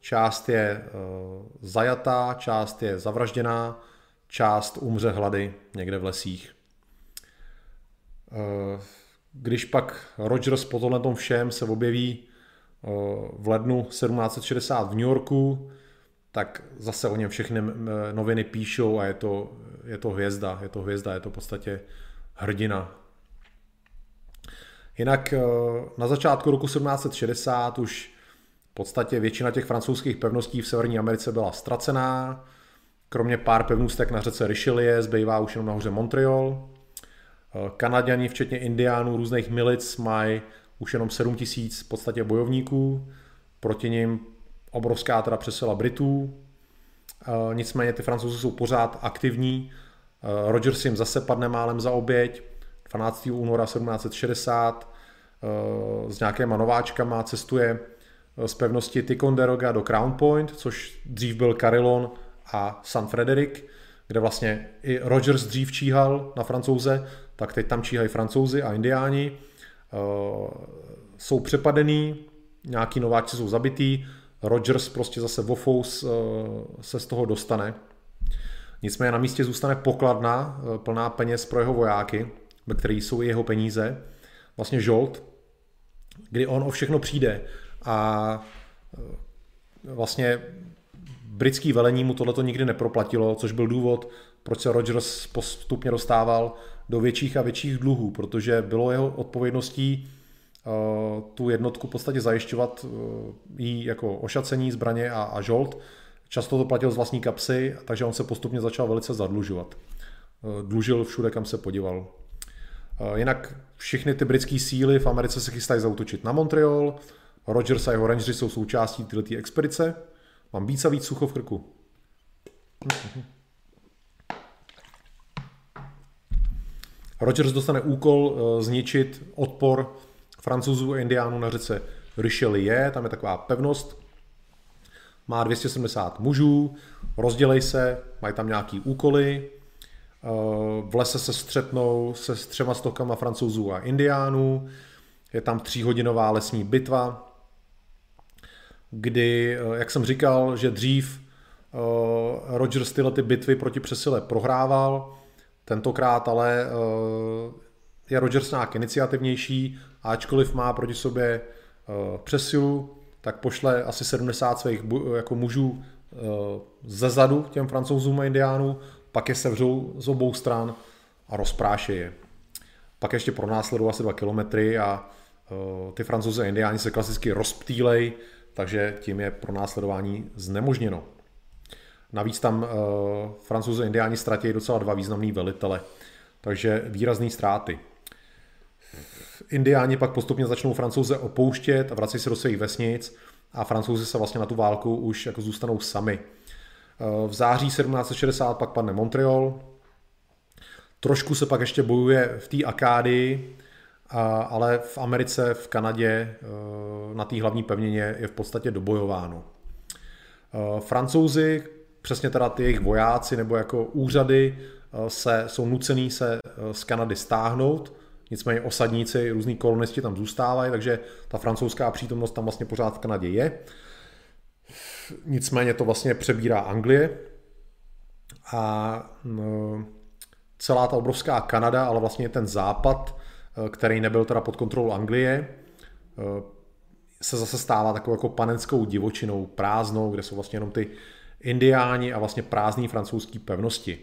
část je uh, zajatá, část je zavražděná část umře hlady někde v lesích. Eh, když pak Rogers po tomhle tom všem se objeví eh, v lednu 1760 v New Yorku, tak zase o něm všechny noviny píšou a je to, je to hvězda, je to hvězda, je to v podstatě hrdina. Jinak eh, na začátku roku 1760 už v podstatě většina těch francouzských pevností v Severní Americe byla ztracená, Kromě pár pevnůstek na řece Richelieu zbývá už jenom nahoře Montreal. Eh, Kanaděni, včetně Indiánů, různých milic, mají už jenom 7 tisíc v podstatě bojovníků. Proti nim obrovská teda přesila Britů. Eh, nicméně ty Francouzi jsou pořád aktivní. Eh, Rogers jim zase padne málem za oběť. 12. února 1760 s nějakýma nováčkama cestuje z pevnosti Ticonderoga do Crown Point, což dřív byl Carillon, a San Frederick, kde vlastně i Rogers dřív číhal na francouze, tak teď tam číhají francouzi a indiáni. Uh, jsou přepadený, nějaký nováčci jsou zabitý, Rogers prostě zase Wofous uh, se z toho dostane. Nicméně na místě zůstane pokladna uh, plná peněz pro jeho vojáky, ve kterých jsou i jeho peníze, vlastně žolt, kdy on o všechno přijde a vlastně britský velení mu tohleto nikdy neproplatilo, což byl důvod, proč se Rogers postupně dostával do větších a větších dluhů, protože bylo jeho odpovědností uh, tu jednotku v podstatě zajišťovat uh, jí jako ošacení zbraně a, a žolt. Často to platil z vlastní kapsy, takže on se postupně začal velice zadlužovat. Uh, dlužil všude, kam se podíval. Jinak všechny ty britské síly v Americe se chystají zautočit na Montreal, Rogers a jeho rangeři jsou součástí této expedice. Mám víc a víc sucho v krku. Rogers dostane úkol eh, zničit odpor francouzů a indiánů na řece Richelieu, tam je taková pevnost, má 270 mužů, rozdělej se, mají tam nějaký úkoly, eh, v lese se střetnou se s třema stokama francouzů a indiánů, je tam tříhodinová lesní bitva, kdy, eh, jak jsem říkal, že dřív eh, Rogers tyhle ty bitvy proti přesile prohrával, tentokrát ale eh, je Rogers nějak iniciativnější, ačkoliv má proti sobě přesilu, tak pošle asi 70 svých jako mužů ze zadu těm francouzům a indiánům, pak je sevřou z obou stran a rozpráše je. Pak ještě pronásledují asi dva kilometry a ty francouzi a indiáni se klasicky rozptýlej, takže tím je pro následování znemožněno. Navíc tam uh, francouzi a indiáni ztratí docela dva významní velitele, takže výrazné ztráty. Indiáni pak postupně začnou francouze opouštět a vrací se do svých vesnic a francouzi se vlastně na tu válku už jako zůstanou sami. Uh, v září 1760 pak padne Montreal, trošku se pak ještě bojuje v té Akádii, ale v Americe, v Kanadě eh, na té hlavní pevnině je v podstatě dobojováno. Eh, Francouzi, přesně teda ty jejich vojáci nebo jako úřady eh, se, jsou nucený se z Kanady stáhnout, nicméně osadníci, různí kolonisti tam zůstávají, takže ta francouzská přítomnost tam vlastně pořád v Kanadě je. Nicméně to vlastně přebírá Anglie a celá ta obrovská Kanada, ale vlastně ten západ, který nebyl teda pod kontrolou Anglie, eh, se zase stává takovou jako panenskou divočinou, prázdnou, kde jsou vlastně jenom ty indiáni a vlastně prázdní francouzský pevnosti.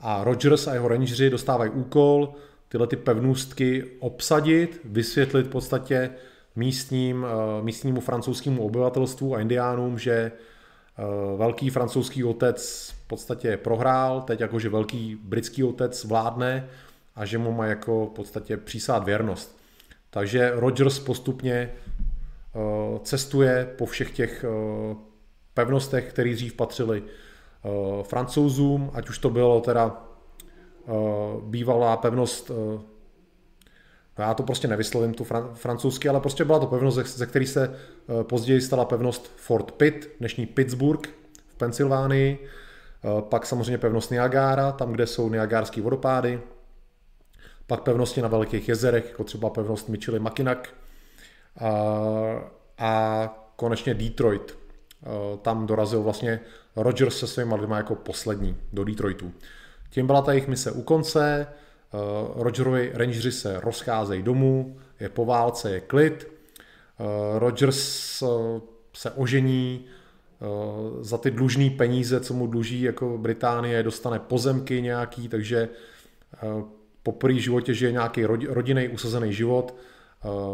A Rogers a jeho rangeři dostávají úkol tyhle ty pevnostky obsadit, vysvětlit v podstatě místním, eh, místnímu francouzskému obyvatelstvu a indiánům, že velký francouzský otec v podstatě prohrál, teď jakože velký britský otec vládne a že mu má jako v podstatě přísát věrnost. Takže Rogers postupně Eh, cestuje po všech těch eh, pevnostech, které dřív patřily eh, francouzům, ať už to bylo teda bývalá pevnost, já to prostě nevyslovím tu francouzsky, ale prostě byla to pevnost, ze které se později stala pevnost Fort Pitt, dnešní Pittsburgh v Pensylvánii, pak samozřejmě pevnost Niagara, tam, kde jsou Niagárský vodopády, pak pevnosti na velkých jezerech, jako třeba pevnost Michilimackinac, a konečně Detroit. Tam dorazil vlastně Rogers se svými lidmi jako poslední do Detroitu. Tím byla ta jejich mise u konce, Rogerovi Rangeri se rozcházejí domů, je po válce, je klid, Rogers se ožení, za ty dlužné peníze, co mu dluží jako Británie, dostane pozemky nějaký, takže po první životě žije nějaký rodinný usazený život,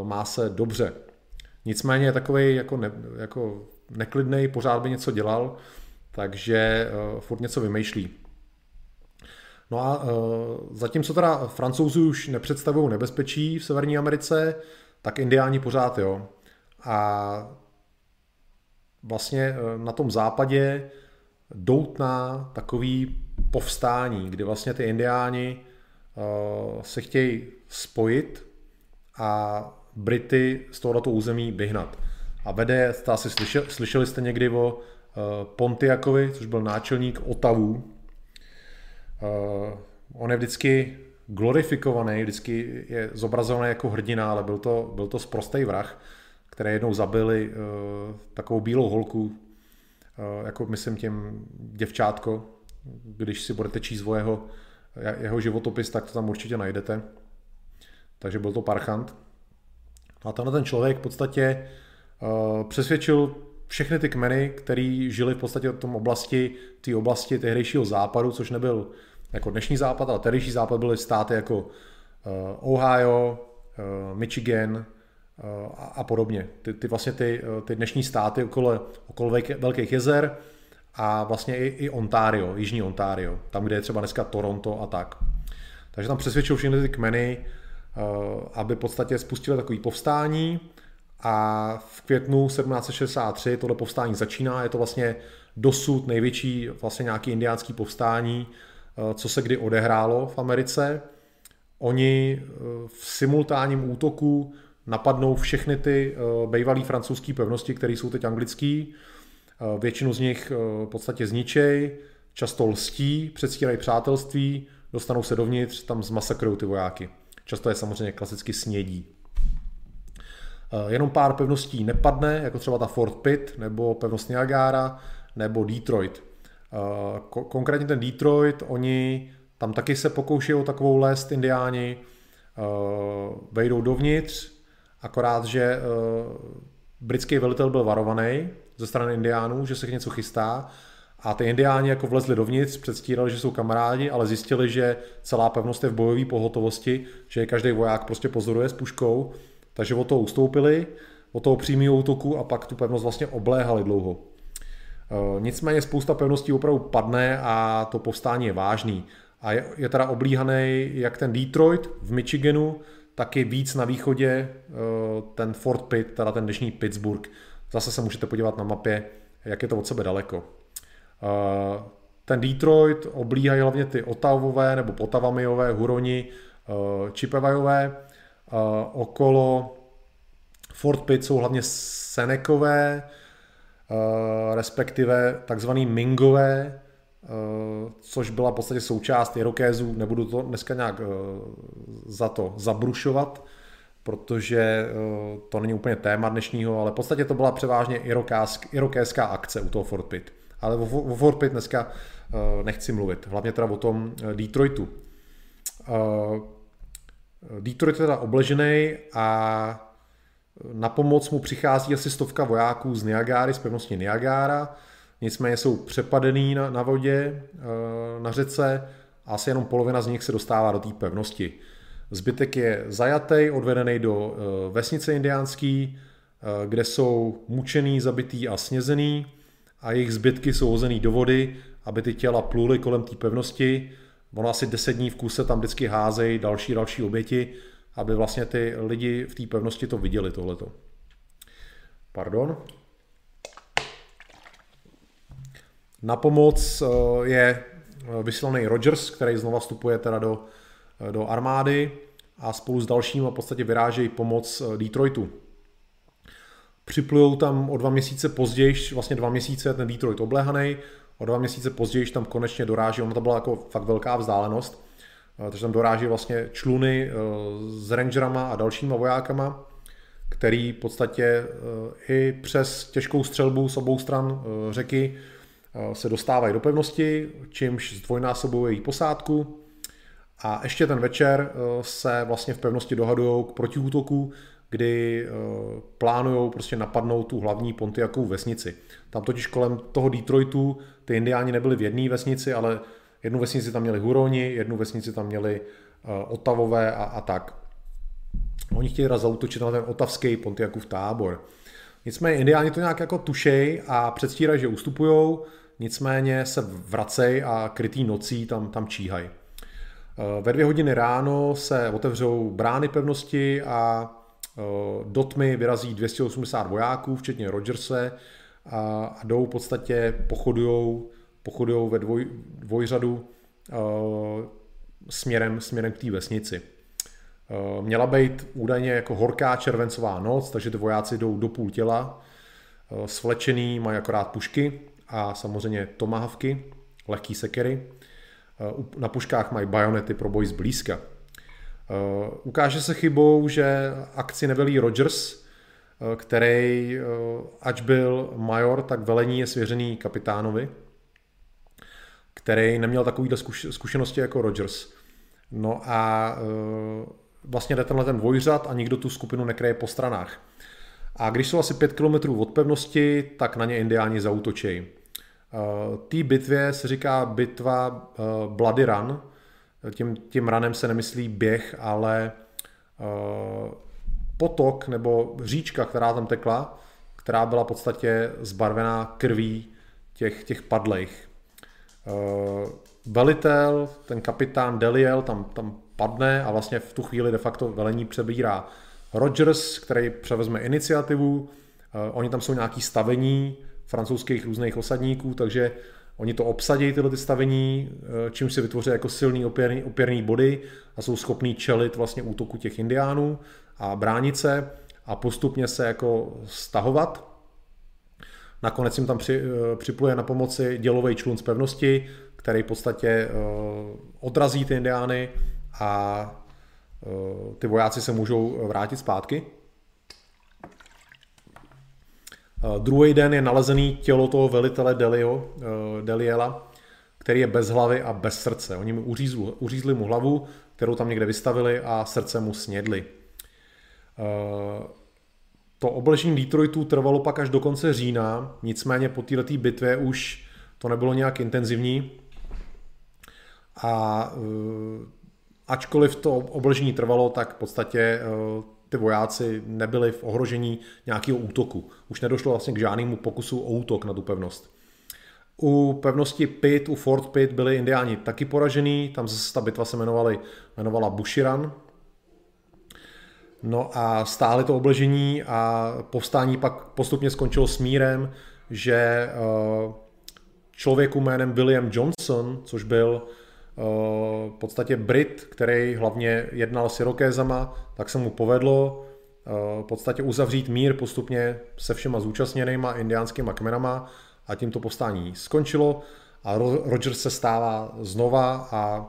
má se dobře. Nicméně je takový jako, ne, jako neklidný, pořád by něco dělal, takže uh, furt něco vymýšlí. No a uh, zatímco teda francouzi už nepředstavují nebezpečí v Severní Americe, tak indiáni pořád jo. A vlastně na tom západě doutná takový povstání, kdy vlastně ty indiáni se chtějí spojit a Brity z tohoto území vyhnat. A vede, to asi slyšeli, slyšeli jste někdy o uh, Pontiakovi, což byl náčelník Otavu. Uh, on je vždycky glorifikovaný, vždycky je zobrazovaný jako hrdina, ale byl to, byl to sprostej vrah, které jednou zabili takovou bílou holku, jako myslím tím děvčátko, když si budete číst o jeho, jeho životopis, tak to tam určitě najdete. Takže byl to parchant. A tenhle ten člověk v podstatě uh, přesvědčil všechny ty kmeny, který žili v podstatě v tom oblasti, té oblasti tehdejšího západu, což nebyl jako dnešní západ, ale tehdejší západ byly státy jako uh, Ohio, uh, Michigan a, a podobně. Ty, ty vlastně ty, ty dnešní státy okolo, okolo velkých jezer a vlastně i, i Ontario, Jižní Ontario, tam, kde je třeba dneska Toronto a tak. Takže tam přesvědčil všechny ty kmeny, Eh, aby v podstatě spustili takový povstání a v květnu 1763 tohle povstání začíná, je to vlastně dosud největší vlastně nějaký indiánský povstání, eh, co se kdy odehrálo v Americe. Oni eh, v simultánním útoku napadnou všechny ty bývalé francouzské pevnosti, které jsou teď anglický. Většinu z nich v podstatě zničej, často lstí, předstírají přátelství, dostanou se dovnitř, tam zmasakrují ty vojáky. Často je samozřejmě klasicky snědí. Eh, jenom pár pevností nepadne, jako třeba ta Fort Pitt, nebo pevnost Niagara, nebo Detroit. Eh, konkrétně ten Detroit, oni tam taky se pokouší o takovou lest indiáni, eh, vejdou dovnitř, akorát, že britský velitel byl varovaný ze strany indiánů, že se něco chystá a ty indiáni jako vlezli dovnitř, předstírali, že jsou kamarádi, ale zjistili, že celá pevnost je v bojové pohotovosti, že každý voják prostě pozoruje s puškou, takže o to ustoupili, o toho přímého útoku a pak tu pevnost vlastně obléhali dlouho. E, nicméně spousta pevností opravdu padne a to povstání je vážný. A je, je teda oblíhaný jak ten Detroit v Michiganu, tak i víc na východě e, ten Fort Pitt, teda ten dnešní Pittsburgh. Zase se můžete podívat na mapě, jak je to od sebe daleko. Eh, ten Detroit oblíhají hlavně ty Otavové nebo Potavamiové, Huroni, eh, Čipevajové. Eh, okolo Fort Pitt jsou hlavně Senekové, respektive takzvaný Mingové což byla v podstatě součást Irokézů. Nebudu to dneska nějak za to zabrušovat, protože to není úplně téma dnešního, ale v podstatě to byla převážně irokéská akce u toho Fort Pitt. Ale o Fort Pitt dneska nechci mluvit, hlavně teda o tom Detroitu. Detroit je teda obležený a na pomoc mu přichází asi stovka vojáků z Niagary, z pevnosti Niagara, nicméně jsou přepadený na, na vodě, eh, na řece a asi jenom polovina z nich se dostává do té pevnosti. Zbytek je zajatý, odvedený do eh, vesnice indiánský, eh, kde jsou mučený, zabitý a snězený a jejich zbytky jsou hozený do vody, aby ty těla pluly kolem té pevnosti. Ono asi deset dní v kuse tam vždycky házejí další další oběti aby vlastně ty lidi v té pevnosti to viděli tohleto. Pardon. Na pomoc eh, je vyslaný Rogers, který znova vstupuje teda do, do armády a spolu s dalším v podstatě vyrážejí pomoc Detroitu. Připlujou tam o dva měsíce později, vlastně dva měsíce ten Detroit oblehaný, o dva měsíce později tam konečně doráží, ono to byla jako fakt velká vzdálenost, takže tam doráží vlastně čluny eh, s rangerama a dalšíma vojákama, který v podstatě eh, i přes těžkou střelbu s obou stran eh, řeky se dostávají do pevnosti, čímž zdvojnásobují její posádku. A ještě ten večer se vlastně v pevnosti dohadují k protiútoku, kdy plánují prostě napadnout tu hlavní Pontiakovou vesnici. Tam totiž kolem toho Detroitu ty indiáni nebyli v jedné vesnici, ale Jednu vesnici tam měli Huroni, jednu vesnici tam měli uh, Otavové a, a tak. Oni chtěli raz zautočit na ten otavský Pontiakův tábor. Nicméně indiáni to nějak jako tušej a předstírají, že ustupujou, nicméně se vracej a krytý nocí tam, tam číhají. Eh, ve dvě hodiny ráno se otevřou brány pevnosti a eh, do tmy vyrazí 280 vojáků, včetně Rogerse, a jdou v podstatě, pochodujou pochodují ve dvoj, dvojřadu uh, směrem, směrem k té vesnici. Měla být údajně jako horká červencová noc, takže ty vojáci jdou do půl těla, svlečený, mají akorát pušky a samozřejmě tomahavky, lehký sekery. Uh, na puškách mají bajonety pro boj zblízka. Uh, ukáže se chybou, že akci nevelí Rogers, který, ač byl major, tak velení je svěřený kapitánovi, který neměl takovýhle zkušenosti jako Rogers. No a vlastně jde tenhle ten dvojřad a nikdo tu skupinu nekreje po stranách. A když jsou asi 5 km od pevnosti, tak na ně indiáni zautočí. E, Té bitvě se říká bitva e, Bloody Run. Tím, tím ranem se nemyslí běh, ale potok nebo říčka, která tam tekla, která byla v podstatě zbarvená krví těch, těch padlejch. Velitel, ten kapitán Deliel tam, tam padne a vlastně v tu chvíli de facto velení přebírá Rogers, který převezme iniciativu. Oni tam jsou nějaký stavení francouzských různých osadníků, takže oni to obsadí, tyhle ty stavení, uh, čím si vytvoří jako silný opěrný, opěrný body a jsou schopní čelit vlastně útoku těch indiánů a bránit se a postupně se jako stahovat Nakonec jim tam při, eh, připluje na pomoci dělový člun z pevnosti, který v podstatě eh, odrazí ty indiány a eh, ty vojáci se můžou vrátit zpátky. Druhý den je nalezený tělo toho velitele Delio, Deliela, který je bez hlavy a bez srdce. Oni mu uřízli, uřízli mu hlavu, kterou tam někde vystavili a srdce mu snědli. To obležení Detroitu trvalo pak až do konce října, nicméně po této bitvě už to nebylo nějak intenzivní. A ačkoliv to obležení trvalo, tak v podstatě ty vojáci nebyli v ohrožení nějakého útoku. Už nedošlo vlastně k žádnému pokusu o útok na tu pevnost. U pevnosti Pitt, u Fort Pitt byli indiáni taky poražený, tam zase ta bitva se jmenovala, jmenovala Bushiran, No a stáli to obležení a povstání pak postupně skončilo smírem, že eh, člověku jménem William Johnson, což byl v podstatě Brit, který hlavně jednal s Irokézama, tak se mu povedlo eh, v podstatě uzavřít mír postupně se všema zúčastněnýma indiánskýma kmenama a tím to povstání skončilo a Rogers se stává znova a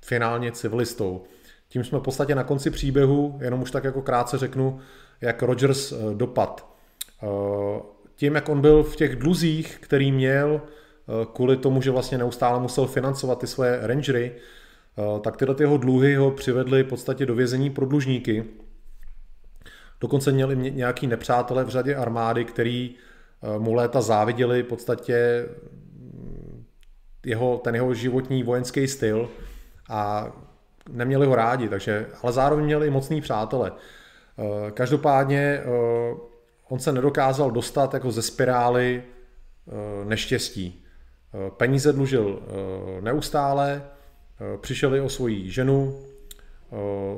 finálně civilistou. Tím jsme v podstatě na konci příběhu, jenom už tak jako krátce řeknu, jak Rogers eh, dopad. Eh, tím, jak on byl v těch dluzích, který měl eh, kvůli tomu, že vlastně neustále musel financovat ty svoje rangery, tak tyhle jeho dluhy ho přivedly v podstatě do vězení pro dlužníky. Dokonce měli nějaký nepřátelé v řadě armády, který mu léta záviděli v podstatě mm, jeho, ten jeho životní vojenský styl a neměli ho rádi, takže, ale zároveň měli i mocný přátele. Eh, každopádně eh, on se nedokázal dostat jako ze spirály eh, neštěstí. Peníze dlužil neustále, přišel i o svoji ženu,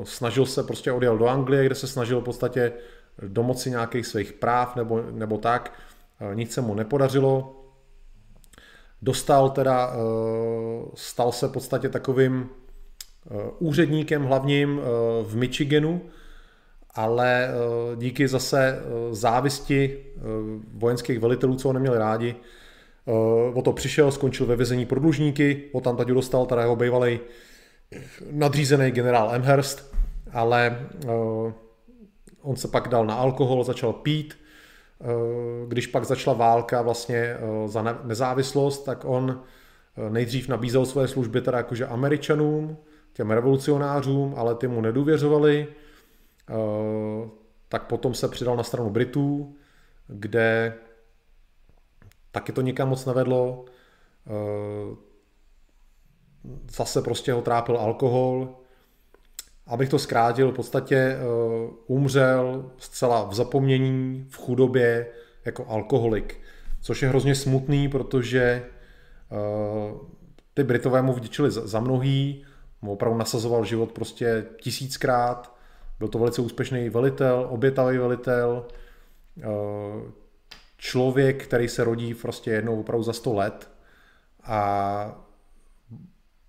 snažil se, prostě odjel do Anglie, kde se snažil v podstatě domoci nějakých svých práv nebo, nebo tak. Nic se mu nepodařilo. Dostal teda, stal se v podstatě takovým úředníkem hlavním v Michiganu, ale eh, díky zase eh, závisti eh, vojenských velitelů, co ho neměli rádi, o to přišel, skončil ve vězení pro dlužníky, o tam tady dostal teda jeho bývalý nadřízený generál Amherst, ale on se pak dal na alkohol, začal pít, když pak začala válka vlastně za nezávislost, tak on nejdřív nabízel své služby teda jakože američanům, těm revolucionářům, ale ty mu nedůvěřovali, Eh, tak potom se přidal na stranu Britů, kde taky to nikam moc nevedlo. Eh, zase prostě ho trápil alkohol. Abych to zkrátil, v podstatě eh, umřel zcela v zapomnění, v chudobě, jako alkoholik. Což je hrozně smutný, protože ty Britové mu vděčili za mnohý, mu opravdu nasazoval život prostě tisíckrát, byl to velice úspěšný velitel, obětavý velitel, eh, člověk, který se rodí prostě jednou opravdu za 100 let a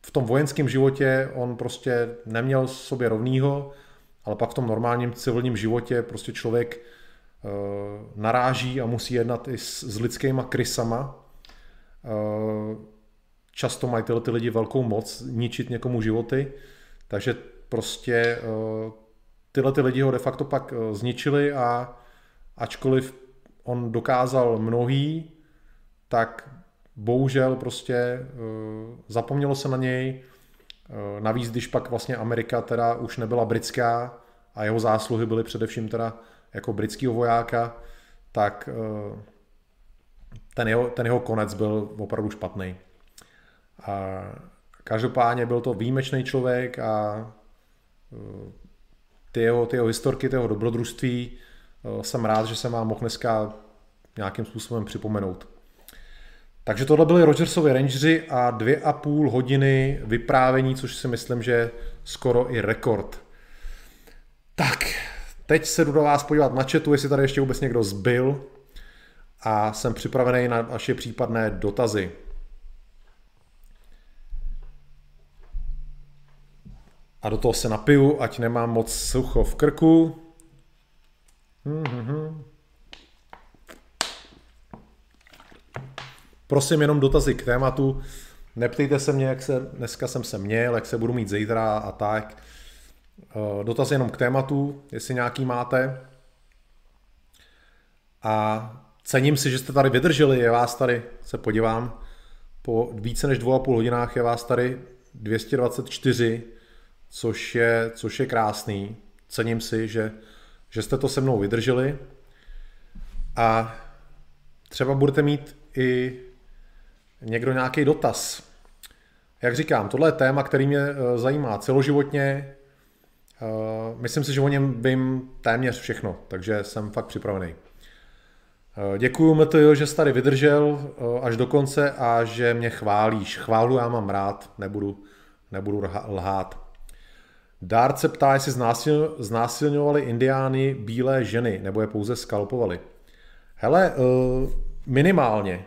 v tom vojenském životě on prostě neměl sobě rovnýho, ale pak v tom normálním civilním životě prostě člověk uh, naráží a musí jednat i s, s lidskýma krysama. Uh, často mají tyhle ty lidi velkou moc ničit někomu životy, takže prostě uh, tyhle ty lidi ho de facto pak eh, zničili a ačkoliv on dokázal mnohý, tak bohužel prostě eh, zapomnělo se na něj. Eh, navíc, když pak vlastně Amerika teda už nebyla britská a jeho zásluhy byly především teda jako britského vojáka, tak ten jeho, ten jeho konec byl opravdu špatný. A každopádně byl to výjimečný člověk a ty jeho, ty jeho historky, ty jeho dobrodružství. Eh, jsem rád, že jsem vám mohl dneska nějakým způsobem připomenout. Takže tohle byly Rogersovi Rangeri a dvě a půl hodiny vyprávění, což si myslím, že skoro i rekord. Tak, teď se jdu do vás podívat na chatu, jestli tady ještě vůbec někdo zbyl a jsem připravený na vaše případné dotazy. a do toho se napiju, ať nemám moc sucho v krku. Mm-hmm. Prosím jenom dotazy k tématu. Neptejte se mě, jak se dneska jsem se měl, jak se budu mít zítra a tak. Eh, dotazy jenom k tématu, jestli nějaký máte. A cením si, že jste tady vydrželi, je vás tady, se podívám, po více než dvou a půl hodinách je vás tady 224 což je, což je krásný. Cením si, že, že jste to se mnou vydrželi a třeba budete mít i někdo nějaký dotaz. Jak říkám, tohle je téma, který mě eh, zajímá celoživotně. Eh, myslím si, že o něm vím téměř všechno, takže jsem fakt připravený. Eh, děkuju, Meteo, že jsi tady vydržel až do konce a že mě chválíš. Chválu já mám rád, nebudu, nebudu lhát. Dárce ptá, jestli znásil, znásilňovali indiány bílé ženy, nebo je pouze skalpovali. Hele, eh, minimálně.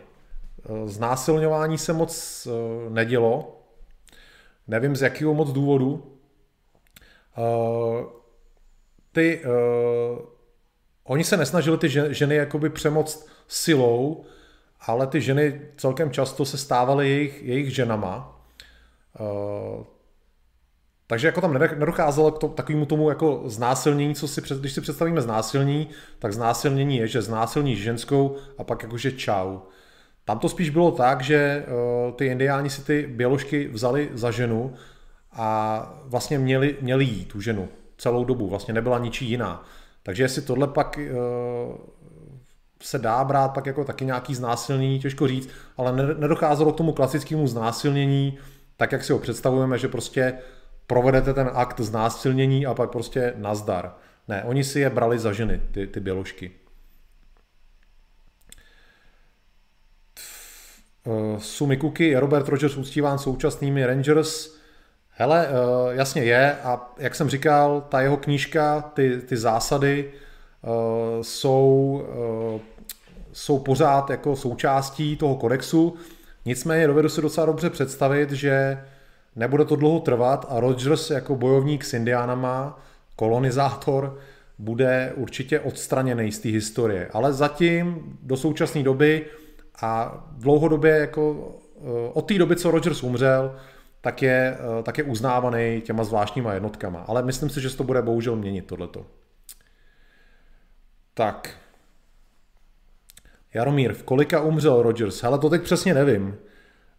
Eh, znásilňování se moc eh, nedělo. Nevím z jakého moc důvodu. Ty, oni se nesnažili ty ženy jakoby přemoct silou, ale ty ženy celkem často se stávaly jejich, jejich ženama. Takže jako tam nedocházelo k takovému tomu jako znásilnění, co si, před, když si představíme znásilnění, tak znásilnění je, že znásilníš ženskou a pak jakože čau. Tam to spíš bylo tak, že uh, ty indiáni si ty běložky vzali za ženu a vlastně měli, měli jí tu ženu celou dobu, vlastně nebyla ničí jiná. Takže jestli tohle pak uh, se dá brát pak jako taky nějaký znásilnění, těžko říct, ale nedocházelo k tomu klasickému znásilnění, tak jak si ho představujeme, že prostě provedete ten akt znásilnění a pak prostě nazdar. Ne, oni si je brali za ženy, ty, ty běložky. Uh, Sumi Cookie je Robert Rogers uctíván současnými Rangers. Hele, uh, jasně je a jak jsem říkal, ta jeho knížka, ty, ty zásady uh, jsou, jsou pořád jako součástí toho kodexu. Nicméně dovedu si docela dobře představit, že Nebude to dlouho trvat a Rogers jako bojovník s indiánama, kolonizátor, bude určitě odstraněný z té historie. Ale zatím do současné doby a dlouhodobě jako eh, od té doby, co Rogers umřel, tak je, eh, tak je uznávaný těma zvláštníma jednotkama. Ale myslím si, že se to bude bohužel měnit tohleto. Tak. Jaromír, v kolika umřel Rogers? Hele, to teď přesně nevím.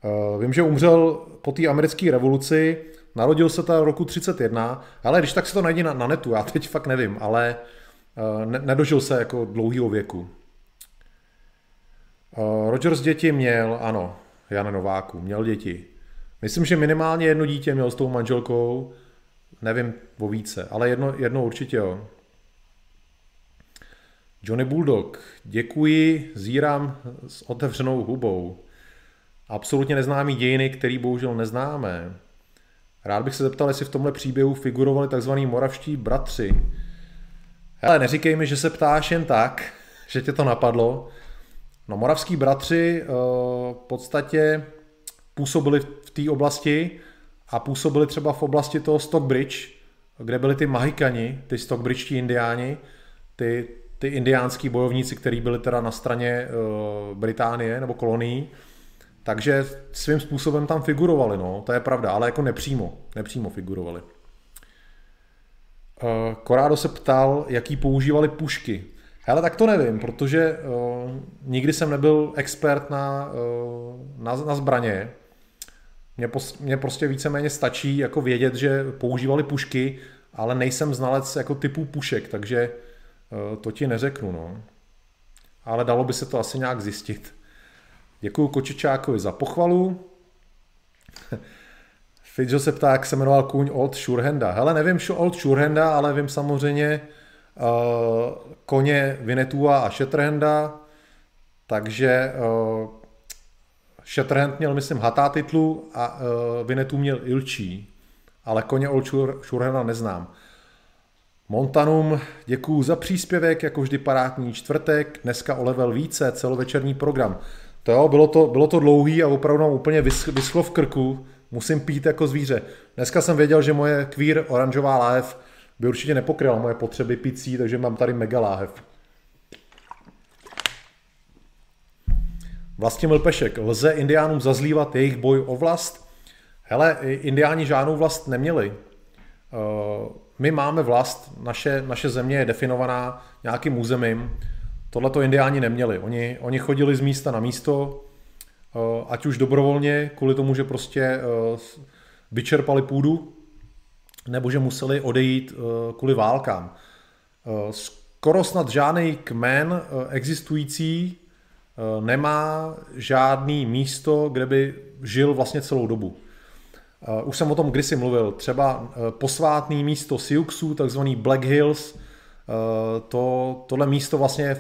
Eh, vím, že umřel po té americké revoluci, narodil se ta roku 31, ale když tak se to najde na, na netu, já teď fakt nevím, ale uh, ne, nedožil se jako dlouhého věku. Uh, Rogers děti měl, ano, Jan Nováku, měl děti. Myslím, že minimálně jedno dítě měl s tou manželkou, nevím o více, ale jedno, jedno určitě jo. Johnny Bulldog, děkuji, zírám s otevřenou hubou. Absolutně neznámý dějiny, který bohužel neznáme. Rád bych se zeptal, jestli v tomhle příběhu figurovali tzv. moravští bratři. Hele, neříkej mi, že se ptáš jen tak, že tě to napadlo. No, moravský bratři uh, v podstatě působili v té oblasti a působili třeba v oblasti toho Stockbridge, kde byli ty Mahikani, ty Stockbridgetí indiáni, ty, ty indiánský bojovníci, kteří byli teda na straně uh, Británie nebo kolonií. Takže svým způsobem tam figurovali, no, to je pravda, ale jako nepřímo, nepřímo figurovali. Korádo eh, se ptal, jaký používali pušky. Hele, tak to nevím, protože uh, nikdy jsem nebyl expert na, uh, na, na zbraně. Mně, pos, mně prostě víceméně stačí jako vědět, že používali pušky, ale nejsem znalec jako typů pušek, takže uh, to ti neřeknu, no. Ale dalo by se to asi nějak zjistit. Děkuji Kočičákovi za pochvalu. [laughs] Fidžo se ptá, jak se jmenoval kůň Old Shurehanda. Hele, nevím Old Shurehanda, ale vím samozřejmě uh, koně Vinetua a Shatterhanda, takže uh, Shatterhand měl, myslím, hatá titlu a uh, Vinetu měl Ilčí, ale koně Old Shurehanda neznám. Montanum, děkuju za příspěvek, jako vždy parátní čtvrtek, dneska o level více, celovečerní program. To jo, bylo to, bylo to dlouhý a opravdu nám úplně vyschlo v krku. Musím pít jako zvíře. Dneska jsem věděl, že moje kvír oranžová láhev by určitě nepokryla moje potřeby picí, takže mám tady mega láhev. Vlastimil Pešek. Lze indiánům zazlívat jejich boj o vlast? Hele, indiáni žádnou vlast neměli. Eh, my máme vlast, naše, naše země je definovaná nějakým územím, Tohle to indiáni neměli. Oni, oni chodili z místa na místo, eh, ať už dobrovolně, kvůli tomu, že prostě eh, vyčerpali půdu, nebo že museli odejít eh, kvůli válkám. Skoro snad žádný kmen existující nemá žádný místo, kde by žil vlastně celou dobu. Už jsem o tom kdysi mluvil. Třeba posvátný místo Sioux, takzvaný Black Hills, to, tohle místo vlastně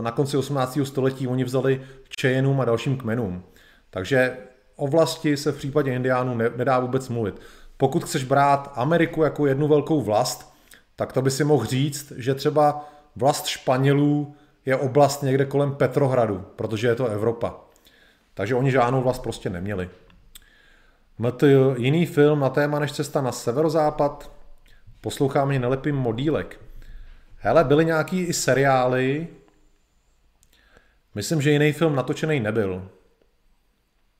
na konci 18. století oni vzali Cheyenům a dalším kmenům. Takže o vlasti se v případě indiánů nedá vůbec mluvit. Pokud chceš brát Ameriku jako jednu velkou vlast, tak to by si mohl říct, že třeba vlast Španělů je oblast někde kolem Petrohradu, protože je to Evropa. Takže oni žádnou vlast prostě neměli. MT, jiný film na téma než cesta na severozápad, poslouchám mě nelepým modílek. Hele, byly nějaký i seriály, Myslím, že jiný film natočený nebyl.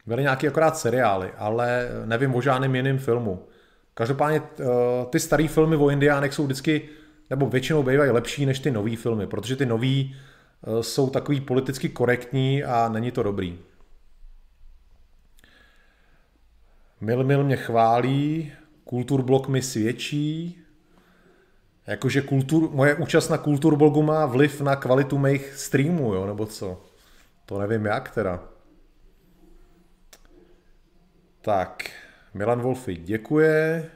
Byly nějaký akorát seriály, ale nevím o žádném jiném filmu. Každopádně eh, ty staré filmy o Indiánech jsou vždycky, nebo většinou bývají lepší než ty nové filmy, protože ty nový eh, jsou takový politicky korektní a není to dobrý. Mil Mil mě chválí, Kulturblok mi svědčí, jakože kultur, moje účast na Kulturblogu má vliv na kvalitu mých streamů, jo, nebo co? To nevím jak teda. Tak, Milan Wolfi děkuje,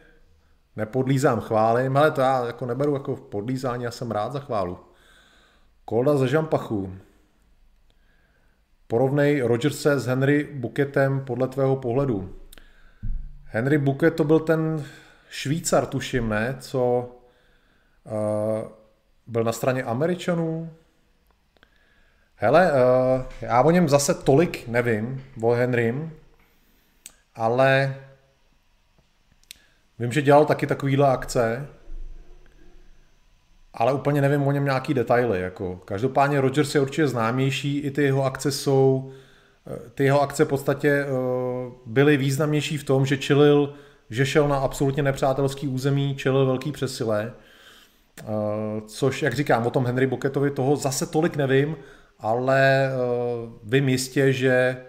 nepodlízám chválím, ale to já jako neberu jako podlízání, já jsem rád za chválu. Kolda ze Žampachu. Porovnej Rogerse s Henry Buketem podle tvého pohledu. Henry Buket to byl ten Švýcar, tuším, ne? Co uh, byl na straně Američanů. Hele, uh, já o něm zase tolik nevím, o Henrym, ale vím, že dělal taky takovýhle akce, ale úplně nevím o něm nějaký detaily. Jako. Každopádně Rogers je určitě známější, i ty jeho akce jsou, eh, ty jeho akce v podstatě uh, byly významnější v tom, že čelil, že šel na absolutně nepřátelský území, čelil velký přesile, uh, což, jak říkám, o tom Henry Bucketovi toho zase tolik nevím, ale uh, vím jistě, že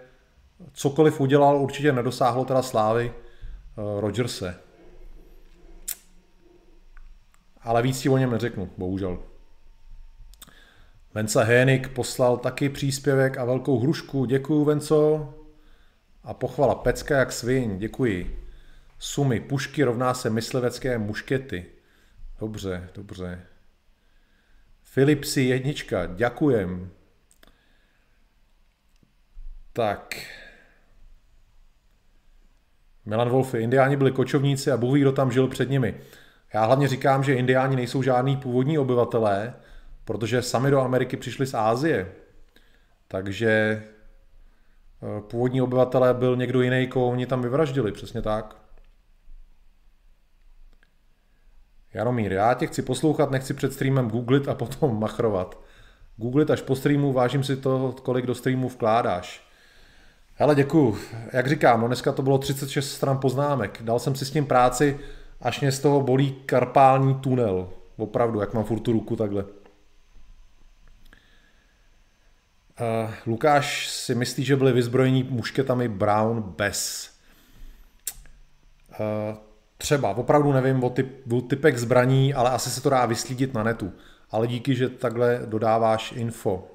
cokoliv udělal, určitě nedosáhlo teda slávy uh, Rogerse. Ale víc ti o něm neřeknu, bohužel. Vence Hénik poslal taky příspěvek a velkou hrušku. Děkuju, Venco. A pochvala Pecka jak svin. Děkuji. Sumy pušky rovná se myslivecké muškety. Dobře, dobře. Filipsi jednička, děkujem. Tak. Milan Wolf, indiáni byli kočovníci a Bůh ví, kdo tam žil před nimi. Já hlavně říkám, že indiáni nejsou žádní původní obyvatelé, protože sami do Ameriky přišli z Ázie. Takže eh, původní obyvatelé byl někdo jiný, koho oni tam vyvraždili, přesně tak. Jaromír, já tě chci poslouchat, nechci před streamem googlit a [laughs] potom machrovat. Googlit až po streamu, vážím si to, kolik do streamu vkládáš. Hele, děkuju. Jak říkám, no dneska to bylo 36 stran poznámek. Dal jsem si s tím práci, až mě z toho bolí karpální tunel. Opravdu, jak mám furt tu ruku takhle. Uh, Lukáš si myslí, že byli vyzbrojení mušketami Brown bez. Uh, třeba, opravdu nevím o, typ, o typech zbraní, ale asi se to dá vyslídit na netu. Ale díky, že takhle dodáváš info.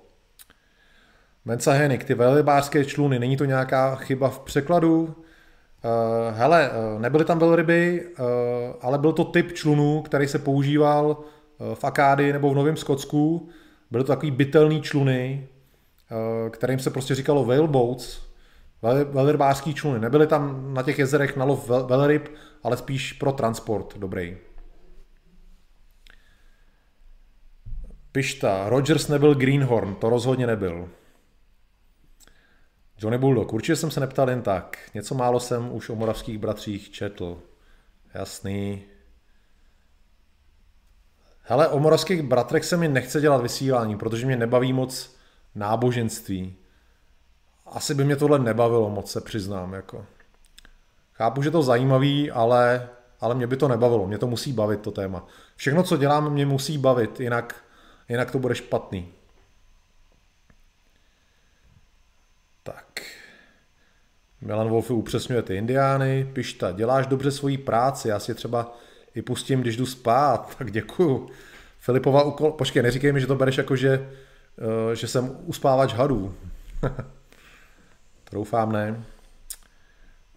Mensa Henik, ty velrybářské čluny, není to nějaká chyba v překladu? Uh, hele, uh, nebyly tam velryby, uh, ale byl to typ člunů, který se používal v Akády nebo v Novém Skotsku. Byly to takový bytelný čluny, uh, kterým se prostě říkalo whaleboats, vel, velrybářský čluny. Nebyly tam na těch jezerech na lov vel, velryb, ale spíš pro transport dobrý. Pišta, Rogers nebyl Greenhorn, to rozhodně nebyl. Johnny Bulldog, určitě jsem se neptal jen tak. Něco málo jsem už o moravských bratřích četl. Jasný. Hele, o moravských bratrech se mi nechce dělat vysílání, protože mě nebaví moc náboženství. Asi by mě tohle nebavilo moc, se přiznám. Jako. Chápu, že to zajímavý, ale, ale mě by to nebavilo. Mě to musí bavit, to téma. Všechno, co dělám, mě musí bavit, jinak, jinak to bude špatný. Tak. Milan Wolf upřesňuje ty indiány. Pišta, děláš dobře svoji práci, já si třeba i pustím, když jdu spát, [laughs] tak děkuju. Filipova úkol, počkej, neříkej mi, že to bereš jako, že, uh, že jsem uspávač hadů. [laughs] Troufám, ne.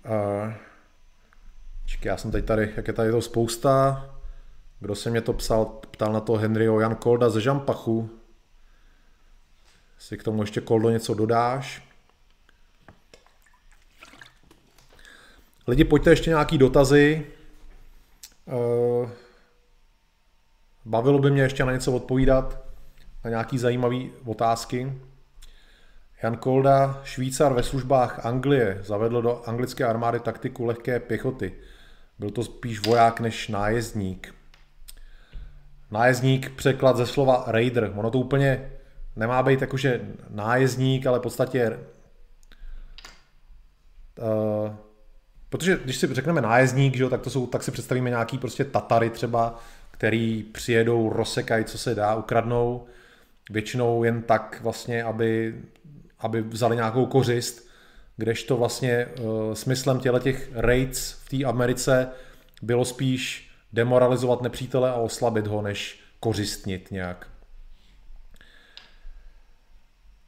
Uh, já jsem teď tady, jak je tady to spousta. Kdo se mě to psal, ptal na to Henryho Jan Kolda ze Žampachu. Si k tomu ještě Koldo něco dodáš. Lidi, pojďte ještě nějaký dotazy. Eh, bavilo by mě ještě na něco odpovídat, na nějaký zajímavé otázky. Jan Kolda, Švýcar ve službách Anglie, zavedl do anglické armády taktiku lehké pěchoty. Byl to spíš voják než nájezdník. Nájezdník, překlad ze slova raider. Ono to úplně nemá být jakože nájezdník, ale v podstatě uh, protože když si řekneme nájezdník, že jo, tak, to jsou, tak si představíme nějaký prostě Tatary třeba, který přijedou, rozsekají, co se dá, ukradnou, většinou jen tak vlastně, aby, aby vzali nějakou kořist, kdežto vlastně uh, smyslem těch raids v té Americe bylo spíš demoralizovat nepřítele a oslabit ho, než kořistnit nějak.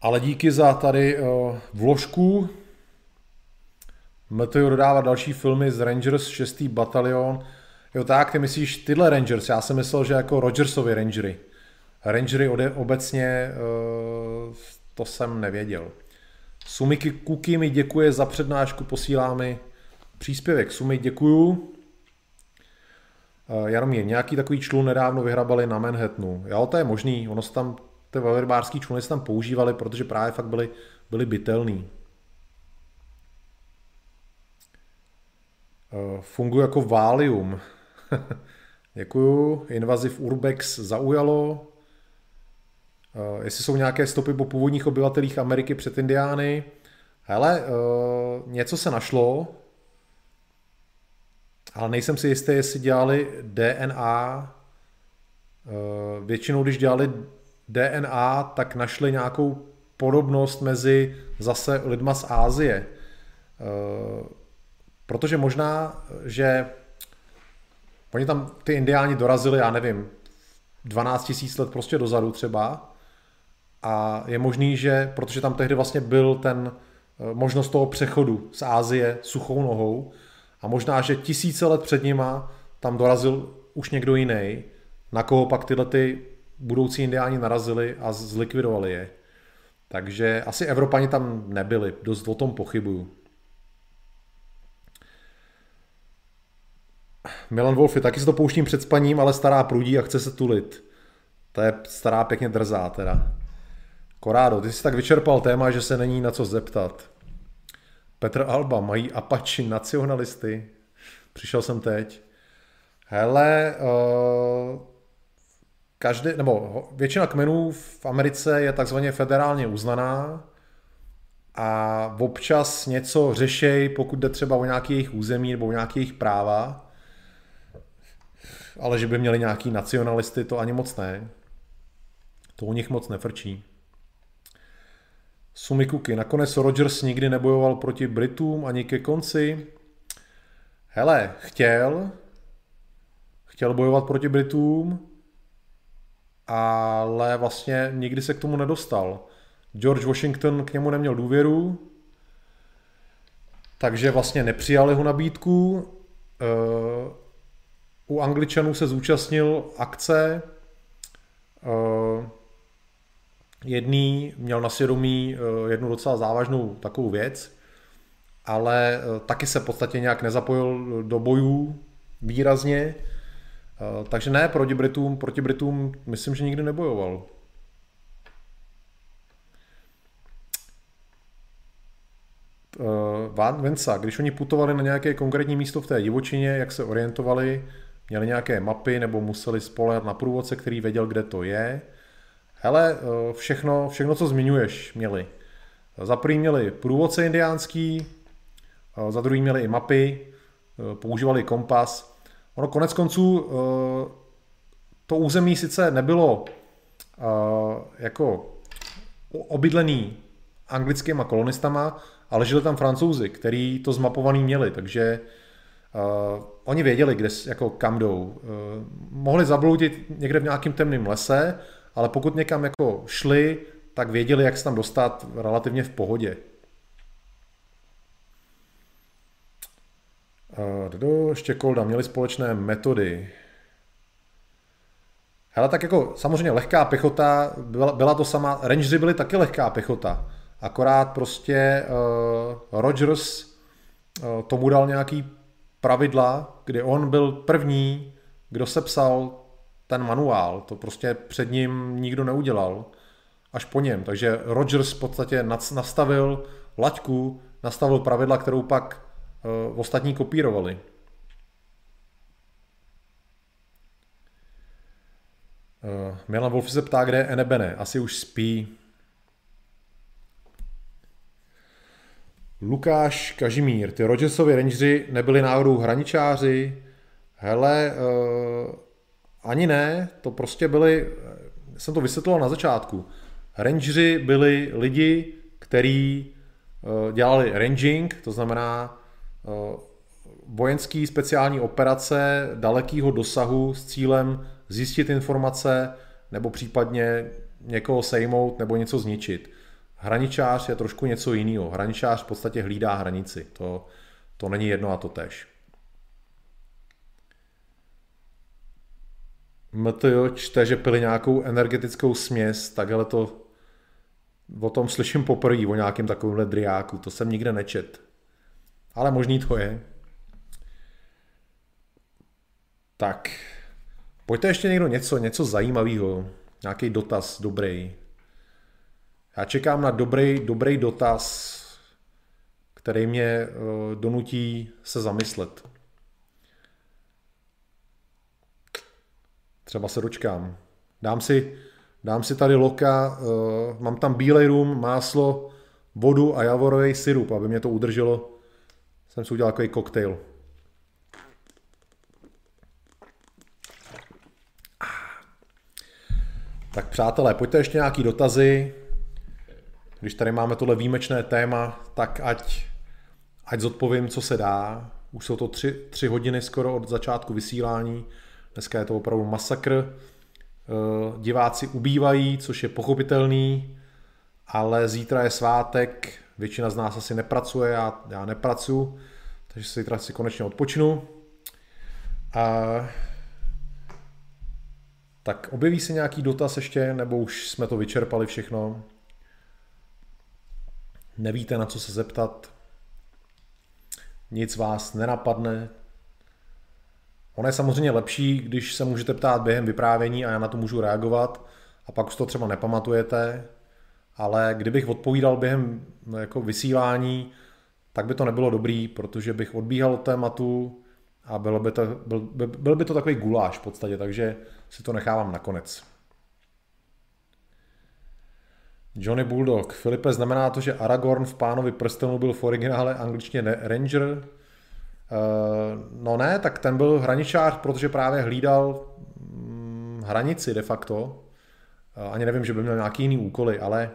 Ale díky za tady uh, vložku. Meteo dodává další filmy z Rangers 6. batalion. Jo tak, ty myslíš tyhle Rangers, já jsem myslel, že jako Rogersovi Rangery. Rangery ode, obecně, uh, to jsem nevěděl. Sumiky Kuky mi děkuje za přednášku, posílá mi příspěvek. Sumy děkuju. Uh, Jaromír, nějaký takový člun nedávno vyhrabali na Manhattanu. Jo, to je možný, ono se tam, ty velrybářský čluny se tam používali, protože právě fakt byly, byly bytelný. Funguje jako Valium. [laughs] Děkuju. Invaziv Urbex zaujalo. Uh, jestli jsou nějaké stopy po původních obyvatelích Ameriky před Indiány. Hele, uh, něco se našlo, ale nejsem si jistý, jestli dělali DNA. Uh, většinou, když dělali DNA, tak našli nějakou podobnost mezi zase lidma z Ázie. Protože možná, že oni tam ty indiáni dorazili, já nevím, 12 tisíc let prostě dozadu třeba a je možný, že, protože tam tehdy vlastně byl ten eh, možnost toho přechodu z Ázie suchou nohou a možná, že tisíce let před nima tam dorazil už někdo jiný, na koho pak tyhle ty budoucí indiáni narazili a zlikvidovali je. Takže asi Evropani tam nebyli, dost o tom pochybuju. Milan Wolfy, taky si to pouštím před spaním, ale stará prudí a chce se tulit. To je stará pěkně drzá teda. Korádo, ty jsi tak vyčerpal téma, že se není na co zeptat. Petr Alba, mají Apache nacionalisty? Přišel jsem teď. Hele, uh, každý, nebo většina kmenů v Americe je takzvaně federálně uznaná a občas něco řešej, pokud jde třeba o nějaký jejich území nebo o nějaký jejich práva, ale že by měli nějaký nacionalisty, to ani moc ne. To u nich moc nefrčí. Sumikuki. Nakonec Rogers nikdy nebojoval proti Britům ani ke konci. Hele, chtěl, chtěl bojovat proti Britům, ale vlastně nikdy se k tomu nedostal. George Washington k němu neměl důvěru, takže vlastně nepřijal jeho nabídku. Eh, u Angličanů se zúčastnil akce, eh, jedný měl na svědomí eh, jednu docela závažnou takovou věc, ale eh, taky se v podstatě nějak nezapojil do bojů výrazně, takže ne, proti Britům, proti Britům myslím, že nikdy nebojoval. Van Vensa, když oni putovali na nějaké konkrétní místo v té divočině, jak se orientovali, měli nějaké mapy nebo museli spolehat na průvodce, který věděl, kde to je, Hele, eh, všechno, všechno, co zmiňuješ, měli. Za prvý měli průvodce indiánský, eh, za druhý měli i mapy, eh, používali kompas. Ono konec konců to území sice nebylo jako obydlený anglickýma kolonistama, ale žili tam francouzi, který to zmapovaný měli, takže uh, oni věděli, kde, jako kam jdou. Uh, mohli zabloudit někde v nějakém temném lese, ale pokud někam jako šli, tak věděli, jak se tam dostat relativně v pohodě. Dodo, ještě Kolda, měli společné metody. Hele, tak jako samozřejmě lehká pěchota, byla, byla to sama, rangeři byli taky lehká pěchota, akorát prostě uh, Rogers uh, tomu dal nějaký pravidla, kdy on byl první, kdo sepsal ten manuál, to prostě před ním nikdo neudělal, až po něm. Takže Rogers v podstatě nastavil laťku, nastavil pravidla, kterou pak uh, ostatní kopírovali. Uh, Milan Wolf se ptá, kde je Enebene. Asi už spí. Lukáš Kažimír, ty Rogersovi Rangeri nebyli náhodou hraničáři? Hele, uh, ani ne, to prostě byli, jsem to vysvětloval na začátku. Rangeri byli lidi, kteří uh, dělali ranging, to znamená uh, vojenský speciální operace dalekého dosahu s cílem zjistit informace nebo případně někoho sejmout nebo něco zničit. Hraničář je trošku něco jiného. Hraničář v podstatě hlídá hranici. To, to není jedno a to tež. MTO čte, že pili nějakou energetickou směs, takhle to o tom slyším poprvé, o nějakém takovémhle driáku, to jsem nikde nečet. Ale možný to je. Tak, pojďte ještě někdo něco, něco zajímavého, nějaký dotaz dobrý. Já čekám na dobrý, dobrý dotaz, který mě uh, donutí se zamyslet. Třeba se dočkám. Dám si, dám si tady loka, uh, mám tam bílej rum, máslo, vodu a javorový syrup, aby mě to udrželo. Jsem si udělal takový koktejl. Tak přátelé, pojďte ještě nějaký dotazy. Když tady máme tohle výjimečné téma, tak ať, ať zodpovím, co se dá. Už jsou to tři, tři hodiny skoro od začátku vysílání. Dneska je to opravdu masakr. Eh, diváci ubývají, což je pochopitelný, ale zítra je svátek, většina z nás asi nepracuje, já, já nepracuji, takže si zítra si konečně odpočnu. A tak objeví se nějaký dotaz ještě, nebo už jsme to vyčerpali všechno? Nevíte, na co se zeptat? Nic vás nenapadne? Ono je samozřejmě lepší, když se můžete ptát během vyprávění a já na to můžu reagovat a pak už to třeba nepamatujete, ale kdybych odpovídal během no, jako vysílání, tak by to nebylo dobrý, protože bych odbíhal od tématu a bylo by to, byl, by, byl by to takový guláš v podstatě, takže si to nechávám nakonec. Johnny Bulldog. Filipe, znamená to, že Aragorn v Pánovi prstenu byl v originále angličtině Ranger? Uh, no ne, tak ten byl hraničář, protože právě hlídal hm, hranici de facto. Uh, ani nevím, že by měl nějaký jiný úkoly, ale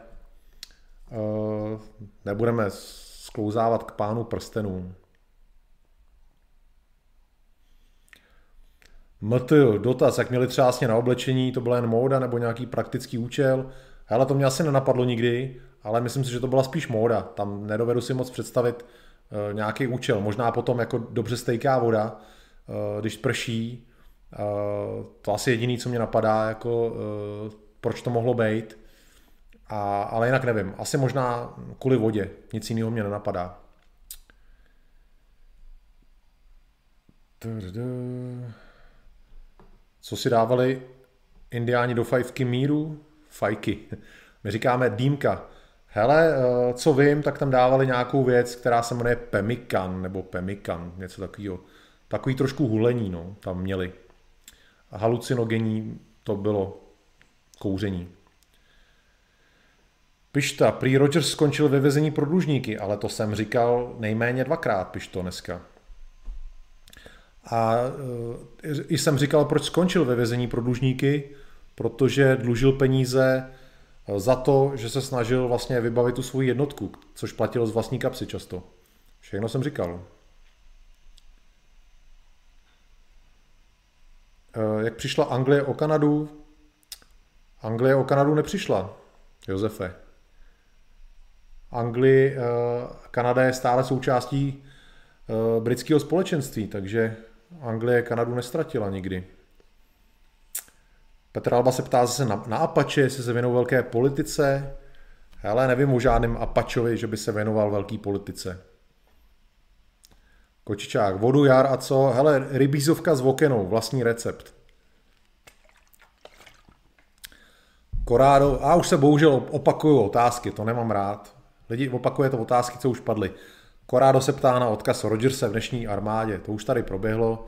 uh, nebudeme sklouzávat k pánu prstenů. MT, dotaz, jak měli třeba na oblečení, to byla jen móda nebo nějaký praktický účel. Ale to mě asi nenapadlo nikdy, ale myslím si, že to byla spíš móda. Tam nedovedu si moc představit uh, nějaký účel. Možná potom jako dobře stejká voda, uh, když prší. Uh, to asi jediný, co mě napadá, jako uh, proč to mohlo být. A, ale jinak nevím. Asi možná kvůli vodě. Nic jiného mě nenapadá. Co si dávali indiáni do fajfky míru? Fajky. My říkáme dýmka. Hele, eh, co vím, tak tam dávali nějakou věc, která se jmenuje pemikan, nebo pemikan, něco takového. Takový trošku hulení, no, tam měli. Halucinogenní to bylo kouření. Pišta, prý Rogers skončil ve vězení pro dlužníky, ale to jsem říkal nejméně dvakrát, Pišto, dneska. A e, i jsem říkal, proč skončil ve vězení pro dlužníky, protože dlužil peníze e, za to, že se snažil vlastně vybavit tu svoji jednotku, což platil z vlastní kapsy často. Všechno jsem říkal. E, jak přišla Anglie o Kanadu? Anglie o Kanadu nepřišla, Josefe. Anglie, Kanada je stále součástí britského společenství, takže Anglie Kanadu nestratila nikdy. Petr Alba se ptá zase na, na Apache, jestli se věnou velké politice. Ale nevím o žádném Apačovi, že by se věnoval velké politice. Kočičák, vodu, jar a co? Hele, rybízovka s vokenou, vlastní recept. Korádo, a už se bohužel opakují otázky, to nemám rád. Lidi opakuje to otázky, co už padly. Korádo se ptá na odkaz Rogerse v dnešní armádě, to už tady proběhlo.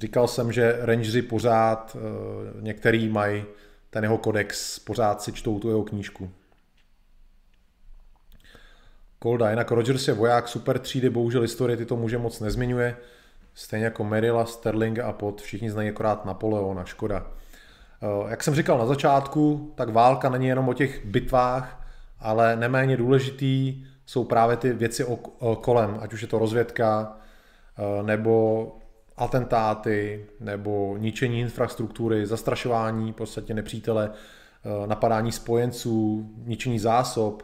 Říkal jsem, že rangeři pořád, eh, některý mají ten jeho kodex, pořád si čtou tu jeho knížku. Kolda, jinak Rogers je voják super třídy, bohužel historie ty to muže moc nezmiňuje. Stejně jako Merila, Sterlinga a Pot, všichni znají akorát Napoleona, škoda. Eh, jak jsem říkal na začátku, tak válka není jenom o těch bitvách, ale neméně důležitý jsou právě ty věci kolem, ať už je to rozvědka, eh, nebo atentáty, nebo ničení infrastruktury, zastrašování v podstatě nepřítele, eh, napadání spojenců, ničení zásob.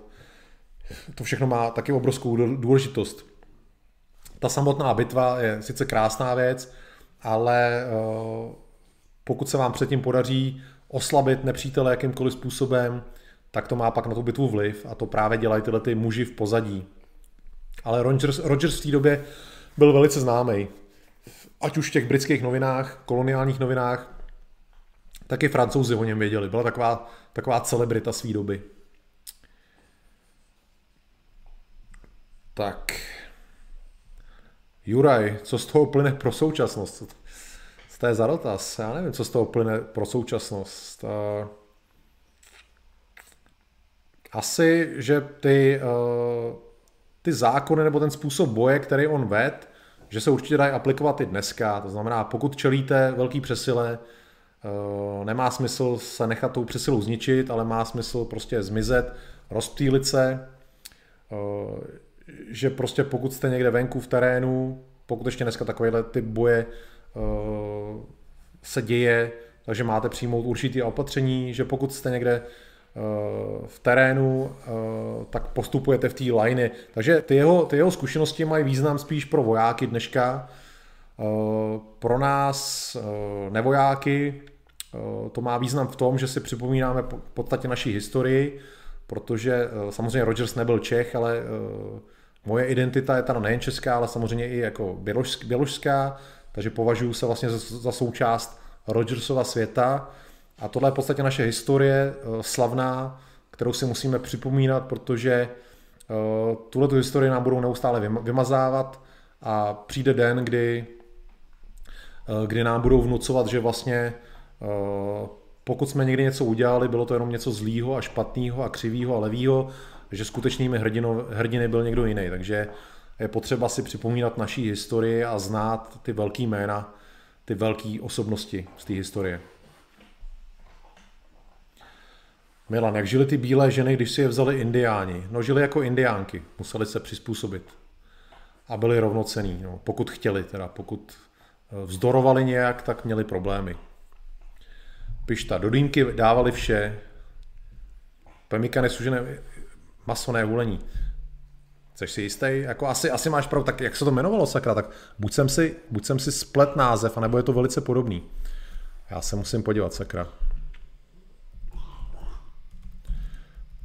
To všechno má taky obrovskou důležitost. Ta samotná bitva je sice krásná věc, ale pokud se vám předtím podaří oslabit nepřítele jakýmkoliv způsobem, tak to má pak na tu bitvu vliv a to právě dělají tyhle ty muži v pozadí. Ale Rogers, Rogers v té době byl velice známý. Ať už v těch britských novinách, koloniálních novinách, tak i francouzi o něm věděli. Byla taková, taková celebrita své doby. Tak. Juraj, co z toho plyne pro současnost? to je za dotaz? Já nevím, co z toho plyne pro současnost. Eh, asi, že ty, eh, ty zákony nebo ten způsob boje, který on ved, že se určitě dají aplikovat i dneska. To znamená, pokud čelíte velký přesile, eh, nemá smysl se nechat tou přesilou zničit, ale má smysl prostě zmizet, rozptýlit se, že prostě pokud jste někde venku v terénu, pokud ještě dneska takovéhle ty boje Eh, se děje, takže máte přijmout určitý opatření, že pokud jste někde eh, v terénu, eh, tak postupujete v té liney. Takže ty jeho, ty jeho zkušenosti mají význam spíš pro vojáky dneška. Pro nás nevojáky to má význam v tom, že si připomínáme v podstatě naší historii, protože samozřejmě Rogers nebyl Čech, ale moje identita je teda nejen česká, ale samozřejmě i jako běložská, takže považuji se vlastně za součást Rogersova světa a tohle je v podstatě naše historie eh, slavná, kterou si musíme připomínat, protože eh, tuhle tu historii nám budou neustále vymazávat a přijde den, kdy, eh, kdy nám budou vnucovat, že vlastně pokud jsme někdy něco udělali, bylo to jenom něco zlýho a špatného a křivého a levýho, že skutečnými hrdino, hrdiny byl někdo jiný. Takže je potřeba si připomínat naší historii a znát ty velký jména, ty velké osobnosti z té historie. Milan, jak žili ty bílé ženy, když si je vzali indiáni? No žili jako indiánky, museli se přizpůsobit. A byli rovnocený, no, pokud chtěli teda, pokud eh, vzdorovali nějak, tak měli problémy. Pišta, do dýmky dávali vše, Pemika nesužené maso hulení. Jsi si jistý? Jako asi, asi máš pravdu, tak jak se to jmenovalo, sakra, tak buď jsem si, buď jsem si splet název, anebo je to velice podobný. Já se musím podívat, sakra.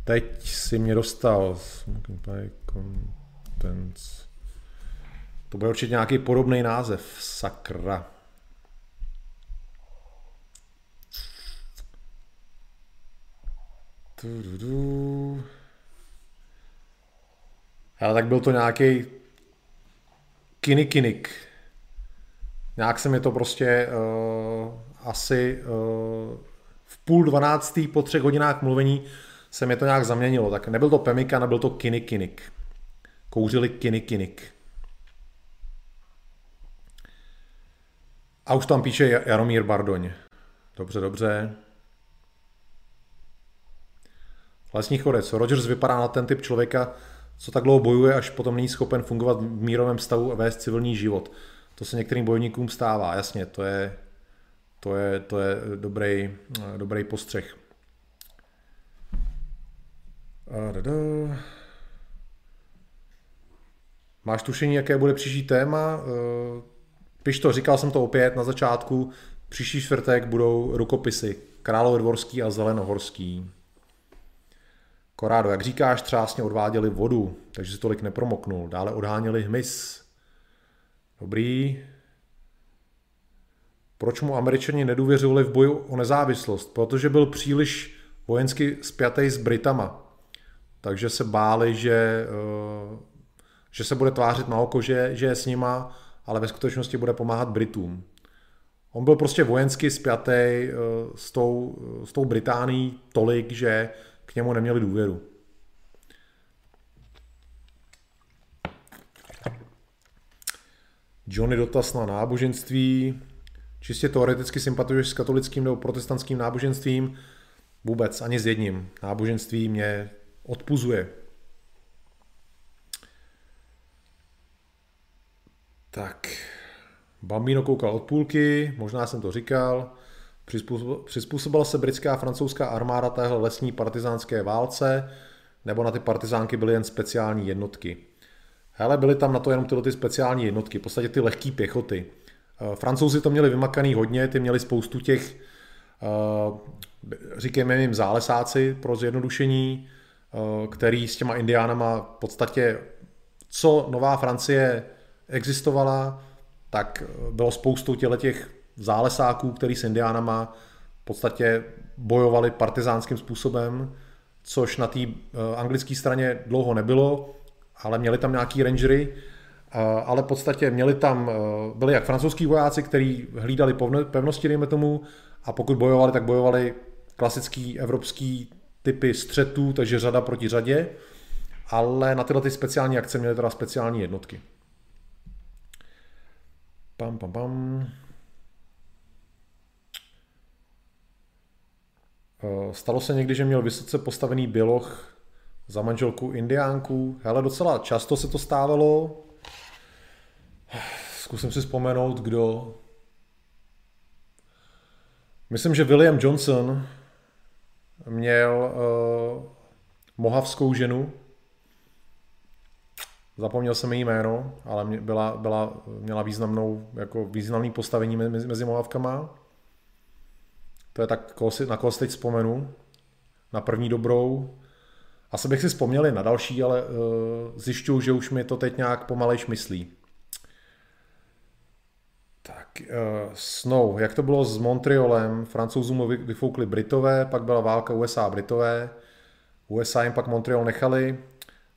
Teď si mě dostal Contents. To bude určitě nějaký podobný název, sakra. Du, du, du. Ale tak byl to nějaký kinikinik. Nějak se mi to prostě uh, asi uh, v půl dvanáctý po třech hodinách mluvení se mi to nějak zaměnilo. Tak nebyl to Pemika, nebyl to kinikinik. Kouřili kinikinik. A už tam píše Jaromír Bardoň. Dobře, dobře. Lesní chodec. Rogers vypadá na ten typ člověka, co tak dlouho bojuje, až potom není schopen fungovat v mírovém stavu a vést civilní život. To se některým bojovníkům stává, jasně, to je, to je, to je dobrý, dobrý postřeh. Máš tušení, jaké bude příští téma? Eh, piš to, říkal jsem to opět na začátku. Příští čtvrtek budou rukopisy Královedvorský a Zelenohorský. Korádo, jak říkáš, třásně odváděli vodu, takže se tolik nepromoknul. Dále odháněli hmyz. Dobrý. Proč mu američani nedůvěřovali v boju o nezávislost? Protože byl příliš vojensky spjatý s Britama. Takže se báli, že, eh, že se bude tvářit na oko, že, že je s nima, ale ve skutečnosti bude pomáhat Britům. On byl prostě vojensky spjatý eh, s tou, s tou Británií tolik, že k němu neměli důvěru. Johnny dotaz na náboženství. Čistě teoreticky sympatizuješ s katolickým nebo protestantským náboženstvím? Vůbec, ani s jedním. Náboženství mě odpuzuje. Tak, Bambino koukal od půlky, možná jsem to říkal. Přizpůsobila se britská a francouzská armáda téhle lesní partizánské válce, nebo na ty partizánky byly jen speciální jednotky. Hele, byly tam na to jenom tyhle ty speciální jednotky, v podstatě ty lehké pěchoty. Eh, Francouzi to měli vymakaný hodně, ty měli spoustu těch, eh, říkejme jim zálesáci pro zjednodušení, který s těma indiánama v podstatě, co Nová Francie existovala, tak bylo spoustu těch zálesáků, který s indiánama v podstatě bojovali partizánským způsobem, což na té anglické straně dlouho nebylo, ale měli tam nějaký rangery, ale v podstatě měli tam, eh, byli jak francouzský vojáci, kteří hlídali pevnosti, dejme tomu, a pokud bojovali, tak bojovali klasický evropský typy střetů, takže řada proti řadě, ale na tyhle ty speciální akce měly teda speciální jednotky. Pam, pam, pam. Eh, stalo se někdy, že měl vysoce postavený běloch za manželku indiánku. Hele, docela často se to stávalo. Zkusím si vzpomenout, kdo... Myslím, že William Johnson měl uh, mohavskou ženu. Zapomněl jsem její jméno, ale mě, byla, byla, měla významnou, jako významný postavení mezi, mezi mohavkama. To je tak, koho si, na koho si teď vzpomenu. Na první dobrou. Asi bych si vzpomněli na další, ale uh, zjišťuju, že už mi to teď nějak pomalejš myslí. Uh, Snow, jak to bylo s Montrealem? Francouzům vyfoukli Britové, pak byla válka USA a Britové. USA jim pak Montreal nechali.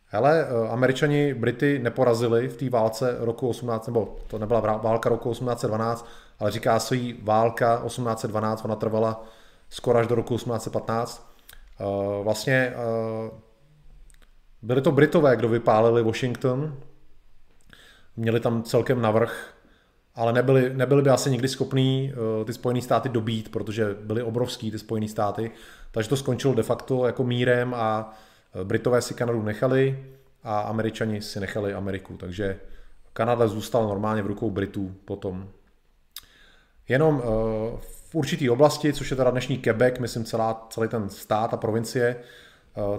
Hele, uh, Američani Brity neporazili v té válce roku 18, nebo to nebyla válka roku 1812, ale říká se jí válka 1812, ona trvala skoro až do roku 1815. Uh, vlastně byli to Britové, kdo vypálili Washington, měli tam celkem navrh, ale nebyli, nebyli by asi nikdy schopní uh, ty Spojené státy dobít, protože byly obrovský ty Spojené státy, takže to skončilo de facto jako mírem a eh, Britové si Kanadu nechali a Američani si nechali Ameriku, takže Kanada zůstala normálně v rukou Britů potom. Jenom uh, v určité oblasti, což je teda dnešní Quebec, myslím celá, celý ten stát a provincie,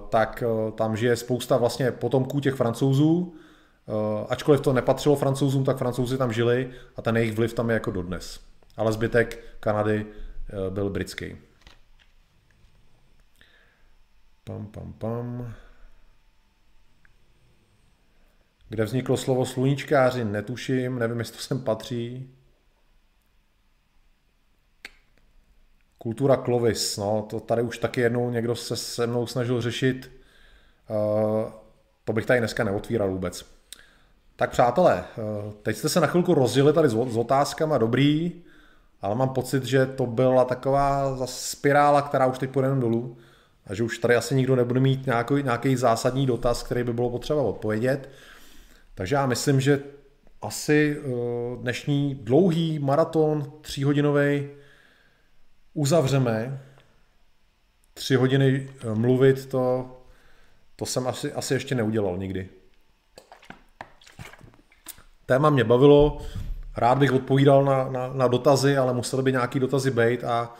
tak tam žije spousta vlastně potomků těch francouzů, Eh, ačkoliv to nepatřilo francouzům, tak francouzi tam žili a ten jejich vliv tam je jako dodnes. Ale zbytek Kanady eh, byl britský. Pam, pam, pam. Kde vzniklo slovo sluníčkáři, netuším, nevím, jestli to sem patří. Kultura Clovis, no, to tady už taky jednou někdo se se mnou snažil řešit. Uh, to bych tady dneska neotvíral vůbec. Tak přátelé, eh, teď jste se na chvilku rozdělili tady s otázkama, dobrý, ale mám pocit, že to byla taková spirála, která už teď půjde dolů a že už tady asi nikdo nebude mít nějaký, nějaký zásadní dotaz, který by bylo potřeba odpovědět. Takže já myslím, že asi eh, dnešní dlouhý maraton, tříhodinový, uzavřeme. Tři hodiny eh, mluvit, to, to jsem asi, asi ještě neudělal nikdy. Téma mě bavilo, rád bych odpovídal na, na, na dotazy, ale museli by nějaký dotazy být a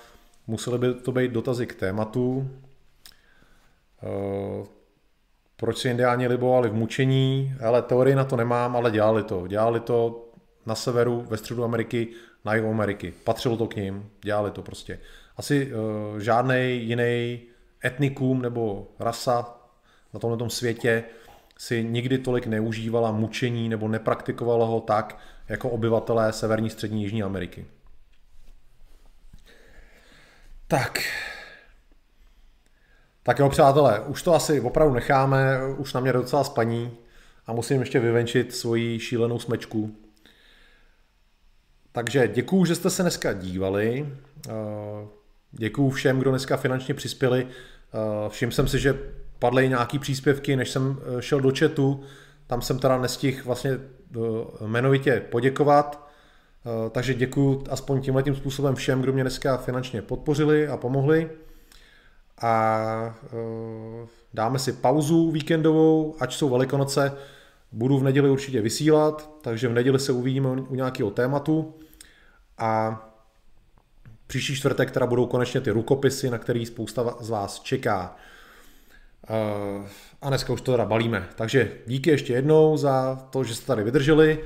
museli by to být dotazy k tématu. E, proč si indiáni libovali v mučení? Ale teorii na to nemám, ale dělali to. Dělali to na severu, ve středu Ameriky, na jihu Ameriky. Patřilo to k ním, dělali to prostě. Asi e, žádný jiný etnikum nebo rasa na tomto světě si nikdy tolik neužívala mučení nebo nepraktikovala ho tak, jako obyvatelé Severní, Střední, Jižní Ameriky. Tak. Tak jo, přátelé, už to asi opravdu necháme, už na mě docela spaní a musím ještě vyvenčit svoji šílenou smečku. Takže děkuju, že jste se dneska dívali. Děkuju všem, kdo dneska finančně přispěli. Všiml jsem si, že padly nějaký příspěvky, než jsem šel do chatu. Tam jsem teda nestihl vlastně jmenovitě poděkovat. Takže děkuju aspoň tímhle tím způsobem všem, kdo mě dneska finančně podpořili a pomohli. A dáme si pauzu víkendovou, ať jsou velikonoce. Budu v neděli určitě vysílat, takže v neděli se uvidíme u nějakého tématu. A příští čtvrtek teda budou konečně ty rukopisy, na který spousta z vás čeká. A dneska už to teda balíme. Takže díky ještě jednou za to, že jste tady vydrželi.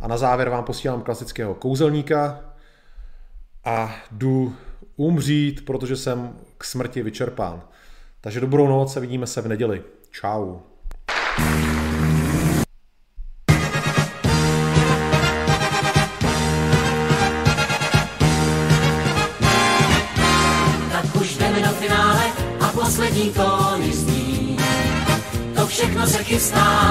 A na závěr vám posílám klasického kouzelníka a jdu umřít, protože jsem k smrti vyčerpán. Takže dobrou noc a vidíme se v neděli. Ciao. Všechno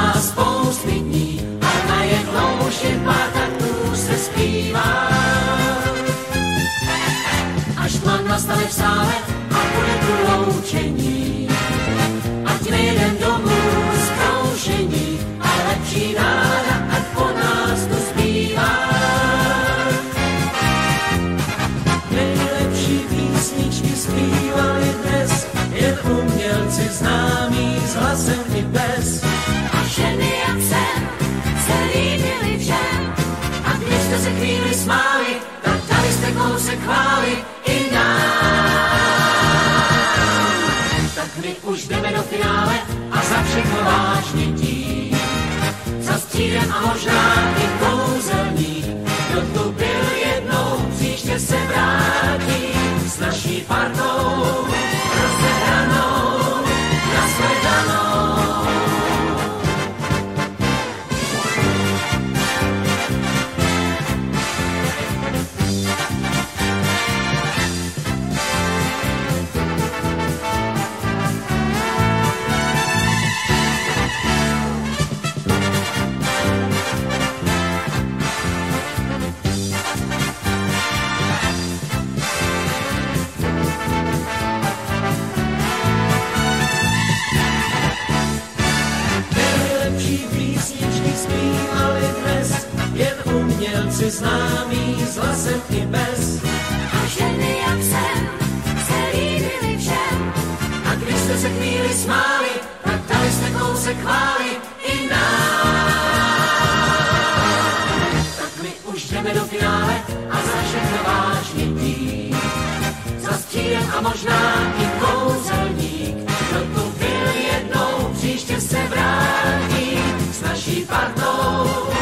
jdeme do finále a za všechno vážně tím. Za střídem a možná i kouzelník, kdo tu byl jednou, příště se vrátí s naší partou známý s hlasem i bez. A ženy jak jsem se líbili všem. A když jste se chvíli smáli, tak dali jste kousek chváli i nám. Tak my už jdeme do finále a za všechno vážně tým. Za stílem a možná i kouzelník. Kdo tu byl jednou, příště se vrátí s naší partou.